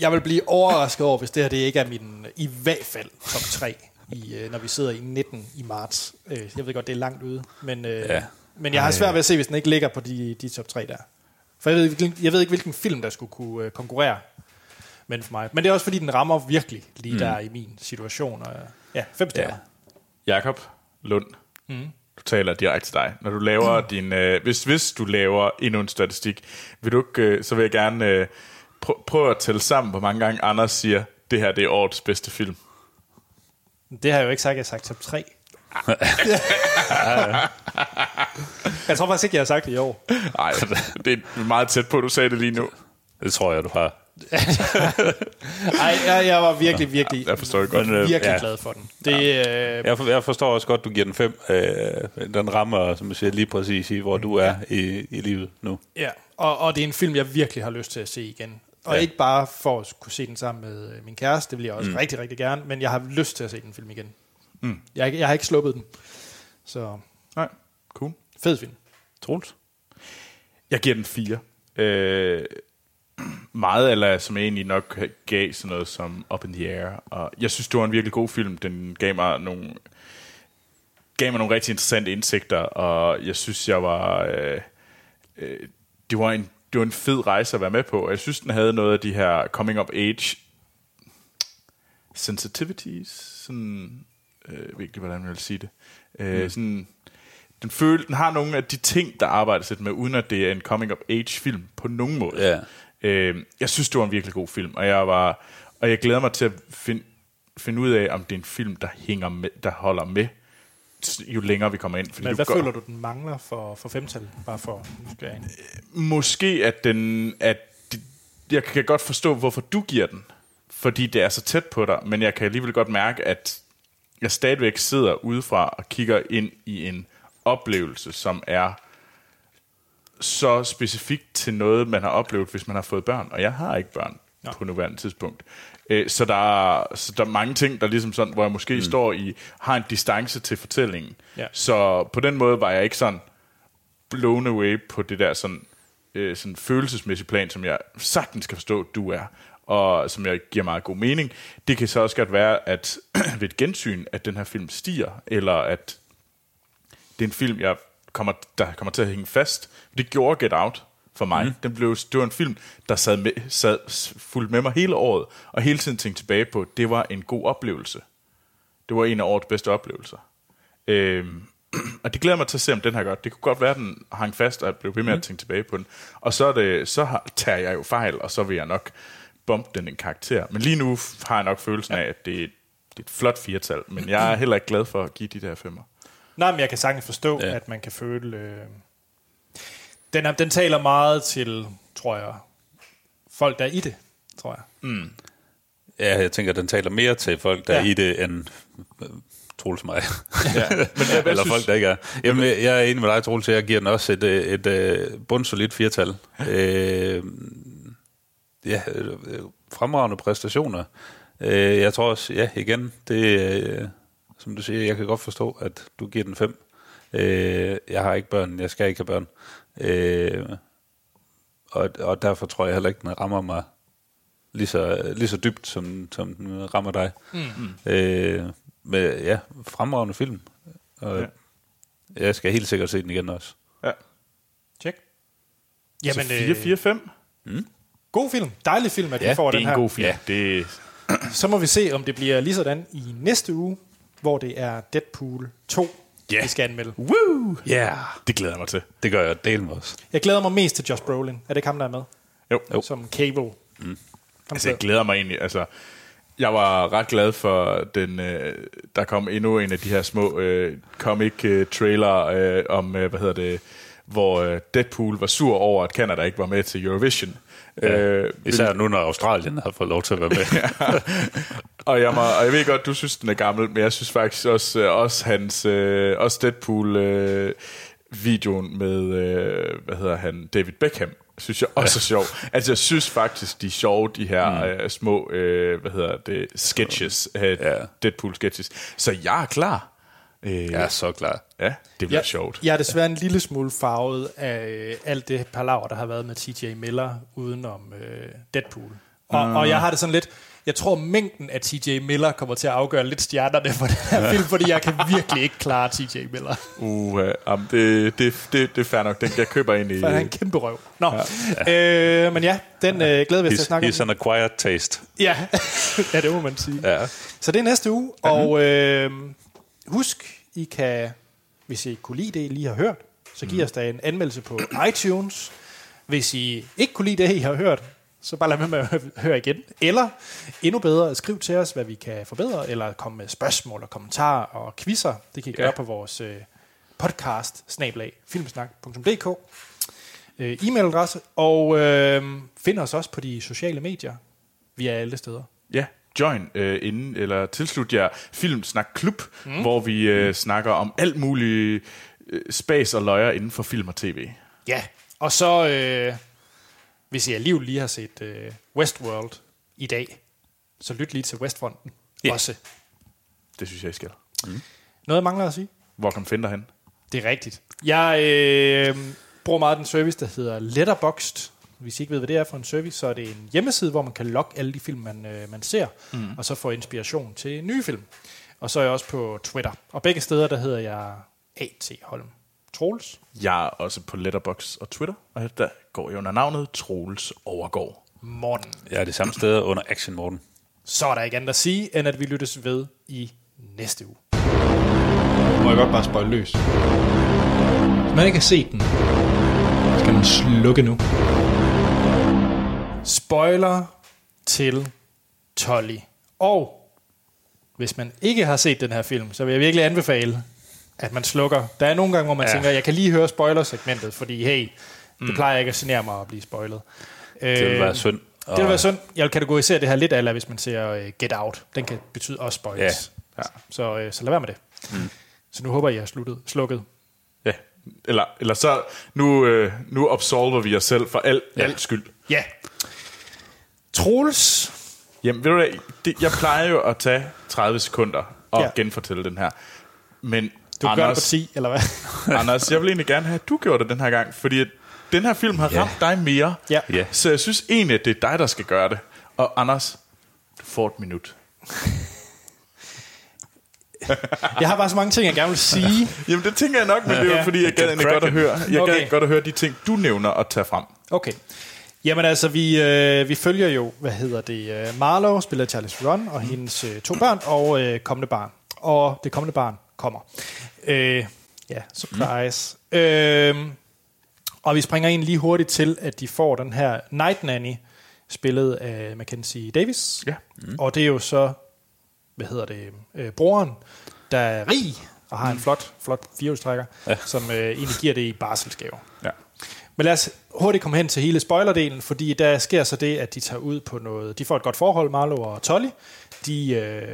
Speaker 1: jeg vil blive overrasket over, hvis det her det ikke er min, i hvert fald top 3, i, øh, når vi sidder i 19 i marts. Øh, jeg ved godt, det er langt ude, men, øh, ja. men jeg har svært ved at se, hvis den ikke ligger på de, de top 3 der. For jeg ved, jeg ved ikke, hvilken film, der skulle kunne øh, konkurrere men for mig. Men det er også fordi, den rammer virkelig lige mm. der i min situation. Og, ja, fem stjerner.
Speaker 2: Ja. Jakob Lund, mm. du taler direkte til dig. Når du laver mm. din... Øh, hvis, hvis du laver endnu en statistik, vil du ikke, øh, så vil jeg gerne øh, pr- prøve at tælle sammen, hvor mange gange Anders siger, det her det er årets bedste film.
Speaker 1: Det har jeg jo ikke sagt, jeg har sagt top 3. jeg tror faktisk ikke, jeg har sagt det i år.
Speaker 2: Nej, det er meget tæt på, at du sagde det lige nu.
Speaker 3: Det tror jeg, du har.
Speaker 1: Ej, jeg, jeg var virkelig, virkelig,
Speaker 2: ja, jeg forstår det godt.
Speaker 1: Men, øh, virkelig ja. glad for den. Det,
Speaker 3: ja. øh, jeg, for, jeg forstår også godt, du giver den fem. Øh, den rammer, som du siger, lige præcis i, hvor du er i, i livet nu.
Speaker 1: Ja, og, og det er en film, jeg virkelig har lyst til at se igen. Og ja. ikke bare for at kunne se den sammen med øh, min kæreste, det vil jeg også mm. rigtig, rigtig gerne, men jeg har lyst til at se den film igen. Mm. Jeg, jeg har ikke sluppet den. Så.
Speaker 2: Nej, cool.
Speaker 1: Fed film.
Speaker 3: Troels?
Speaker 2: Jeg giver den fire. Øh, meget eller som egentlig nok gav sådan noget som Up in the Air. Og jeg synes, det var en virkelig god film. Den gav mig nogle, gav mig nogle rigtig interessante indsigter, og jeg synes, jeg var... Øh, øh, det, var en, det var en fed rejse at være med på. Jeg synes, den havde noget af de her coming of age sensitivities, sådan, øh, jeg ved ikke, hvordan man vil sige det, øh, mm. sådan, den, føl, den har nogle af de ting, der arbejdes lidt med, uden at det er en coming-of-age-film på nogen måde.
Speaker 3: Ja.
Speaker 2: Øh, jeg synes, det var en virkelig god film, og jeg var, og jeg glæder mig til at finde finde ud af, om det er en film, der hænger med, der holder med, jo længere vi kommer ind. Fordi
Speaker 1: Men
Speaker 2: du
Speaker 1: hvad
Speaker 2: går-
Speaker 1: føler du, den mangler for, for femtal? Bare for nysgerrighed.
Speaker 2: Måske at den... At det, jeg kan godt forstå, hvorfor du giver den. Fordi det er så tæt på dig. Men jeg kan alligevel godt mærke, at jeg stadigvæk sidder udefra og kigger ind i en oplevelse, som er så specifikt til noget, man har oplevet, hvis man har fået børn. Og jeg har ikke børn
Speaker 1: Nå.
Speaker 2: på nuværende tidspunkt. Øh, Så der, er, så der er mange ting, der ligesom sådan, hvor jeg måske mm. står i, har en distance til fortællingen.
Speaker 1: Ja.
Speaker 2: Så på den måde var jeg ikke sådan blown away på det der sådan, øh, sådan følelsesmæssige plan, som jeg sagtens kan forstå, du er, og som jeg giver meget god mening. Det kan så også godt være, at ved et gensyn, at den her film stiger, eller at det er en film, jeg kommer, der kommer til at hænge fast. Det gjorde Get Out for mig. Mm. Den blev, det var en film, der sad, med, sad fuldt med mig hele året, og hele tiden tænkte tilbage på, det var en god oplevelse. Det var en af årets bedste oplevelser. Øhm, og det glæder mig til at se, om den her godt. Det kunne godt være, at den hang fast, og jeg blev ved med at tænke tilbage på den. Og så, er det, så har, tager jeg jo fejl, og så vil jeg nok bumpe den en karakter. Men lige nu har jeg nok følelsen af, at det, er- det er et flot firtal, men jeg er heller ikke glad for at give de der femmer.
Speaker 1: Nej, men jeg kan sagtens forstå,
Speaker 3: Ja.
Speaker 1: at man kan føle... Øh, den, er, den taler meget til, tror jeg, folk, der er i det, tror jeg.
Speaker 3: Ja, jeg tænker, den taler mere til folk, der ja. Er i det, end øh, Troels mig.
Speaker 2: Ja. Men hvad,
Speaker 3: Eller folk, der ikke er. Jamen, jeg er enig med dig, Troels. Jeg giver den også et, øh, et, et bundsolidt firtal. øh, ja, øh, fremragende præstationer. Øh, jeg tror også, ja, igen, det øh, som du siger, jeg kan godt forstå, at du giver den fem. Øh, jeg har ikke børn, jeg skal ikke have børn. Øh, og, og derfor tror jeg heller ikke, den rammer mig lige så, lige så dybt, som, som den rammer dig. Mm. Øh, men ja, fremragende film. Og
Speaker 2: Ja.
Speaker 3: jeg skal helt sikkert se den igen også.
Speaker 2: ja.
Speaker 1: Tjek.
Speaker 2: Jamen, så 4,
Speaker 1: øh,
Speaker 2: 4, 5.
Speaker 1: god film. Dejlig film, at
Speaker 3: Ja,
Speaker 1: vi får
Speaker 2: Det
Speaker 1: den
Speaker 2: er en
Speaker 1: her.
Speaker 2: god film.
Speaker 3: Ja.
Speaker 2: Det,
Speaker 1: Så må vi se, om det bliver lige sådan i næste uge, hvor det er Deadpool 2,
Speaker 2: Ja.
Speaker 1: vi skal anmelde.
Speaker 2: woo!
Speaker 3: Ja, yeah.
Speaker 2: det glæder jeg mig til.
Speaker 3: det gør jeg del med os.
Speaker 1: Jeg glæder mig mest til Josh Brolin. Er det ikke ham, der er med?
Speaker 2: Jo.
Speaker 3: Jo.
Speaker 1: Som Cable. Mm.
Speaker 2: Altså, jeg glæder mig egentlig. Altså, jeg var ret glad for, den, øh, der kom endnu en af de her små øh, comic-trailer øh, om, øh, hvad hedder det, hvor øh, Deadpool var sur over, at Canada ikke var med til Eurovision.
Speaker 3: Ja.
Speaker 2: Øh,
Speaker 3: Især nu, når Australien har fået lov til at være med.
Speaker 2: og, jeg må, og jeg ved godt, du synes, den er gammel, men jeg synes faktisk også, øh, også hans, øh, også Deadpool øh, videoen med, øh, hvad hedder han, David Beckham, synes jeg også er sjov. Altså, jeg synes faktisk, de er sjove, de her mm. øh, små, øh, hvad hedder det, sketches, øh,
Speaker 3: Ja.
Speaker 2: Deadpool sketches. Så jeg er klar. Øh,
Speaker 3: Jeg er så klar.
Speaker 2: ja, det bliver sjovt.
Speaker 1: Jeg er desværre en lille smule farvet af øh, alt det palaver, der har været med TJ Miller udenom øh, Deadpool. Og,
Speaker 2: Ah.
Speaker 1: og jeg har det sådan lidt... Jeg tror, mængden af TJ Miller kommer til at afgøre lidt stjernerne for den her film, fordi jeg kan virkelig ikke klare TJ Miller.
Speaker 2: Uh, uh, um, det, det, det, det er fair nok. Den, jeg køber ind i...
Speaker 1: For han er en kæmpe røv. Nå, ja. Øh, men ja, den øh, glæder vi os til at
Speaker 3: He's,
Speaker 1: snakke
Speaker 3: he's
Speaker 1: om.
Speaker 3: an acquired taste.
Speaker 1: Ja. ja, det må man sige.
Speaker 3: Ja.
Speaker 1: Så det er næste uge, og øh, husk, I kan, hvis I kunne lide det, I lige har hørt, så giv os da en anmeldelse på iTunes. Hvis I ikke kunne lide det, I har hørt, så bare lad være med at høre igen. Eller endnu bedre, skriv til os, hvad vi kan forbedre, eller komme med spørgsmål og kommentarer og quizzer. Det kan I gøre
Speaker 2: Ja.
Speaker 1: på vores øh, podcast, snablag, filmsnak.dk øh, e-mailadresse, og øh, find os også på de sociale medier. Vi er alle steder.
Speaker 2: Ja, join øh, inden, eller tilslut jer Filmsnak Klub, mm. hvor vi øh, snakker om alt muligt øh, spas og løjer inden for film og tv.
Speaker 1: Ja, og så, øh, hvis I alligevel lige har set øh, Westworld i dag, så lyt lige til Westfronten
Speaker 3: Ja.
Speaker 1: også.
Speaker 2: Det synes jeg, I skal.
Speaker 1: Noget jeg mangler at sige?
Speaker 2: Hvor kan man finde dig hen?
Speaker 1: Det er rigtigt. Jeg øh, bruger meget den service, der hedder Letterboxd. Hvis I ikke ved, hvad det er for en service, så er det en hjemmeside, hvor man kan logge alle de film, man, øh, man ser, mm. og så få inspiration til nye film. Og så er jeg også på Twitter. Og begge steder, der hedder jeg A.T. Holm. Troels.
Speaker 2: Jeg er også på Letterbox og Twitter, og der går jeg under navnet Troels Overgaard.
Speaker 1: Morten.
Speaker 3: Jeg er det samme sted under Action Morten.
Speaker 1: så er der ikke andet at sige, end at vi lyttes ved i næste uge.
Speaker 6: Må jeg godt bare spøjle løs? Hvis man ikke har set den, skal man slukke nu.
Speaker 1: Spoiler til Tolly. Og hvis man ikke har set den her film, så vil jeg virkelig anbefale, at man slukker. Der er nogle gange, hvor man ja. tænker, jeg kan lige høre spoilersegmentet, fordi hey, det plejer ikke at genere mig at blive spoilet.
Speaker 3: Det vil være synd.
Speaker 1: Det vil være synd. Jeg vil kategorisere det her lidt af, hvis man ser uh, Get Out. Den kan betyde også spoilers. Ja. Ja. Så, uh, så lad være med det. Mm. Så nu håber jeg, I har sluttet, slukket.
Speaker 2: Ja. Eller, eller så, nu, øh, nu absolver vi os selv for al, ja. alt skyld.
Speaker 1: Ja. Troels,
Speaker 2: Jamen, ved du hvad, det, jeg plejer jo at tage 30 sekunder og
Speaker 1: Ja.
Speaker 2: genfortælle den her. Men
Speaker 1: du gør det på
Speaker 2: Anders,
Speaker 1: 10, eller hvad?
Speaker 2: Anders, jeg vil egentlig gerne have, at du gjorde det den her gang, fordi at den her film har
Speaker 3: Ja.
Speaker 2: ramt dig mere.
Speaker 1: Ja.
Speaker 3: Ja.
Speaker 2: Så jeg synes egentlig, at det er dig, der skal gøre det. Og Anders, du får et minut.
Speaker 1: Jeg har bare så mange ting, jeg gerne vil sige.
Speaker 2: Jamen det tænker jeg nok, men det er jo
Speaker 1: Ja.
Speaker 2: fordi, jeg gad godt at høre, jeg
Speaker 1: Okay.
Speaker 2: gad godt at høre de ting, du nævner og tage frem.
Speaker 1: Okay. Jamen altså, vi, øh, vi følger jo, hvad hedder det, øh, Marlowe spiller Charles Ron og hendes øh, to børn og øh, kommende barn. Og det kommende barn kommer. Øh, ja, surprise. Mm. Øh, og vi springer ind lige hurtigt til, at de får den her Night Nanny, spillet af Mackenzie Davis.
Speaker 2: Ja.
Speaker 1: Mm. Og det er jo så, hvad hedder det, øh, broren, der er rig og har en flot, flot firehjulstrækker, ja. som øh, egentlig giver det i barselsgave.
Speaker 2: Ja.
Speaker 1: Men lad os hurtigt komme hen til hele spoilerdelen, fordi der sker så det, at de tager ud på noget... De får et godt forhold, Marlo og Tolly. De øh,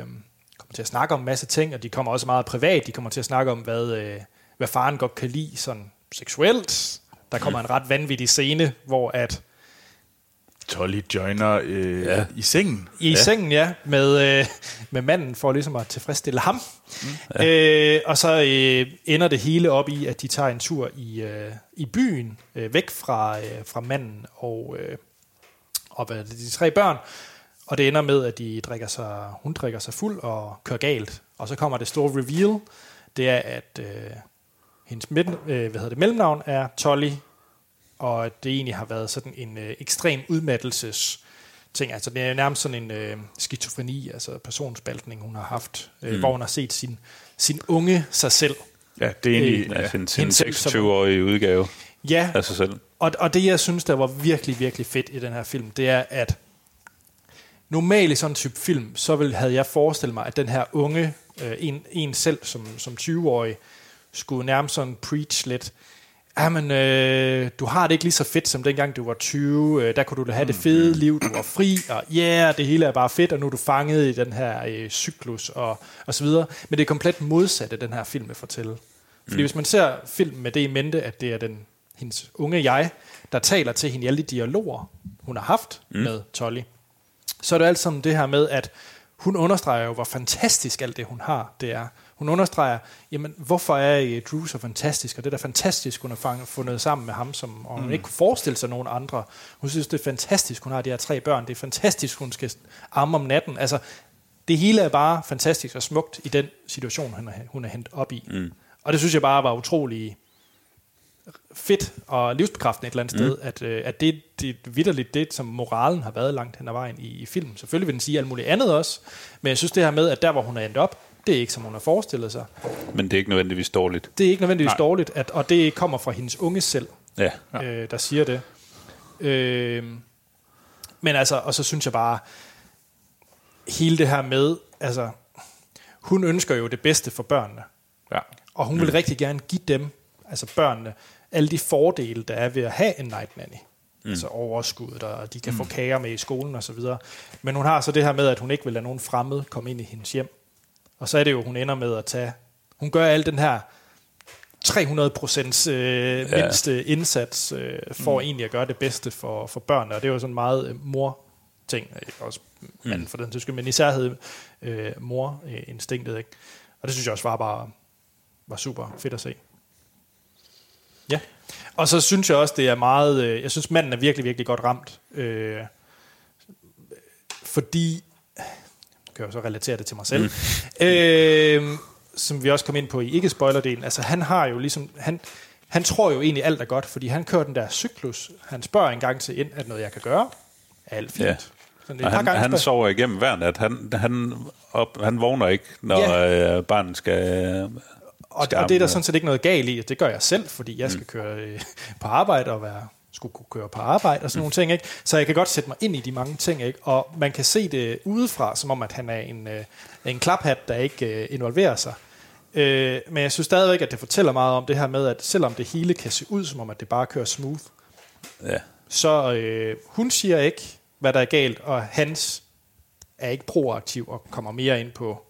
Speaker 1: kommer til at snakke om en masse ting, og de kommer også meget privat. De kommer til at snakke om, hvad, øh, hvad faren godt kan lide sådan seksuelt. Der kommer en ret vanvittig scene, hvor at
Speaker 2: Tolly joiner øh,
Speaker 3: Ja.
Speaker 2: i sengen.
Speaker 1: i ja. sengen, ja, med, øh, med manden for ligesom at tilfredsstille ham. Mm, ja. øh, og så øh, ender det hele op i, at de tager en tur i, øh, i byen, øh, væk fra, øh, fra manden og, øh, og hvad er det, de tre børn. Og det ender med, at de drikker sig, hun drikker sig fuld og kører galt. Og så kommer det store reveal, det er, at øh, hendes midt, øh, hvad hedder det, mellemnavn er Tolly, og at det egentlig har været sådan en øh, ekstrem udmattelses ting. Altså det er nærmest sådan en øh, skizofreni, altså personspaltning, hun har haft, øh, mm. hvor hun har set sin, sin unge sig selv.
Speaker 2: Ja, det er egentlig...
Speaker 1: Øh,
Speaker 3: Ja,
Speaker 1: selv som-
Speaker 3: 26-årige udgave
Speaker 1: Ja,
Speaker 3: af sig selv.
Speaker 1: og, og det jeg synes, der var virkelig, virkelig fedt i den her film, det er, at normalt i sådan en type film, så ville, havde jeg forestillet mig, at den her unge, øh, en, en selv som, som 20-årig, skulle nærmest sådan preach lidt, jamen, øh, du har det ikke lige så fedt, som dengang du var 20, øh, der kunne du have det fede liv, du var fri, og ja, yeah, det hele er bare fedt, og nu er du fanget i den her øh, cyklus, og, og så videre. Men det er komplet modsatte, den her film vil fortælle. Fordi hvis man ser film med det i mente, at det er den, hendes unge jeg, der taler til hende i alle de dialoger, hun har haft mm. med Tolly, så er det alt sammen det her med, at hun understreger jo, hvor fantastisk alt det, hun har, det er. Hun understreger, jamen, hvorfor er Drew så fantastisk, og det er da fantastisk, hun har fundet sammen med ham, som, og hun ikke kunne forestille sig nogen andre. Hun synes, det er fantastisk, hun har de her tre børn. Det er fantastisk, hun skal arme om natten. Altså, det hele er bare fantastisk og smukt i den situation, hun er, hun er hentet op i. Mm. Og det synes jeg bare var utrolig fedt og livsbekræftende et eller andet mm. sted, at, øh, at det, det er vidderligt det, som moralen har været langt hen ad vejen i, i filmen. Selvfølgelig vil den sige alt muligt andet også, men jeg synes det her med, at der, hvor hun er endt op, det er ikke, som hun har forestillet sig.
Speaker 3: Men det er ikke nødvendigvis dårligt.
Speaker 1: Det er ikke nødvendigvis Nej. dårligt, at, og det kommer fra hendes unge selv,
Speaker 3: Ja.
Speaker 1: ja. øh, der siger det. Øh, men altså, og så synes jeg bare, hele det her med, altså, hun ønsker jo det bedste for børnene.
Speaker 2: Ja.
Speaker 1: Og hun vil rigtig gerne give dem, altså børnene, alle de fordele, der er ved at have en night nanny. Mm. Altså overskuddet, og de kan mm. få kager med i skolen og så videre. Men hun har så det her med, at hun ikke vil lade nogen fremmed komme ind i hendes hjem. Og så er det jo, hun ender med at tage... Hun gør al den her 300 procents øh,
Speaker 3: Ja.
Speaker 1: mindste indsats øh, for mm. egentlig at gøre det bedste for, for børnene. Og det er jo sådan meget øh, mor-ting, øh, også manden for den tyske, men især havde øh, mor-instinktet. Ikke? Og det synes jeg også var bare var super fedt at se. Ja. Og så synes jeg også, det er meget... Øh, jeg synes, manden er virkelig, virkelig godt ramt. Øh, fordi... Kan jo så relatere det til mig selv. Mm. Øh, som vi også kom ind på i ikke-spoiler-delen. Altså, han har jo ligesom... Han, han tror jo egentlig, alt er godt, fordi han kører den der cyklus. Han spørger en gang til ind, at noget jeg kan gøre. Er alt fint.
Speaker 3: Ja.
Speaker 1: Sådan et
Speaker 3: Og
Speaker 1: par
Speaker 3: han, han sover igennem hver nat. Han, han, op, han vågner ikke, når
Speaker 1: Ja.
Speaker 3: øh, barnet skal...
Speaker 1: Og,
Speaker 3: skal
Speaker 1: og det er der sådan set ikke noget galt i. Det gør jeg selv, fordi jeg skal
Speaker 3: Mm.
Speaker 1: køre øh, på arbejde og være skulle kunne køre på arbejde og sådan
Speaker 3: Mm.
Speaker 1: nogle ting, ikke? Så jeg kan godt sætte mig ind i de mange ting, ikke? Og man kan se det udefra, som om at han er en, øh, en klaphat, der ikke øh, involverer sig. Øh, men jeg synes stadigvæk, at det fortæller meget om det her med, at selvom det hele kan se ud, som om at det bare kører smooth,
Speaker 3: Ja.
Speaker 1: så øh, hun siger ikke, hvad der er galt, og Hans er ikke proaktiv og kommer mere ind på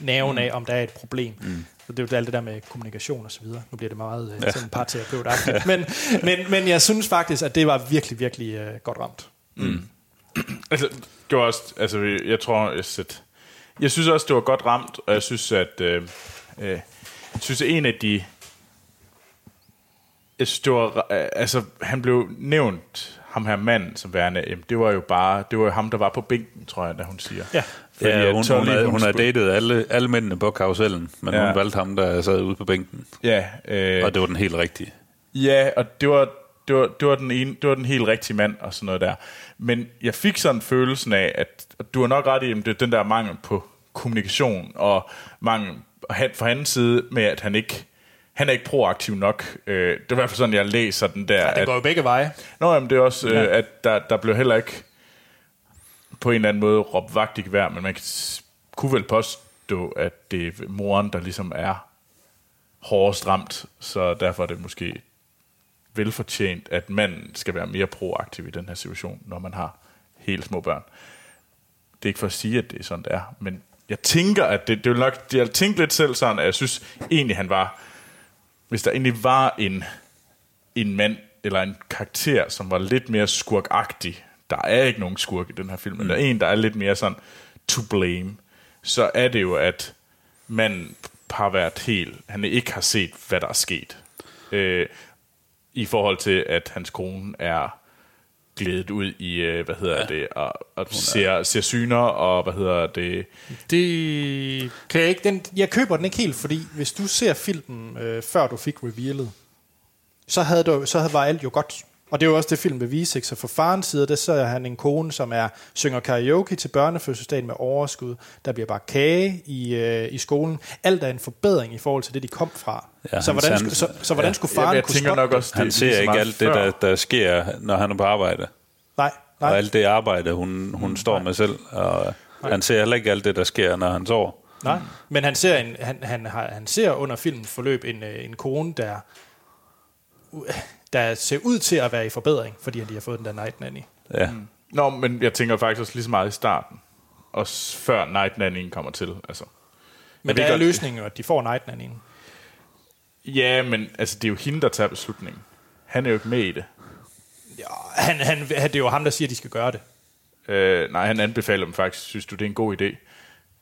Speaker 1: nerven af, om der er et problem. Mm. Så det er jo alt det der med kommunikation og så videre. Nu bliver det meget øh, sådan parterapeut men, men, men jeg synes faktisk, at det var virkelig, virkelig øh, godt ramt.
Speaker 2: Altså, det var også, altså, jeg tror, set, jeg synes også, det var godt ramt, og jeg synes, at, øh, øh, jeg synes, at en af de, jeg synes, det var, øh, altså, han blev nævnt, ham her mand, som værende, jamen, det var jo bare, det var jo ham, der var på bænken, tror jeg, da hun siger.
Speaker 1: Ja.
Speaker 3: Ja, hun, hun,
Speaker 2: Tolly,
Speaker 3: har, hun har
Speaker 2: spurgte-
Speaker 3: datet alle, alle mændene på karusellen, men
Speaker 2: Ja.
Speaker 3: ja. hun valgte ham, der sad ude på bænken.
Speaker 2: Ja, øh,
Speaker 3: Og det var den helt rigtige.
Speaker 2: Ja, og det var, det var, det var, den, ene, det var den helt rigtige mand og sådan noget der. Men jeg fik sådan følelsen af, at, du har nok ret i, at det er den der mangel på kommunikation, og mangel fra hans side med, at han ikke han er ikke proaktiv nok. Øh, det er i hvert fald sådan, jeg læser den der.
Speaker 1: Det
Speaker 2: at,
Speaker 1: går jo begge veje.
Speaker 2: Nå, jamen, det er også, øh,
Speaker 1: Ja.
Speaker 2: at der, der blev heller ikke på en eller anden måde råbt vagt i gevær, men man kan, kunne vel påstå, at det er moren, der ligesom er hårdest ramt, så derfor er det måske velfortjent, at manden skal være mere proaktiv i den her situation, når man har helt små børn. Det er ikke for at sige, at det er sådan, det er, men jeg tænker, at det, det er nok, jeg tænkte lidt selv sådan, at jeg synes egentlig, han var, hvis der egentlig var en, en mand eller en karakter, som var lidt mere skurkagtig, der er ikke nogen skurk i den her film, men der er en, der er lidt mere sådan to blame, så er det jo, at manden har været helt, han ikke har set, hvad der er sket. Øh, I forhold til, at hans kone er glædet ud i, øh, hvad hedder ja. det, og, og ser, ser syner, og hvad hedder det,
Speaker 1: Det kan jeg ikke. Den, jeg køber den ikke helt, fordi hvis du ser filmen, øh, før du fik revealet, så, havde du, så havde, var alt jo godt. Og det er jo også det, film vil vise. Ikke? Så fra farens side, der ser han en kone, som er synger karaoke til børnefødselsdagen med overskud. Der bliver bare kage i, øh, i skolen. Alt er en forbedring i forhold til det, de kom fra.
Speaker 3: Ja,
Speaker 1: så,
Speaker 3: han-
Speaker 1: hvordan
Speaker 3: han-
Speaker 1: skulle, så, så hvordan
Speaker 3: ja.
Speaker 1: skulle faren
Speaker 2: jeg
Speaker 1: kunne
Speaker 2: tænker nok også,
Speaker 3: Han
Speaker 2: det er
Speaker 3: ser
Speaker 2: lige så
Speaker 3: ikke alt det, der, der sker, når han er på arbejde.
Speaker 1: Nej,
Speaker 3: Og
Speaker 1: nej,
Speaker 3: alt det arbejde, hun, hun står med selv. Og han ser heller ikke alt det, der sker, når han sover.
Speaker 1: nej. Men han ser, en, han, han, har, han ser under filmens forløb en, øh, en kone, der, der ser ud til at være i forbedring, fordi de har fået den der night nanny.
Speaker 3: Ja.
Speaker 2: Nå, men jeg tænker faktisk også lige så meget i starten, også før Night Nanny kommer til. Altså.
Speaker 1: Men der er løsningen at de får night nannyen.
Speaker 2: Ja, men altså, det er jo hende, der tager beslutningen. Han er jo ikke med i det.
Speaker 1: Ja, han, han, han, det er jo ham, der siger, at de skal gøre det.
Speaker 2: Øh, nej, han anbefaler dem faktisk, synes du, det er en god idé?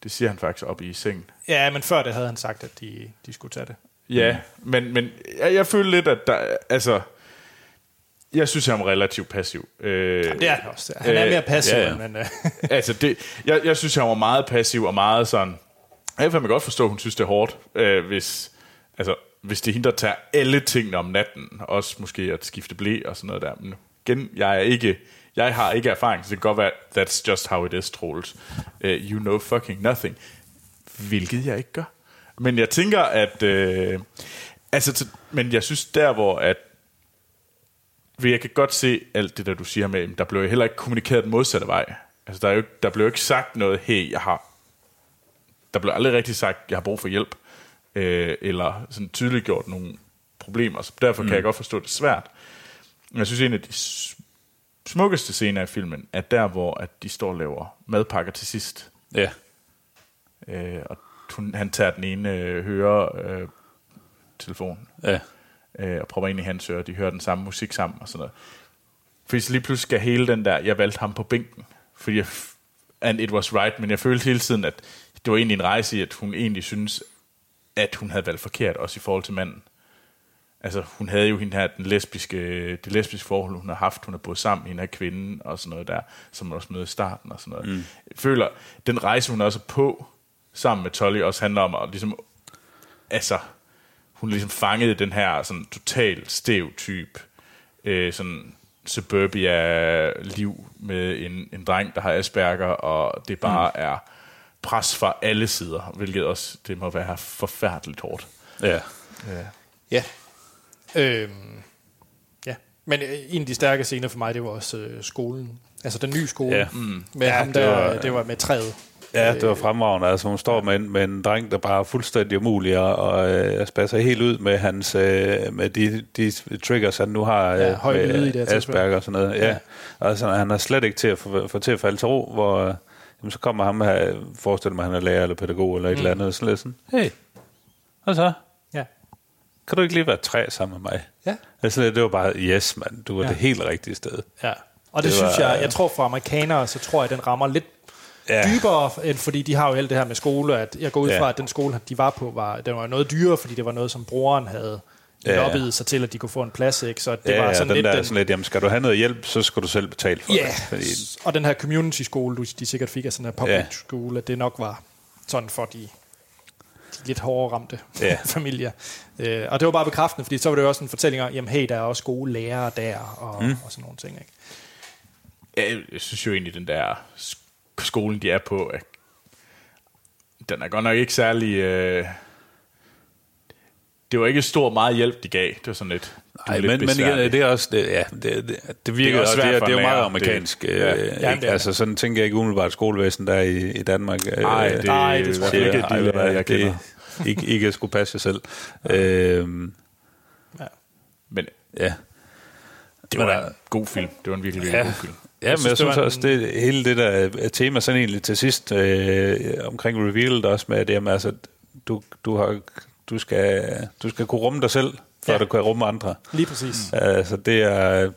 Speaker 2: Det siger han faktisk op i sengen.
Speaker 1: Ja, men før det havde han sagt, at de, de skulle tage det.
Speaker 2: Ja, mm. men, men jeg, jeg føler lidt, at der, altså, jeg synes, han er relativt passiv. Øh,
Speaker 1: Det er han også. Han er
Speaker 2: Øh,
Speaker 1: mere passiv,
Speaker 3: ja,
Speaker 1: ja, men... Øh,
Speaker 2: altså, det, jeg, jeg synes, han var meget passiv og meget sådan... Jeg kan godt forstå, at hun synes, det er hårdt, øh, hvis, altså, hvis det er hende, der tager alle tingene om natten, også måske at skifte blæ og sådan noget der. Men igen, jeg er ikke... Jeg har ikke erfaring, så det kan godt være, that's just how it is, Troels. Uh, you know fucking nothing. Hvilket jeg ikke gør. Men jeg tænker, at... Øh, altså, men jeg synes der, hvor at for jeg kan godt se alt det, der du siger med, der blev heller ikke kommunikeret den modsatte vej. Altså, der, er jo, der blev jo ikke sagt noget, hey, jeg har... Der blev aldrig rigtig sagt, jeg har brug for hjælp. Øh, eller sådan tydeligt gjort nogle problemer. Så derfor mm. kan jeg godt forstå, at det er svært. Men jeg synes, en af de smukkeste scener i filmen, er der, hvor at de står og laver madpakker til sidst.
Speaker 3: Ja.
Speaker 2: Øh, og hun, han tager den ene øh, hører øh, telefon
Speaker 3: Ja.
Speaker 2: Øh, og propper ind i hans øre, de hører den samme musik sammen og sådan noget. Fordi så lige pludselig skal hele den der, jeg valgte ham på bænken, fordi jeg, and it was right, men jeg følte hele tiden, at det var egentlig en rejse i, at hun egentlig synes, at hun havde valgt forkert, også i forhold til manden. Altså, hun havde jo hende her, den lesbiske, det lesbiske forhold, hun har haft, hun har boet sammen med hende her kvinden, og sådan noget der, som man også mødte i starten, og sådan noget. Mm. Jeg føler, den rejse, hun også er på, sammen med Tolly, også handler om at ligesom, altså, hun ligesom fangede den her sådan total stereotyp, øh, sådan suburbia-liv med en, en dreng, der har Asperger, og det bare mm. er pres fra alle sider, hvilket også, det må være forfærdeligt hårdt.
Speaker 3: Ja.
Speaker 1: Ja. Øhm, ja. Men øh, en af de stærke scener for mig, det var også øh, skolen. Altså den nye skole.
Speaker 3: Ja.
Speaker 1: Mm. Med
Speaker 3: Ja,
Speaker 1: ham
Speaker 3: det
Speaker 1: der,
Speaker 3: var-
Speaker 1: det var med træet.
Speaker 3: Ja, det var fremragende. Altså, hun står med en, med en dreng, der bare er fuldstændig umulig og, øh, spasser helt ud med hans øh, med de, de triggers, han nu har øh,
Speaker 1: Ja, høj
Speaker 3: med
Speaker 1: i det.
Speaker 3: Asperger og sådan noget. Ja.
Speaker 1: Ja.
Speaker 3: Altså, han er slet ikke til at få, få til at falde til ro, hvor øh, jamen, så kommer ham her, forestiller mig, han er lærer eller pædagog eller et mm. eller andet, og sådan sådan, hey, og så?
Speaker 1: Ja.
Speaker 3: Kan du ikke lige være træ sammen med mig?
Speaker 1: Ja.
Speaker 3: Altså, det var bare, yes, mand, du var
Speaker 1: Ja.
Speaker 3: det helt rigtige sted.
Speaker 1: ja. Og det,
Speaker 3: Det
Speaker 1: det
Speaker 3: var-
Speaker 1: synes jeg, jeg tror for amerikanere, så tror jeg, den rammer lidt
Speaker 3: Ja.
Speaker 1: ja. dybere, end fordi de har jo alt det her med skole, at jeg går ud
Speaker 3: Ja.
Speaker 1: fra, at den skole, de var på, var, den var noget dyrere, fordi det var noget, som broren havde
Speaker 3: Ja, ja.
Speaker 1: sig til, at de kunne få en plads, ikke? Så det
Speaker 3: ja,
Speaker 1: var
Speaker 3: ja,
Speaker 1: sådan
Speaker 3: den
Speaker 1: lidt
Speaker 3: der
Speaker 1: den,
Speaker 3: sådan lidt, jamen, skal du have noget hjælp, så skal du selv betale for
Speaker 1: Ja,
Speaker 3: det. Fordi,
Speaker 1: og den her community skole, du, de sikkert fik af sådan en public
Speaker 3: Ja.
Speaker 1: school, at det nok var sådan for de, de lidt hårdere ramte
Speaker 3: Ja.
Speaker 1: familier. Øh, og det var bare bekræftende, fordi så var det jo også en fortælling om, jamen hey, der er også gode lærere der, og, mm. og sådan nogle ting. Ikke?
Speaker 2: Ja, jeg synes jo egentlig, den der sk- skolen, de er på, at den er godt nok ikke særlig... Øh, det var ikke stor meget hjælp, de gav. Det var sådan lidt... det
Speaker 3: Nej,
Speaker 2: lidt
Speaker 3: men, men igen, det er også, det, ja, det, det, det virker
Speaker 2: Det er også
Speaker 3: det, er, det er jo meget amerikansk.
Speaker 2: Det-
Speaker 3: Det,
Speaker 2: ja.
Speaker 3: ja.
Speaker 1: Jamen,
Speaker 3: ikke?
Speaker 1: det
Speaker 3: altså, sådan tænker jeg ikke umiddelbart skolevæsen, der er i, i Danmark.
Speaker 2: Nej, det,
Speaker 1: Nej, det tror jeg
Speaker 2: ikke. De lærere, jeg kender.
Speaker 3: det, ikke, ikke at skulle passe jer selv. øhm,
Speaker 2: Men
Speaker 3: ja.
Speaker 2: det
Speaker 3: Men
Speaker 2: var
Speaker 3: der-
Speaker 2: en god film. Det var en virkelig, virkelig
Speaker 3: Ja.
Speaker 2: god film.
Speaker 3: Ja, men
Speaker 1: synes,
Speaker 3: jeg
Speaker 1: det
Speaker 3: synes også, det hele det der øh, tema sådan egentlig til sidst øh, omkring revealed også med, at jamen, altså, du, du, har, du, skal, du skal kunne rumme dig selv, for
Speaker 1: Ja.
Speaker 3: at du kan rumme andre.
Speaker 1: Lige præcis.
Speaker 3: Altså, det, er,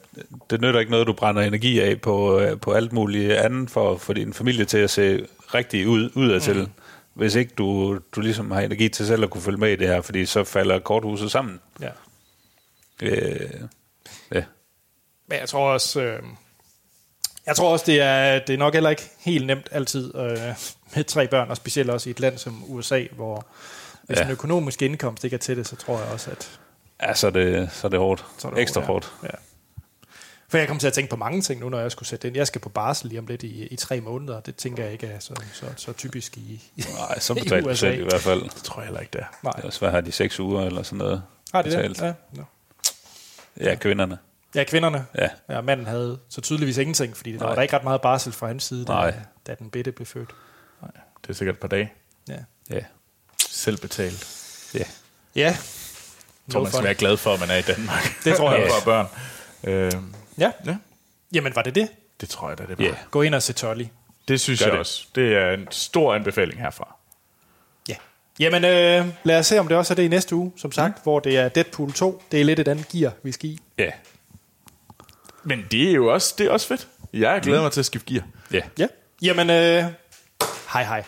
Speaker 3: det nytter ikke noget, du brænder energi af på, øh, på alt muligt andet for, for din familie til at se rigtig ud, udadtil. Mm. Hvis ikke du, du ligesom har energi til selv at kunne følge med i det her, fordi så falder korthuset sammen.
Speaker 1: Ja.
Speaker 3: Øh, ja.
Speaker 1: Men jeg tror også, øh, jeg tror også, det er, det er nok heller ikke helt nemt altid øh, med tre børn, og specielt også i et land som USA, hvor hvis
Speaker 3: Ja.
Speaker 1: en økonomisk indkomst ikke er til det, så tror jeg også, at
Speaker 3: ja, så er det, så er det hårdt.
Speaker 1: så er det
Speaker 3: Ekstra
Speaker 1: ja.
Speaker 3: hårdt.
Speaker 1: Ja. For jeg kommer til at tænke på mange ting nu, når jeg skulle sætte ind. Jeg skal på barsel lige om lidt i, i tre måneder, det tænker jeg ikke er så, så, så typisk i,
Speaker 3: Nej, så
Speaker 1: i
Speaker 3: betaler du selv i hvert fald.
Speaker 2: Det tror jeg heller ikke, det er.
Speaker 1: Nej.
Speaker 3: Ellers hvad har de seks uger eller sådan noget
Speaker 1: Har de
Speaker 3: betalt?
Speaker 1: det? Ja. No.
Speaker 3: Ja, kvinderne.
Speaker 1: Ja, kvinderne.
Speaker 3: Ja.
Speaker 1: Ja, manden havde så tydeligvis ingenting, fordi der
Speaker 3: Nej.
Speaker 1: var der ikke ret meget barsel fra hans side, da,
Speaker 3: Nej.
Speaker 1: da den bitte blev født.
Speaker 2: Det er sikkert et par dage.
Speaker 1: Ja.
Speaker 3: Ja.
Speaker 2: Selv betalt.
Speaker 3: ja.
Speaker 1: Ja.
Speaker 2: Jeg tror, man skal være glad for, at man er i Danmark.
Speaker 1: Det tror jeg
Speaker 2: for
Speaker 1: også.
Speaker 2: børn. Øh,
Speaker 1: Ja.
Speaker 2: ja,
Speaker 1: Jamen, var det det?
Speaker 2: det tror jeg da, det var.
Speaker 3: Ja.
Speaker 1: Gå ind og se Tolly.
Speaker 2: Det synes
Speaker 3: Gør
Speaker 2: jeg
Speaker 3: det.
Speaker 2: også. Det er en stor anbefaling herfra.
Speaker 1: Ja. Jamen, øh, lad os se, om det også er det i næste uge, som sagt, hvor det er Deadpool 2. Det er lidt et andet gear, vi skal i.
Speaker 3: Ja.
Speaker 2: Men det er jo også, det er også fedt. Jeg glæder mig til at skifte gear.
Speaker 3: Ja.
Speaker 1: Ja. Jamen, øh, hej hej.